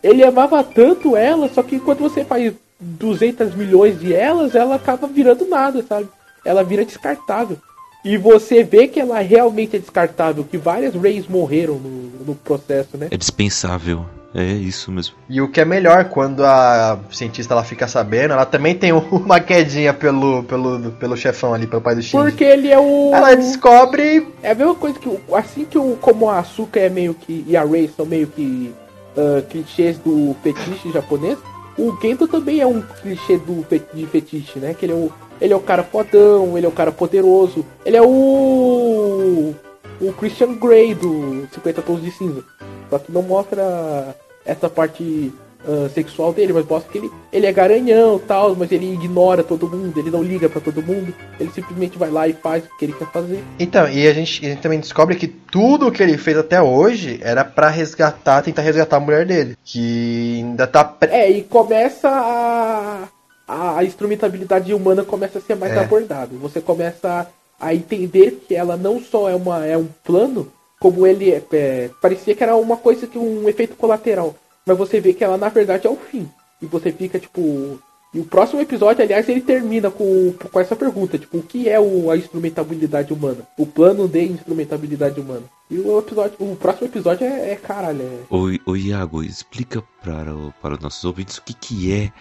ele amava tanto ela, só que quando você faz 200 milhões de elas, ela acaba virando nada, sabe? Ela vira descartável. E você vê que ela realmente é descartável, que várias Rays morreram no, no processo, né? É dispensável. É isso mesmo. E o que é melhor, quando a cientista ela fica sabendo, ela também tem uma quedinha pelo, pelo, pelo chefão ali, pelo pai do Shinji. Porque ele é o. Ela descobre. É a mesma coisa que. Assim que o. Como a Asuka é meio que. E a Rei são meio que. Uh, clichês do fetiche japonês. O Gendo também é um clichê do de fetiche, né? Que ele é o. Ele é o cara fodão, ele é o cara poderoso. Ele é o. O Christian Grey do 50 Tons de Cinza. Só que não mostra essa parte uh, sexual dele, mas mostra que ele, ele é garanhão tal, mas ele ignora todo mundo, ele não liga para todo mundo, ele simplesmente vai lá e faz o que ele quer fazer. Então, e a gente, a gente também descobre que tudo o que ele fez até hoje era para resgatar, tentar resgatar a mulher dele, que ainda tá. É, e começa a. A instrumentabilidade humana começa a ser mais é. abordada. Você começa a entender que ela não só é, uma, é um plano, como ele é, é, parecia que era uma coisa que um efeito colateral, mas você vê que ela na verdade é o fim. E você fica tipo, e o próximo episódio, aliás, ele termina com, com essa pergunta, tipo, o que é o, a instrumentabilidade humana? O plano de instrumentabilidade humana. E o episódio, o próximo episódio é, é caralho. É... Oi, oi, Iago, explica para, para os nossos ouvintes o que, que é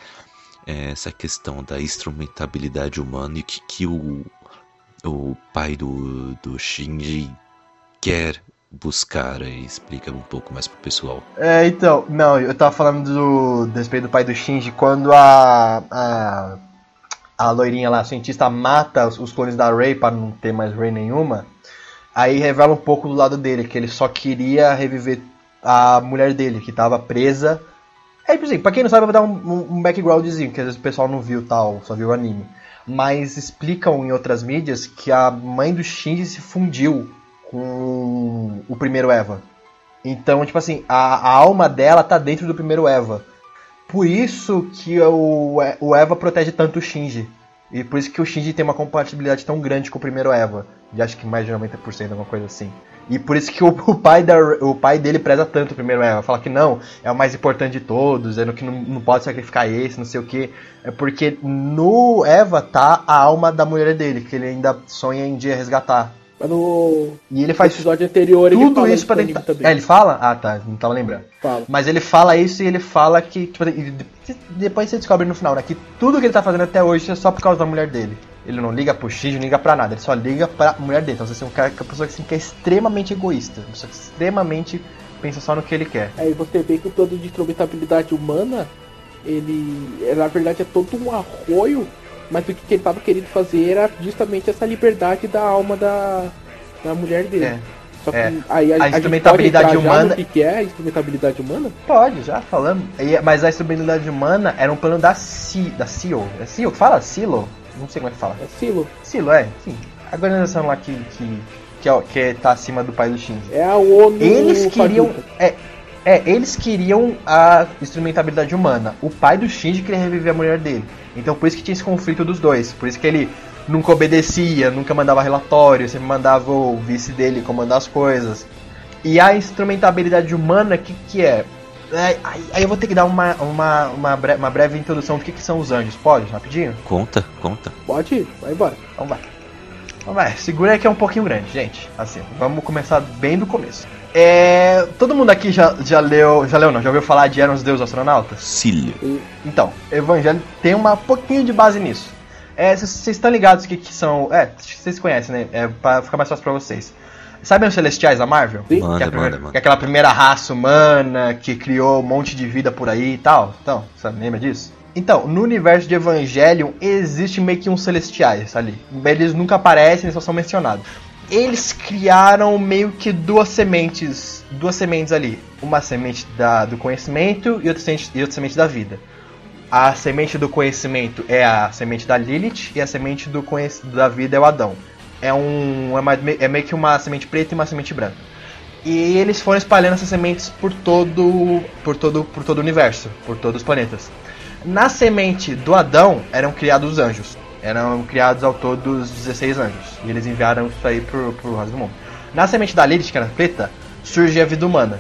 essa questão da instrumentabilidade humana e que, que o, o pai do, do Shinji quer buscar e explica um pouco mais pro pessoal. É, então, não, eu tava falando do, do respeito do pai do Shinji quando a, a a loirinha lá, a cientista mata os, os clones da Rey para não ter mais Rey nenhuma. Aí revela um pouco do lado dele que ele só queria reviver a mulher dele que tava presa. É, por exemplo, pra quem não sabe, eu vou dar um, um backgroundzinho, que às vezes o pessoal não viu tal, só viu o anime. Mas explicam em outras mídias que a mãe do Shinji se fundiu com o primeiro Eva. Então, tipo assim, a, a alma dela tá dentro do primeiro Eva. Por isso que o, o Eva protege tanto o Shinji. E por isso que o Shinji tem uma compatibilidade tão grande com o primeiro Eva. De acho que mais de 90%, alguma coisa assim. E por isso que o, o, pai da, o pai dele preza tanto o primeiro Eva. Fala que não, é o mais importante de todos, é no que não, não pode sacrificar esse, não sei o que. É porque no Eva tá a alma da mulher dele, que ele ainda sonha em dia resgatar. No e ele faz episódio anterior tudo isso para tentar. É, ele fala? Ah, tá, não tava lembrando. Fala. Mas ele fala isso e ele fala que tipo, depois você descobre no final, né, que tudo que ele tá fazendo até hoje é só por causa da mulher dele. Ele não liga pro X, não liga pra nada, ele só liga pra mulher dele. Então você é um cara, uma pessoa assim, que é extremamente egoísta, uma pessoa que extremamente pensa só no que ele quer. Aí você vê que o plano de instrumentabilidade humana, ele na verdade é todo um arroio mas o que ele estava querendo fazer era justamente essa liberdade da alma da, da mulher dele. É. Só que é. aí a, a, a instrumentabilidade humana. O que é a instrumentabilidade humana? Pode, já falamos. Mas a instrumentabilidade humana era um plano da C, da CEO. É CEO que fala? Silo? Não sei como é que fala. É Silo. Silo, é. Sim. A organização lá que, que, que, é, que tá acima do pai do Shinji. É a ONU. Eles queriam. É, é, eles queriam a instrumentabilidade humana. O pai do Shinji queria reviver a mulher dele. Então por isso que tinha esse conflito dos dois. Por isso que ele nunca obedecia, nunca mandava relatório, sempre mandava o vice dele comandar as coisas. E a instrumentabilidade humana, o que, que é? é aí, aí, eu vou ter que dar uma, uma, uma, breve, uma breve introdução do que, que são os anjos. Pode, rapidinho? Conta, conta. Pode ir, vai embora. Vamos lá. Vamos lá, segura aí que é um pouquinho grande, gente. Assim, vamos começar bem do começo. É, todo mundo aqui já, já leu, já leu não, já ouviu falar de Eram os Deus Astronautas? Sim. Então, Evangelho tem uma pouquinho de base nisso. Vocês é, estão ligados que, que são. É, vocês conhecem, né? É, pra ficar mais fácil pra vocês. Sabem os Celestiais da Marvel? Sim. Manda, que, é primeira, manda, que é aquela primeira raça humana que criou um monte de vida por aí e tal. Então, você lembra disso? Então, no universo de Evangelion existe meio que uns celestiais ali. Eles nunca aparecem, eles só são mencionados eles criaram meio que duas sementes, duas sementes ali, uma semente da, do conhecimento e outra semente, e outra semente da vida. A semente do conhecimento é a semente da Lilith e a semente do da vida é o Adão. É um é, mais, é meio que uma semente preta e uma semente branca. E eles foram espalhando essas sementes por todo por todo por todo o universo, por todos os planetas. Na semente do Adão eram criados os anjos eram criados ao todo 16 anjos. E eles enviaram isso aí pro, pro resto do mundo. Na semente da Lilith, que era preta, surgia a vida humana.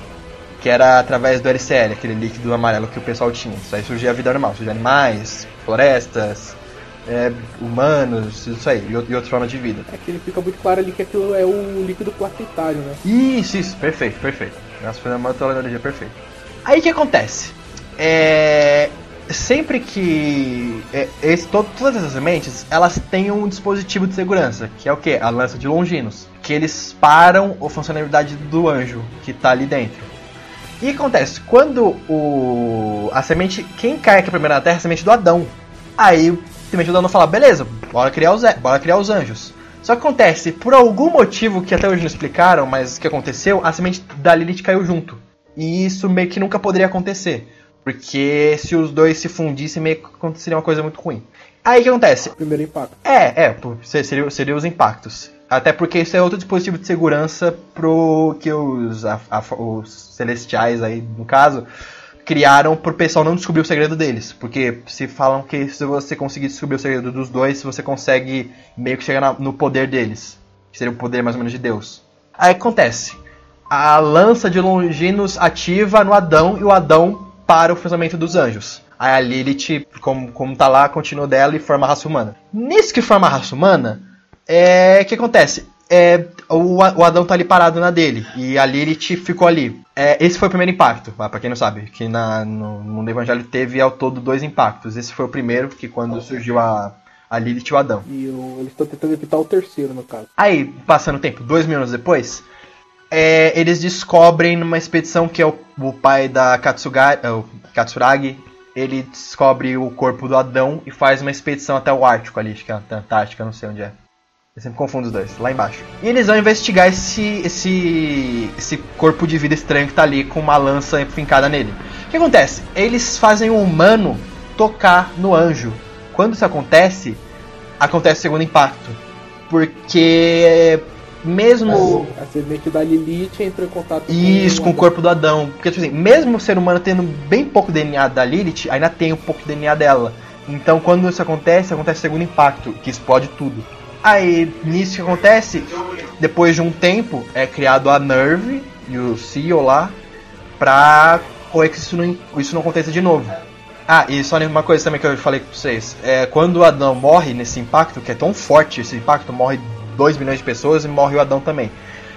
Que era através do LCL, aquele líquido amarelo que o pessoal tinha. Isso aí surgia a vida normal, surgia animais, florestas, é, humanos, isso aí, e, outras formas de vida. É que ele fica muito claro ali que aquilo é o líquido planetário, né? Isso, isso, perfeito, perfeito. Nossa, foi uma metodologia perfeita. Aí o que acontece? É, sempre que é, esse, to, todas essas sementes elas têm um dispositivo de segurança, que é o que? A lança de Longinos, que eles param a funcionalidade do anjo que está ali dentro. E acontece? Quando o a semente, quem cai aqui primeiro na Terra é a semente do Adão. Aí o semente do Adão fala, beleza, bora criar os, bora criar os anjos. Só que acontece, por algum motivo que até hoje não explicaram, mas que aconteceu, a semente da Lilith caiu junto. E isso meio que nunca poderia acontecer. Porque se os dois se fundissem, meio que aconteceria uma coisa muito ruim. Aí o que acontece? Primeiro impacto. É, é, seria, seria os impactos. Até porque isso é outro dispositivo de segurança pro que os, a, a, os celestiais aí, no caso, criaram pro pessoal não descobrir o segredo deles. Porque se falam que se você conseguir descobrir o segredo dos dois, você consegue meio que chegar na, no poder deles. Que seria o poder mais ou menos de Deus. Aí acontece. A lança de Longinos ativa no Adão e o Adão para o funcionamento dos anjos. Aí a Lilith, como, como tá lá, continua dela e forma a raça humana. Nisso que forma a raça humana, é o que acontece? É, o, o Adão tá ali parado na dele e a Lilith ficou ali. É, esse foi o primeiro impacto, para quem não sabe, que na, no, no Evangelho teve ao todo dois impactos. Esse foi o primeiro, que quando surgiu a, a Lilith e o Adão. E o, eles estão tentando evitar o terceiro, no caso. Aí, passando o tempo, dois mil anos depois, é, eles descobrem numa expedição que é o, o pai da é, o Katsuragi, ele descobre o corpo do Adão e faz uma expedição até o Ártico ali, acho que é Antártica, não sei onde é. Eu sempre confundo os dois, lá embaixo. E eles vão investigar esse, esse, esse corpo de vida estranho que tá ali com uma lança fincada nele. O que acontece? Eles fazem o humano tocar no anjo. Quando isso acontece, acontece o segundo impacto. Porque mesmo. A, semente da Lilith entrou em contato Isso, com, com o corpo do Adão. Porque, tipo assim, mesmo o ser humano tendo bem pouco DNA da Lilith, ainda tem um pouco de DNA dela. Então, quando isso acontece, acontece o segundo impacto, que explode tudo. Aí, nisso que acontece, depois de um tempo, é criado a Nerve e o CEO lá pra correr que isso não, isso não aconteça de novo. Ah, e só uma coisa também que eu falei pra vocês. É, quando o Adão morre nesse impacto, que é tão forte esse impacto, morre 2 milhões de pessoas e morre o Adão também.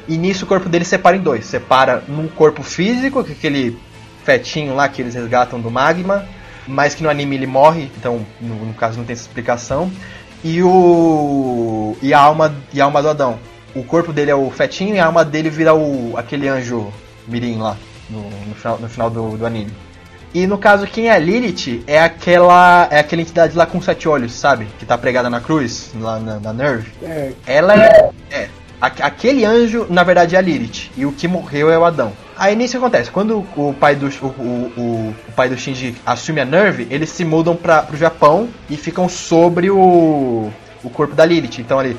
E nisso o corpo dele separa em dois. Separa num corpo físico, que é aquele fetinho lá que eles resgatam do magma, mas que no anime ele morre, então no, no caso não tem essa explicação e o e a alma e a alma do Adão. O corpo dele é o fetinho e a alma dele vira o aquele anjo mirim lá no, no final, no final do, do anime. E no caso, quem é a Lilith é aquela é aquela entidade lá com sete olhos, sabe? Que tá pregada na cruz, lá na, na Nerve. É. Ela é, é. Aquele anjo, na verdade, é a Lilith. E o que morreu é o Adão. Aí nisso acontece, quando o pai do, o, o, o pai do Shinji assume a Nerve, eles se mudam para pro Japão e ficam sobre o, o corpo da Lilith. Então ali.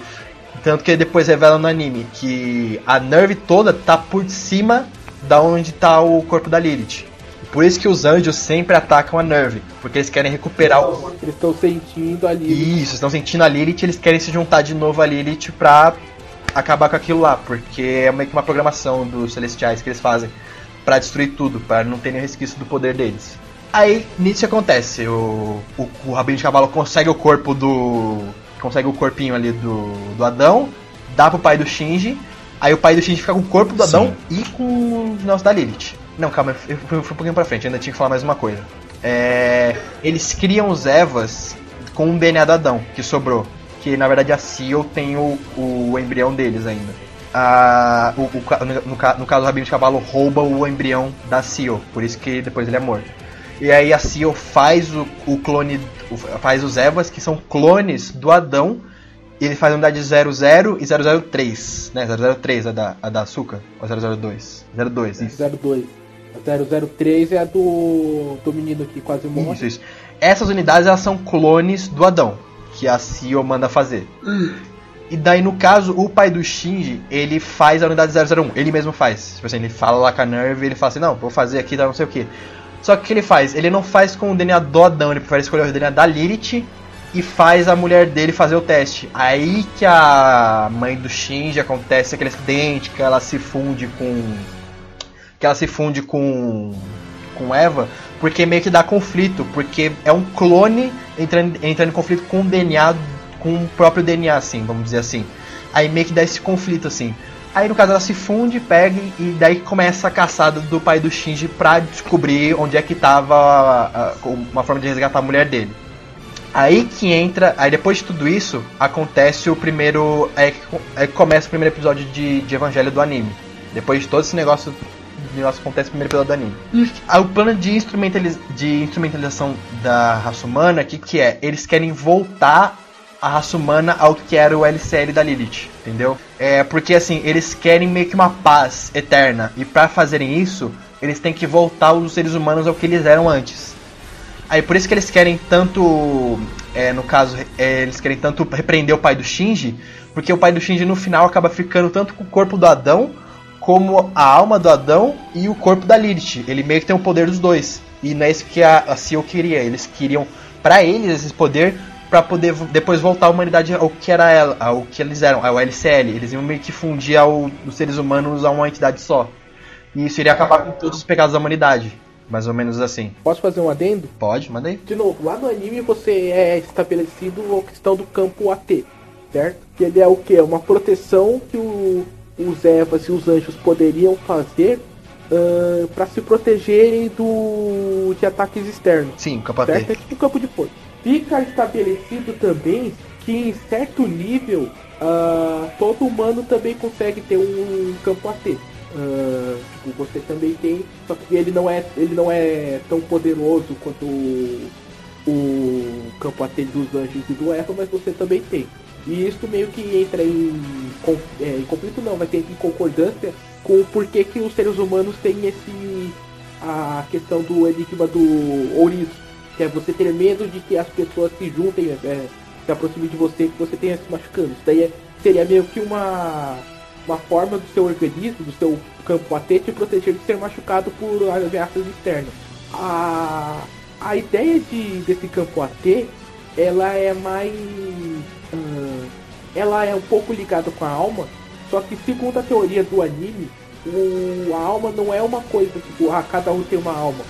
Tanto que depois revelam no anime que a Nerve toda tá por cima da onde tá o corpo da Lilith. Por isso que os anjos sempre atacam a Nerve, porque eles querem recuperar o. Eles estão sentindo a Lilith. Isso, estão sentindo a Lilith, eles querem se juntar de novo a Lilith pra acabar com aquilo lá, porque é meio que uma programação dos celestiais que eles fazem para destruir tudo, para não ter nenhum resquício do poder deles. Aí, nisso acontece, o, o, o Rabino de Cavalo consegue o corpo do. consegue o corpinho ali do, do Adão, dá pro pai do Shinji, aí o pai do Shinji fica com o corpo do Adão Sim. e com o nosso da Lilith. Não, calma, eu fui, fui um pouquinho pra frente, ainda tinha que falar mais uma coisa. É, eles criam os Evas com o DNA do Adão, que sobrou. Que na verdade a Seal tem o, o embrião deles ainda. Ah, o, o, no, no, caso, o Rabino de Cavalo rouba o embrião da Seal, por isso que depois ele é morto. E aí a Seal faz o, o clone, faz os Evas, que são clones do Adão, ele faz a unidade 00 e 003, né? 003 é da, a da Açúcar, ou 002? 02, isso. 02. A 003 é a do, do menino que quase morre. Isso, isso. Essas unidades elas são clones do Adão, que a Seal manda fazer. E daí, no caso, o pai do Shinji, ele faz a unidade 001. Ele mesmo faz. Tipo assim, ele fala lá com a Nerve, ele fala assim, não, vou fazer aqui, tá, não sei o que. Só que o que ele faz? Ele não faz com o DNA do Adão, ele prefere escolher o DNA da Lilith e faz a mulher dele fazer o teste. Aí que a mãe do Shinji acontece aquele acidente que ela se funde com que ela se funde com com Eva, porque meio que dá conflito, porque é um clone entrando, entrando em conflito com o DNA, com o próprio DNA, assim, vamos dizer assim. Aí meio que dá esse conflito, assim. Aí no caso ela se funde, pega e daí começa a caçada do pai do Shinji pra descobrir onde é que tava uma forma de resgatar a mulher dele. Aí que entra, aí depois de tudo isso, acontece o primeiro. É que, é começa o primeiro episódio de, de Evangelho do anime. Depois de todo esse negócio, negócio acontece primeiro. E aí, o plano de, instrumentaliz, de instrumentalização da raça humana, o que, que é? Eles querem voltar a raça humana ao que era o LCL da Lilith, entendeu? É porque assim, eles querem meio que uma paz eterna. E para fazerem isso, eles têm que voltar os seres humanos ao que eles eram antes. Aí por isso que eles querem tanto. É, no caso, é, eles querem tanto repreender o pai do Shinji, porque o pai do Shinji no final acaba ficando tanto com o corpo do Adão, como a alma do Adão e o corpo da Lilith. Ele meio que tem o poder dos dois. E não é isso que a, a Seal queria. Eles queriam, para eles, esse poder para poder depois voltar a humanidade ao que era ela, ao que eles eram, ao LCL. Eles iam meio que fundir ao, os seres humanos a uma entidade só. E isso iria acabar com todos os pecados da humanidade. Mais ou menos assim. Posso fazer um adendo? Pode, manda aí. De novo, lá no anime você é estabelecido a questão do campo AT, certo? Que ele é o que? Uma proteção que o, os Evas e os anjos poderiam fazer uh, para se protegerem do de ataques externos. Sim, AT. Certo? É tipo um campo de força. Fica estabelecido também que em certo nível uh, todo humano também consegue ter um campo AT. Uh, tipo, você também tem, só que ele não é, ele não é tão poderoso quanto o, o campo AT dos anjos e do Eva, mas você também tem. E isso meio que entra em, é, em conflito não, vai ter em concordância com o porquê que os seres humanos têm esse a questão do enigma do ouriço, que é você ter medo de que as pessoas se juntem, é, se aproximem de você, que você tenha se machucando. Isso daí é, seria meio que uma uma forma do seu organismo, do seu campo AT, te proteger de ser machucado por ameaças externas. A, a ideia de, desse campo AT, ela é mais. Hum, ela é um pouco ligada com a alma, só que segundo a teoria do anime, o, a alma não é uma coisa tipo, ah, cada um tem uma alma.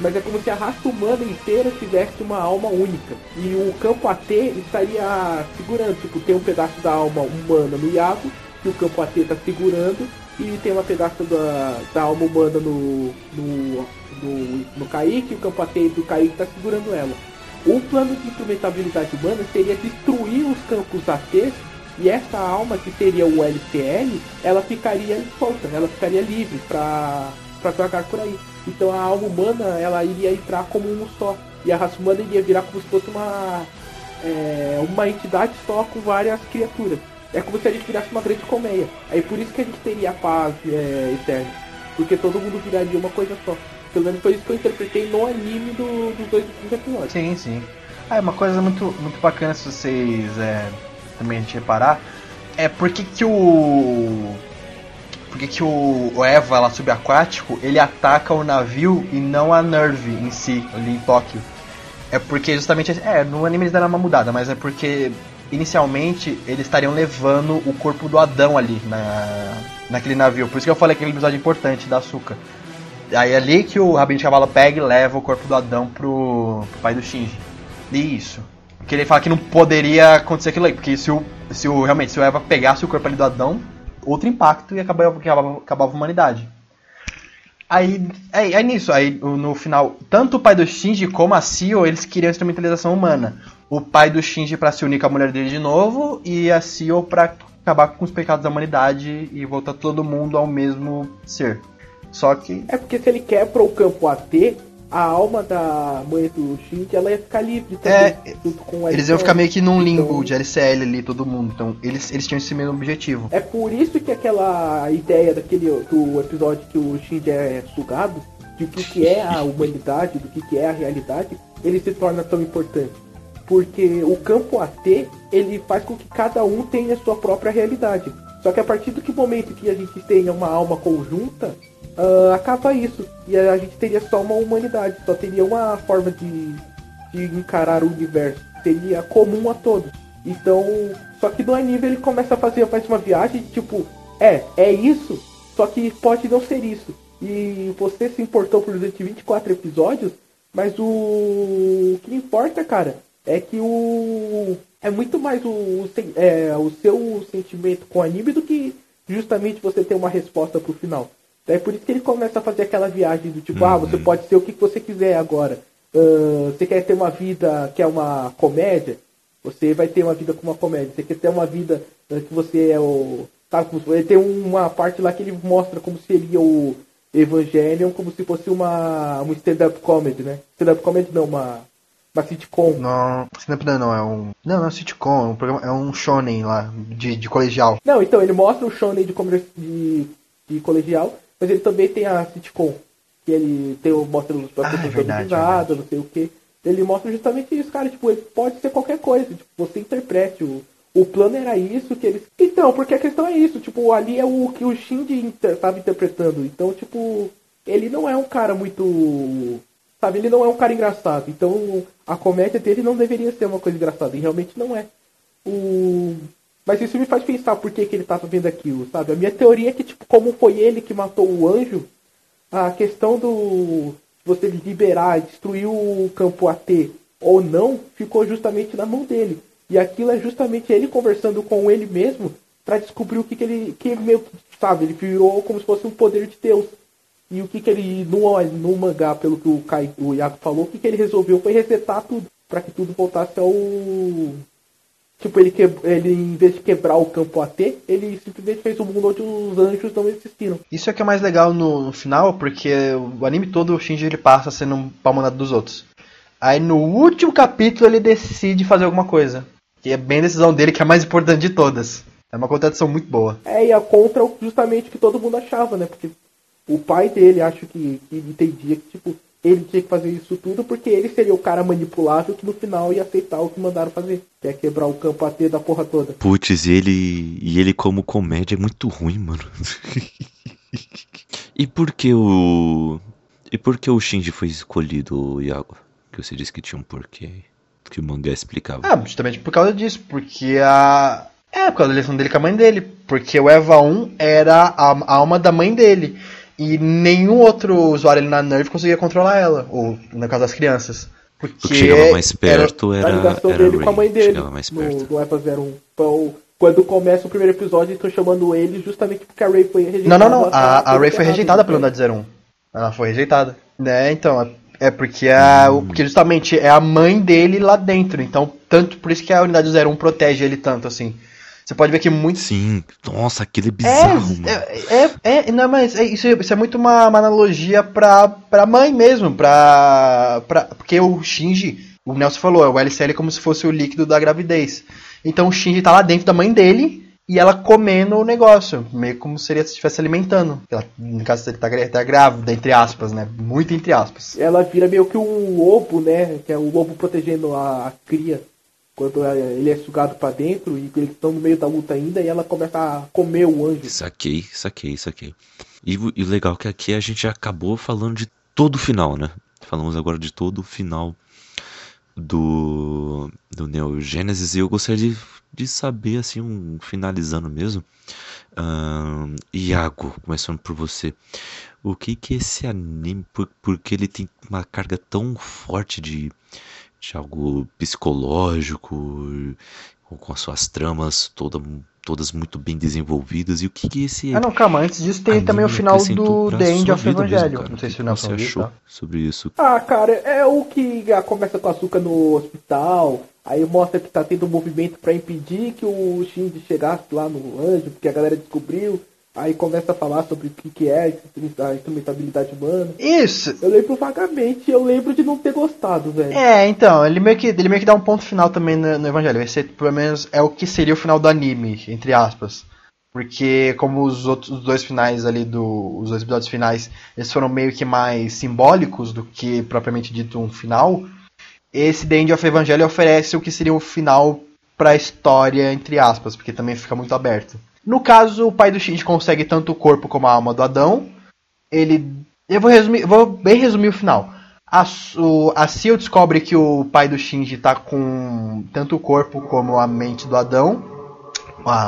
Mas é como se a raça humana inteira tivesse uma alma única. E o campo AT estaria segurando, tipo, tem um pedaço da alma humana no Iago que o campo AT está segurando e tem uma pedaço da, da alma humana no, no, no, no Kaique o campo AT do Kaique está segurando ela. O plano de instrumentabilidade humana seria destruir os campos AT e essa alma, que seria o LCL, ela ficaria solta, ela ficaria livre para vagar por aí. Então a alma humana ela iria entrar como um só. E a raça humana iria virar como se fosse uma, é, uma entidade só com várias criaturas. É como se a gente virasse uma grande colmeia. Aí por isso que a gente teria a paz é, eterna. Porque todo mundo viraria uma coisa só. Pelo menos foi isso que eu interpretei no anime do, dos dois episódios. Sim, sim. Ah, é uma coisa muito, muito bacana se vocês é, também a gente reparar. É porque que o. Porque que o, o Eva lá subaquático ele ataca o navio e não a Nerve em si, ali em Tóquio. É porque justamente. É, no anime eles deram uma mudada, mas é porque inicialmente eles estariam levando o corpo do Adão ali na, naquele navio. Por isso que eu falei aquele episódio importante da Açúcar. Aí é ali que o Rabino de Cavalo pega e leva o corpo do Adão pro, pro pai do Shinji. E isso. Que ele fala que não poderia acontecer aquilo aí, porque se o, se o realmente se o Eva pegasse o corpo ali do Adão, outro impacto e acabava, acabava, acabava a humanidade. Aí, aí, aí nisso, aí no final, tanto o pai do Shinji como a Sio, eles queriam instrumentalização humana o pai do Shinji para se unir com a mulher dele de novo e a Seo para acabar com os pecados da humanidade e voltar todo mundo ao mesmo ser. Só que. É porque se ele quebra o campo AT, a alma da mãe do Shinji ela ia ficar livre também. É, eles iam ficar meio que num limbo então, de LCL ali, todo mundo. Então eles, eles tinham esse mesmo objetivo. É por isso que aquela ideia daquele do episódio que o Shinji é sugado, de o que, que é a humanidade, do que, que é a realidade, ele se torna tão importante porque o campo AT ele faz com que cada um tenha sua própria realidade. Só que a partir do que momento que a gente tenha uma alma conjunta, uh, acaba isso. E a gente teria só uma humanidade, só teria uma forma de, de encarar o universo. seria comum a todos. Então, só que no anime ele começa a fazer mais uma viagem, tipo, é, é isso, só que pode não ser isso. E você se importou por durante 24 episódios, mas o, o que importa, cara, é que o. É muito mais o, o, é, o seu sentimento com o anime do que justamente você ter uma resposta pro final. É por isso que ele começa a fazer aquela viagem do tipo, uhum. ah, você uhum. pode ser o que você quiser agora. Uh, você quer ter uma vida que é uma comédia? Você vai ter uma vida com uma comédia. Você quer ter uma vida uh, que você é o. Sabe, ele tem uma parte lá que ele mostra como seria o Evangelion, como se fosse uma, uma stand-up comedy, né? Stand-up comedy não, uma uma sitcom. Não, stand-up não, é um. Não, não é um sitcom, é um, programa, é um shonen lá, de, de colegial. Não, então, ele mostra o shonen de, de, de colegial, mas ele também tem a sitcom. Que ele tem, mostra os participantes ah, é risada, não sei o que. Ele mostra justamente isso, cara. Tipo, ele pode ser qualquer coisa. Tipo, você interprete. O, o plano era isso que eles. Então, porque a questão é isso. Tipo, ali é o que o Shinji estava interpretando. Então, tipo, ele não é um cara muito. Sabe, ele não é um cara engraçado. Então, a comédia dele não deveria ser uma coisa engraçada. E realmente não é. O... Mas isso me faz pensar por que, que ele estava vendo aquilo, sabe? A minha teoria é que, tipo, como foi ele que matou o anjo, a questão do você liberar, destruir o campo AT ou não, ficou justamente na mão dele. E aquilo é justamente ele conversando com ele mesmo para descobrir o que, que ele. que meio sabe, ele virou como se fosse um poder de Deus. E o que, que ele, no, no mangá, pelo que o, Kai, o Iago falou, o que, que ele resolveu foi resetar tudo. para que tudo voltasse ao Tipo, ele, que, ele em vez de quebrar o campo AT, ele simplesmente fez um mundo onde os anjos não existiram. Isso é que é mais legal no, no final, porque o anime todo, o Shinji ele passa sendo um palmonado dos outros. Aí no último capítulo ele decide fazer alguma coisa. Que é bem a decisão dele, que é a mais importante de todas. É uma contradição muito boa. É, e é contra justamente o que todo mundo achava, né? Porque o pai dele, acho que, que entendia que, tipo, ele tinha que fazer isso tudo porque ele seria o cara manipulável que no final ia aceitar o que mandaram fazer. Que é quebrar o campo AT da porra toda. Putz, e ele. E ele como comédia é muito ruim, mano. e por que o. E por que o Shinji foi escolhido, Iago? Que você disse que tinha um porquê. Que o mangá explicava. Ah, justamente por causa disso. Porque a. É, por causa da ligação dele com a mãe dele. Porque o Eva 1 era a alma da mãe dele. E nenhum outro usuário ali na Nerve conseguia controlar ela, ou no caso das crianças. Porque o que chegava mais perto era, era, a ligação era dele com a mãe dele perto. no, no EVA 01. Então, quando começa o primeiro episódio, estão chamando ele justamente porque a Ray foi rejeitada. Não, não, não. A, a Ray foi rejeitada pela unidade 01. Ela foi rejeitada. Né, então, é, é porque, a, hum. porque justamente é a mãe dele lá dentro. Então, tanto por isso que a unidade 01 protege ele tanto, assim. Você pode ver que muito. Sim, nossa, aquele é bizarro, é, é, é, é, não, mas é, isso, isso é muito uma, uma, analogia pra, pra mãe mesmo, pra, pra. Porque o Shinji, o Nelson falou, o LCL é como se fosse o líquido da gravidez. Então o Shinji tá lá dentro da mãe dele e ela comendo o negócio, meio como seria se estivesse alimentando. Ela, no caso, ele tá, tá grávida, entre aspas, né? Muito entre aspas. Ela vira meio que um ovo, né? Que é o ovo protegendo a, a cria quando ele é sugado para dentro e eles estão no meio da luta ainda e ela começa a comer o anjo. Saquei, saquei, saquei. E, o legal é que aqui a gente acabou falando de todo o final, né? Falamos agora de todo o final do, do Neo Genesis e eu gostaria de, de saber, assim, um, finalizando mesmo. Iago, começando por você. O que que esse anime, por, porque ele tem uma carga tão forte de de algo psicológico, com as suas tramas toda, todas muito bem desenvolvidas. E o que, que esse. Ah, não, calma, antes disso tem também o final do The End of Evangelho. Não sei se o Nelson você achou tá? sobre isso. Ah, cara, é o que começa com a açúcar no hospital. Aí mostra que tá tendo um movimento para impedir que o Shinji chegasse lá no anjo, porque a galera descobriu. Aí começa a falar sobre o que, que é a instrumentabilidade humana. Isso! Eu lembro vagamente, eu lembro de não ter gostado, velho. É, então, ele meio que, ele meio que dá um ponto final também no, no Evangelho. Vai ser, pelo menos, é o que seria o final do anime, entre aspas. Porque como os outros os dois finais ali do. Os dois episódios finais, eles foram meio que mais simbólicos do que propriamente dito um final. Esse The End of Evangelho oferece o que seria o final pra história, entre aspas, porque também fica muito aberto. No caso, o pai do Shinji consegue tanto o corpo como a alma do Adão. Ele. Eu vou resumir. Vou bem resumir o final. A, o, a descobre que o pai do Shinji tá com tanto o corpo como a mente do Adão.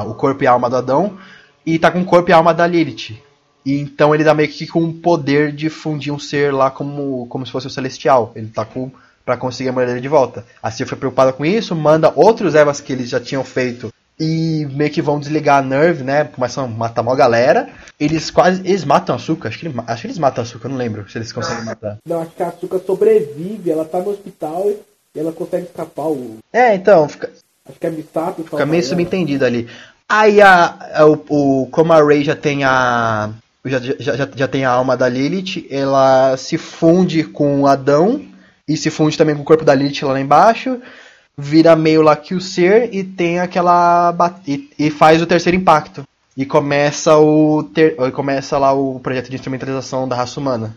O corpo e a alma do Adão. E tá com o corpo e a alma da Lilith. E então ele dá meio que com o poder de fundir um ser lá como, como se fosse o Celestial. Ele tá com para conseguir a mulher dele de volta. A Cia foi preocupada com isso, manda outros Evas que eles já tinham feito e meio que vão desligar a Nerve, né? Começam a matar uma galera. Eles quase. Eles matam a Açúcar. Acho que, ele, acho que eles matam a Açúcar, não lembro se eles conseguem matar. Não, acho que a Açúcar sobrevive, ela tá no hospital e ela consegue escapar. O... É, então, fica. Acho que é Misato. Fica meio subentendido ali. Aí a, a, o, o, como a Ray já tem a. Já, já, já, já tem a alma da Lilith, ela se funde com o Adão e se funde também com o corpo da Lilith lá embaixo. Vira meio lá que o ser e tem aquela. E, e faz o terceiro impacto. E começa o ter, começa lá o projeto de instrumentalização da raça humana.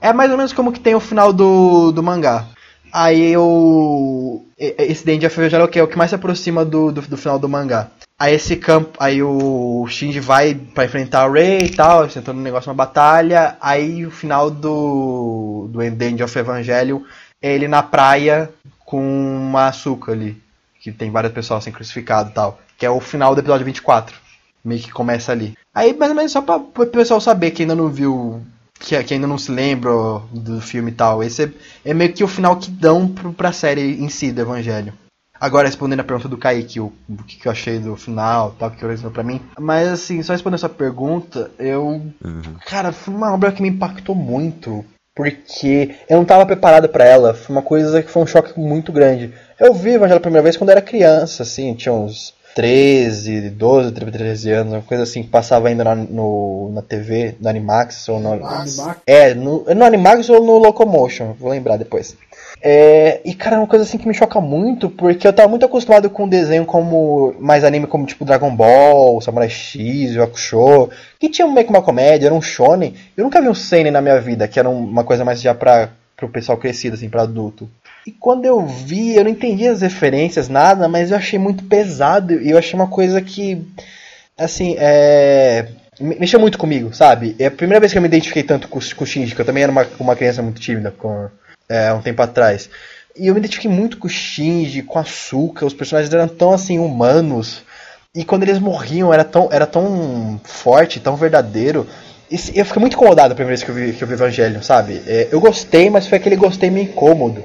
É mais ou menos como que tem o final do, do mangá. Aí o. Esse Danger of Evangel é o que mais se aproxima do, do, do, final do mangá. Aí esse campo. Aí o Shinji vai para enfrentar o Rei e tal, sentando no negócio uma batalha. Aí o final do. do Danger of Evangelion é ele na praia com uma açúcar ali. Que tem várias pessoas assim crucificadas e tal. Que é o final do episódio 24. Meio que começa ali. Aí, mais ou menos só pra o pessoal saber que ainda não viu que, que, ainda não se lembra do filme e tal. Esse é, é meio que o final que dão pro, pra série em si do Evangelho. Agora, respondendo a pergunta do Kaique, o, o que, que eu achei do final, tal, que originou pra mim. Mas, assim, só respondendo essa pergunta, eu. Uhum. Cara, foi uma obra que me impactou muito. Porque eu não tava preparado para ela. Foi uma coisa que foi um choque muito grande. Eu vi Evangelho a primeira vez quando era criança, assim, tinha uns 13, 12, 13 anos, uma coisa assim que passava ainda na, no, na TV, no Animax ou no. Animax? É, no, no Animax ou no Locomotion, vou lembrar depois. É, e cara, é uma coisa assim que me choca muito, porque eu tava muito acostumado com desenho como mais anime como tipo Dragon Ball, Samurai X, Yakusho, que tinha meio que uma comédia, era um shonen. Eu nunca vi um seinen na minha vida, que era uma coisa mais já pra pro pessoal crescido assim, para adulto. E quando eu vi, eu não entendi as referências, nada, mas eu achei muito pesado e eu achei uma coisa que, assim, é. mexeu muito comigo, sabe? É a primeira vez que eu me identifiquei tanto com, com o Shinji, que eu também era uma, uma criança muito tímida com, é, um tempo atrás. E eu me identifiquei muito com o Shinji, com a Asuka, os personagens eram tão assim humanos. E quando eles morriam era tão, era tão forte, tão verdadeiro. E eu fiquei muito incomodado a primeira vez que eu vi, que eu vi Evangelho, sabe? É, eu gostei, mas foi aquele gostei meio incômodo.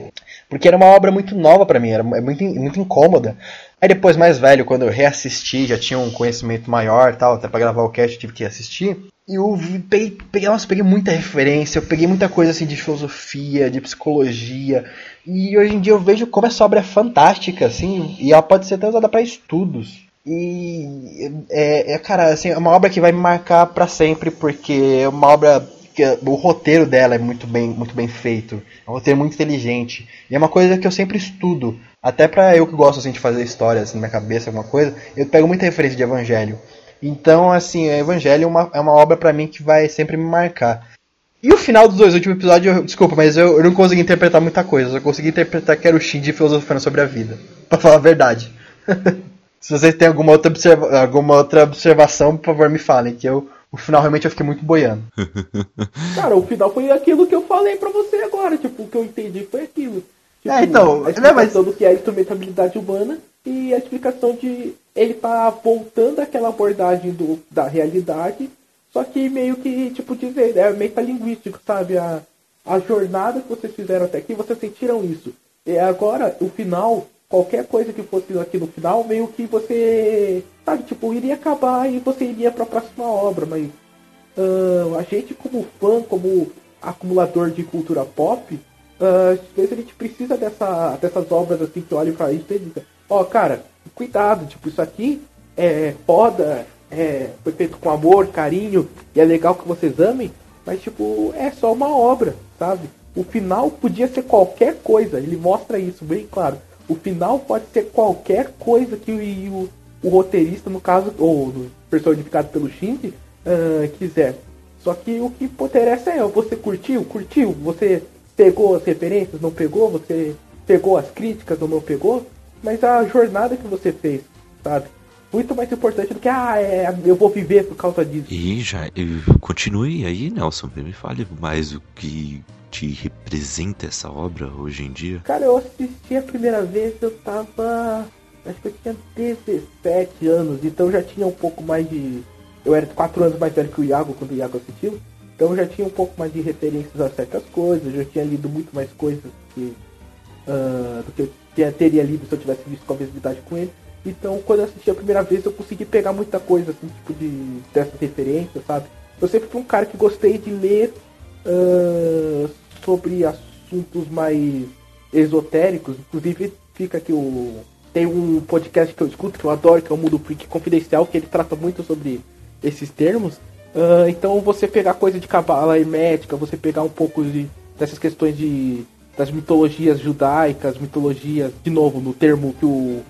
Porque era uma obra muito nova para mim, era é muito, muito incômoda. Aí depois, mais velho, quando eu reassisti, já tinha um conhecimento maior tal, até pra gravar o cast eu tive que assistir. E eu peguei, peguei, nossa, peguei muita referência, eu peguei muita coisa assim de filosofia, de psicologia. E hoje em dia eu vejo como essa obra é fantástica, assim, e ela pode ser até usada para estudos. E é, é, cara, assim, é uma obra que vai me marcar para sempre, porque é uma obra que o roteiro dela é muito bem, muito bem feito. É um roteiro muito inteligente. E é uma coisa que eu sempre estudo. Até pra eu que gosto assim, de fazer histórias assim, na minha cabeça, alguma coisa, eu pego muita referência de Evangelho. Então, assim, Evangelho é uma, é uma obra para mim que vai sempre me marcar. E o final dos dois últimos episódios, eu, desculpa, mas eu, eu, não consegui interpretar muita coisa. Eu só consegui interpretar que era o Shinji filosofando sobre a vida. Pra falar a verdade. Se vocês têm alguma outra, observa alguma outra observação, por favor, me falem, que eu o final realmente eu fiquei muito boiando. Cara, o final foi aquilo que eu falei pra você agora, tipo, o que eu entendi foi aquilo. Tipo, é, então, a explicação mas... do que é a instrumentabilidade humana e a explicação de ele tá voltando àquela abordagem do, da realidade, só que meio que, tipo, dizer, é meio linguístico, sabe? A, a jornada que vocês fizeram até aqui, vocês sentiram isso. E agora, o final, qualquer coisa que fosse aqui no final, meio que você, sabe, tipo, iria acabar e você iria para a próxima obra, mas uh, a gente como fã, como acumulador de cultura pop, uh, às vezes a gente precisa dessa, dessas obras assim que olham para isso e diz, ó, oh, cara, cuidado, tipo, isso aqui é foda, é, foi feito com amor, carinho, e é legal que vocês amem, mas tipo, é só uma obra, sabe? O final podia ser qualquer coisa, ele mostra isso bem claro. O final pode ser qualquer coisa que o, o, o roteirista, no caso, ou personificado pelo Shinji, uh, quiser. Só que o que interessa é, você curtiu? Curtiu? Você pegou as referências? Não pegou? Você pegou as críticas ou não pegou? Mas a jornada que você fez, sabe? Muito mais importante do que, ah, é, eu vou viver por causa disso. E já, continue aí, Nelson, me fale mais o que te representa essa obra hoje em dia? Cara, eu assisti a primeira vez, eu tava. Acho que eu tinha 17 anos, então já tinha um pouco mais de. Eu era 4 anos mais velho que o Iago quando o Iago assistiu. Então eu já tinha um pouco mais de referências a certas coisas, já tinha lido muito mais coisas que, uh, do que eu teria lido se eu tivesse visto com a mesma idade com ele. Então quando eu assisti a primeira vez eu consegui pegar muita coisa, assim, tipo de dessas referências, sabe? Eu sempre fui um cara que gostei de ler uh, sobre assuntos mais esotéricos. Inclusive fica aqui o. Tem um podcast que eu escuto que eu adoro, que é o Mundo Freak Confidencial, que ele trata muito sobre esses termos. Uh, então você pegar coisa de cabala hermética, você pegar um pouco de, dessas questões de das mitologias judaicas, mitologias, de novo, no termo que o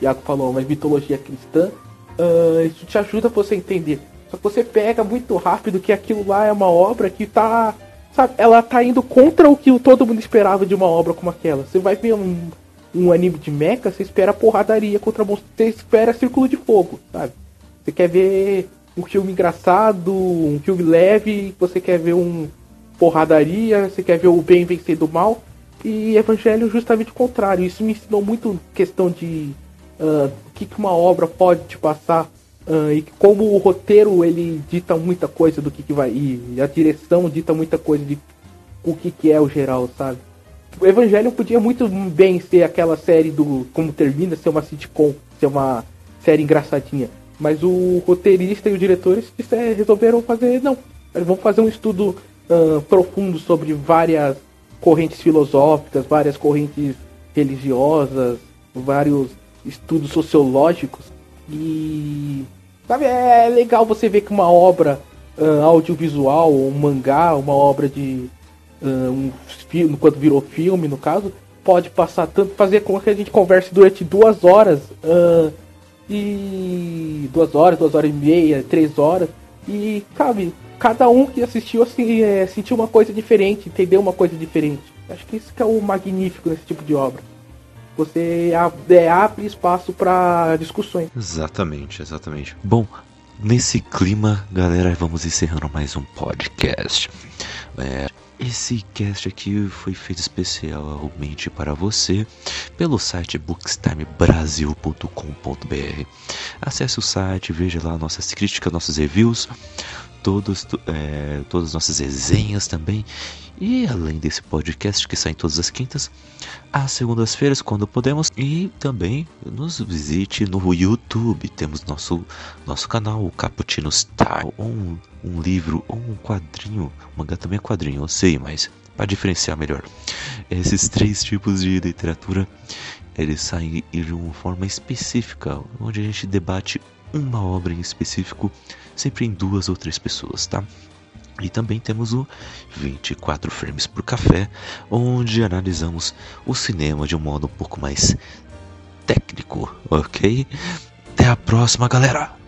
Iago falou, mas mitologia cristã, uh, isso te ajuda a você entender. Só que você pega muito rápido que aquilo lá é uma obra que tá. Sabe, ela tá indo contra o que todo mundo esperava de uma obra como aquela. Você vai ver um, um anime de mecha, você espera porradaria contra monstros, você espera círculo de fogo, sabe? Você quer ver um filme engraçado, um filme leve, você quer ver um porradaria, você quer ver o bem vencer do mal. E Evangelho é justamente o contrário. Isso me ensinou muito questão de uh, o que, que uma obra pode te passar uh, e como o roteiro ele dita muita coisa do que, que vai e a direção dita muita coisa de o que, que é o geral, sabe? O Evangelho podia muito bem ser aquela série do como termina, ser uma sitcom, ser uma série engraçadinha. Mas o roteirista e o diretor resolveram fazer, não, eles vão fazer um estudo uh, profundo sobre várias correntes filosóficas, várias correntes religiosas, vários estudos sociológicos. E sabe, é legal você ver que uma obra uh, audiovisual, um mangá, uma obra de uh, um filme, quando virou filme no caso, pode passar tanto, fazer com que a gente converse durante duas horas. Uh, e duas horas, duas horas e meia, três horas. E, sabe, cada um que assistiu assim, é, sentiu uma coisa diferente, entendeu uma coisa diferente. Acho que isso que é o magnífico nesse tipo de obra. Você é, abre espaço para discussões. Exatamente, exatamente. Bom, nesse clima, galera, vamos encerrando mais um podcast. É, esse cast aqui foi feito especialmente para você pelo site bookstimebrasil.com.br. Acesse o site, veja lá nossas críticas, nossos reviews, todos, é, todas as nossas resenhas também. E além desse podcast que sai todas as quintas, às segundas-feiras, quando podemos. E também nos visite no YouTube. Temos nosso, nosso canal, o Cappuccino Star. Ou um, um livro, ou um quadrinho. Mangá também é quadrinho, eu sei, mas para diferenciar melhor. Esses três tipos de literatura eles saem de uma forma específica, onde a gente debate uma obra em específico, sempre em duas ou três pessoas, tá? E também temos o 24 frames por café, onde analisamos o cinema de um modo um pouco mais técnico, ok? Até a próxima, galera!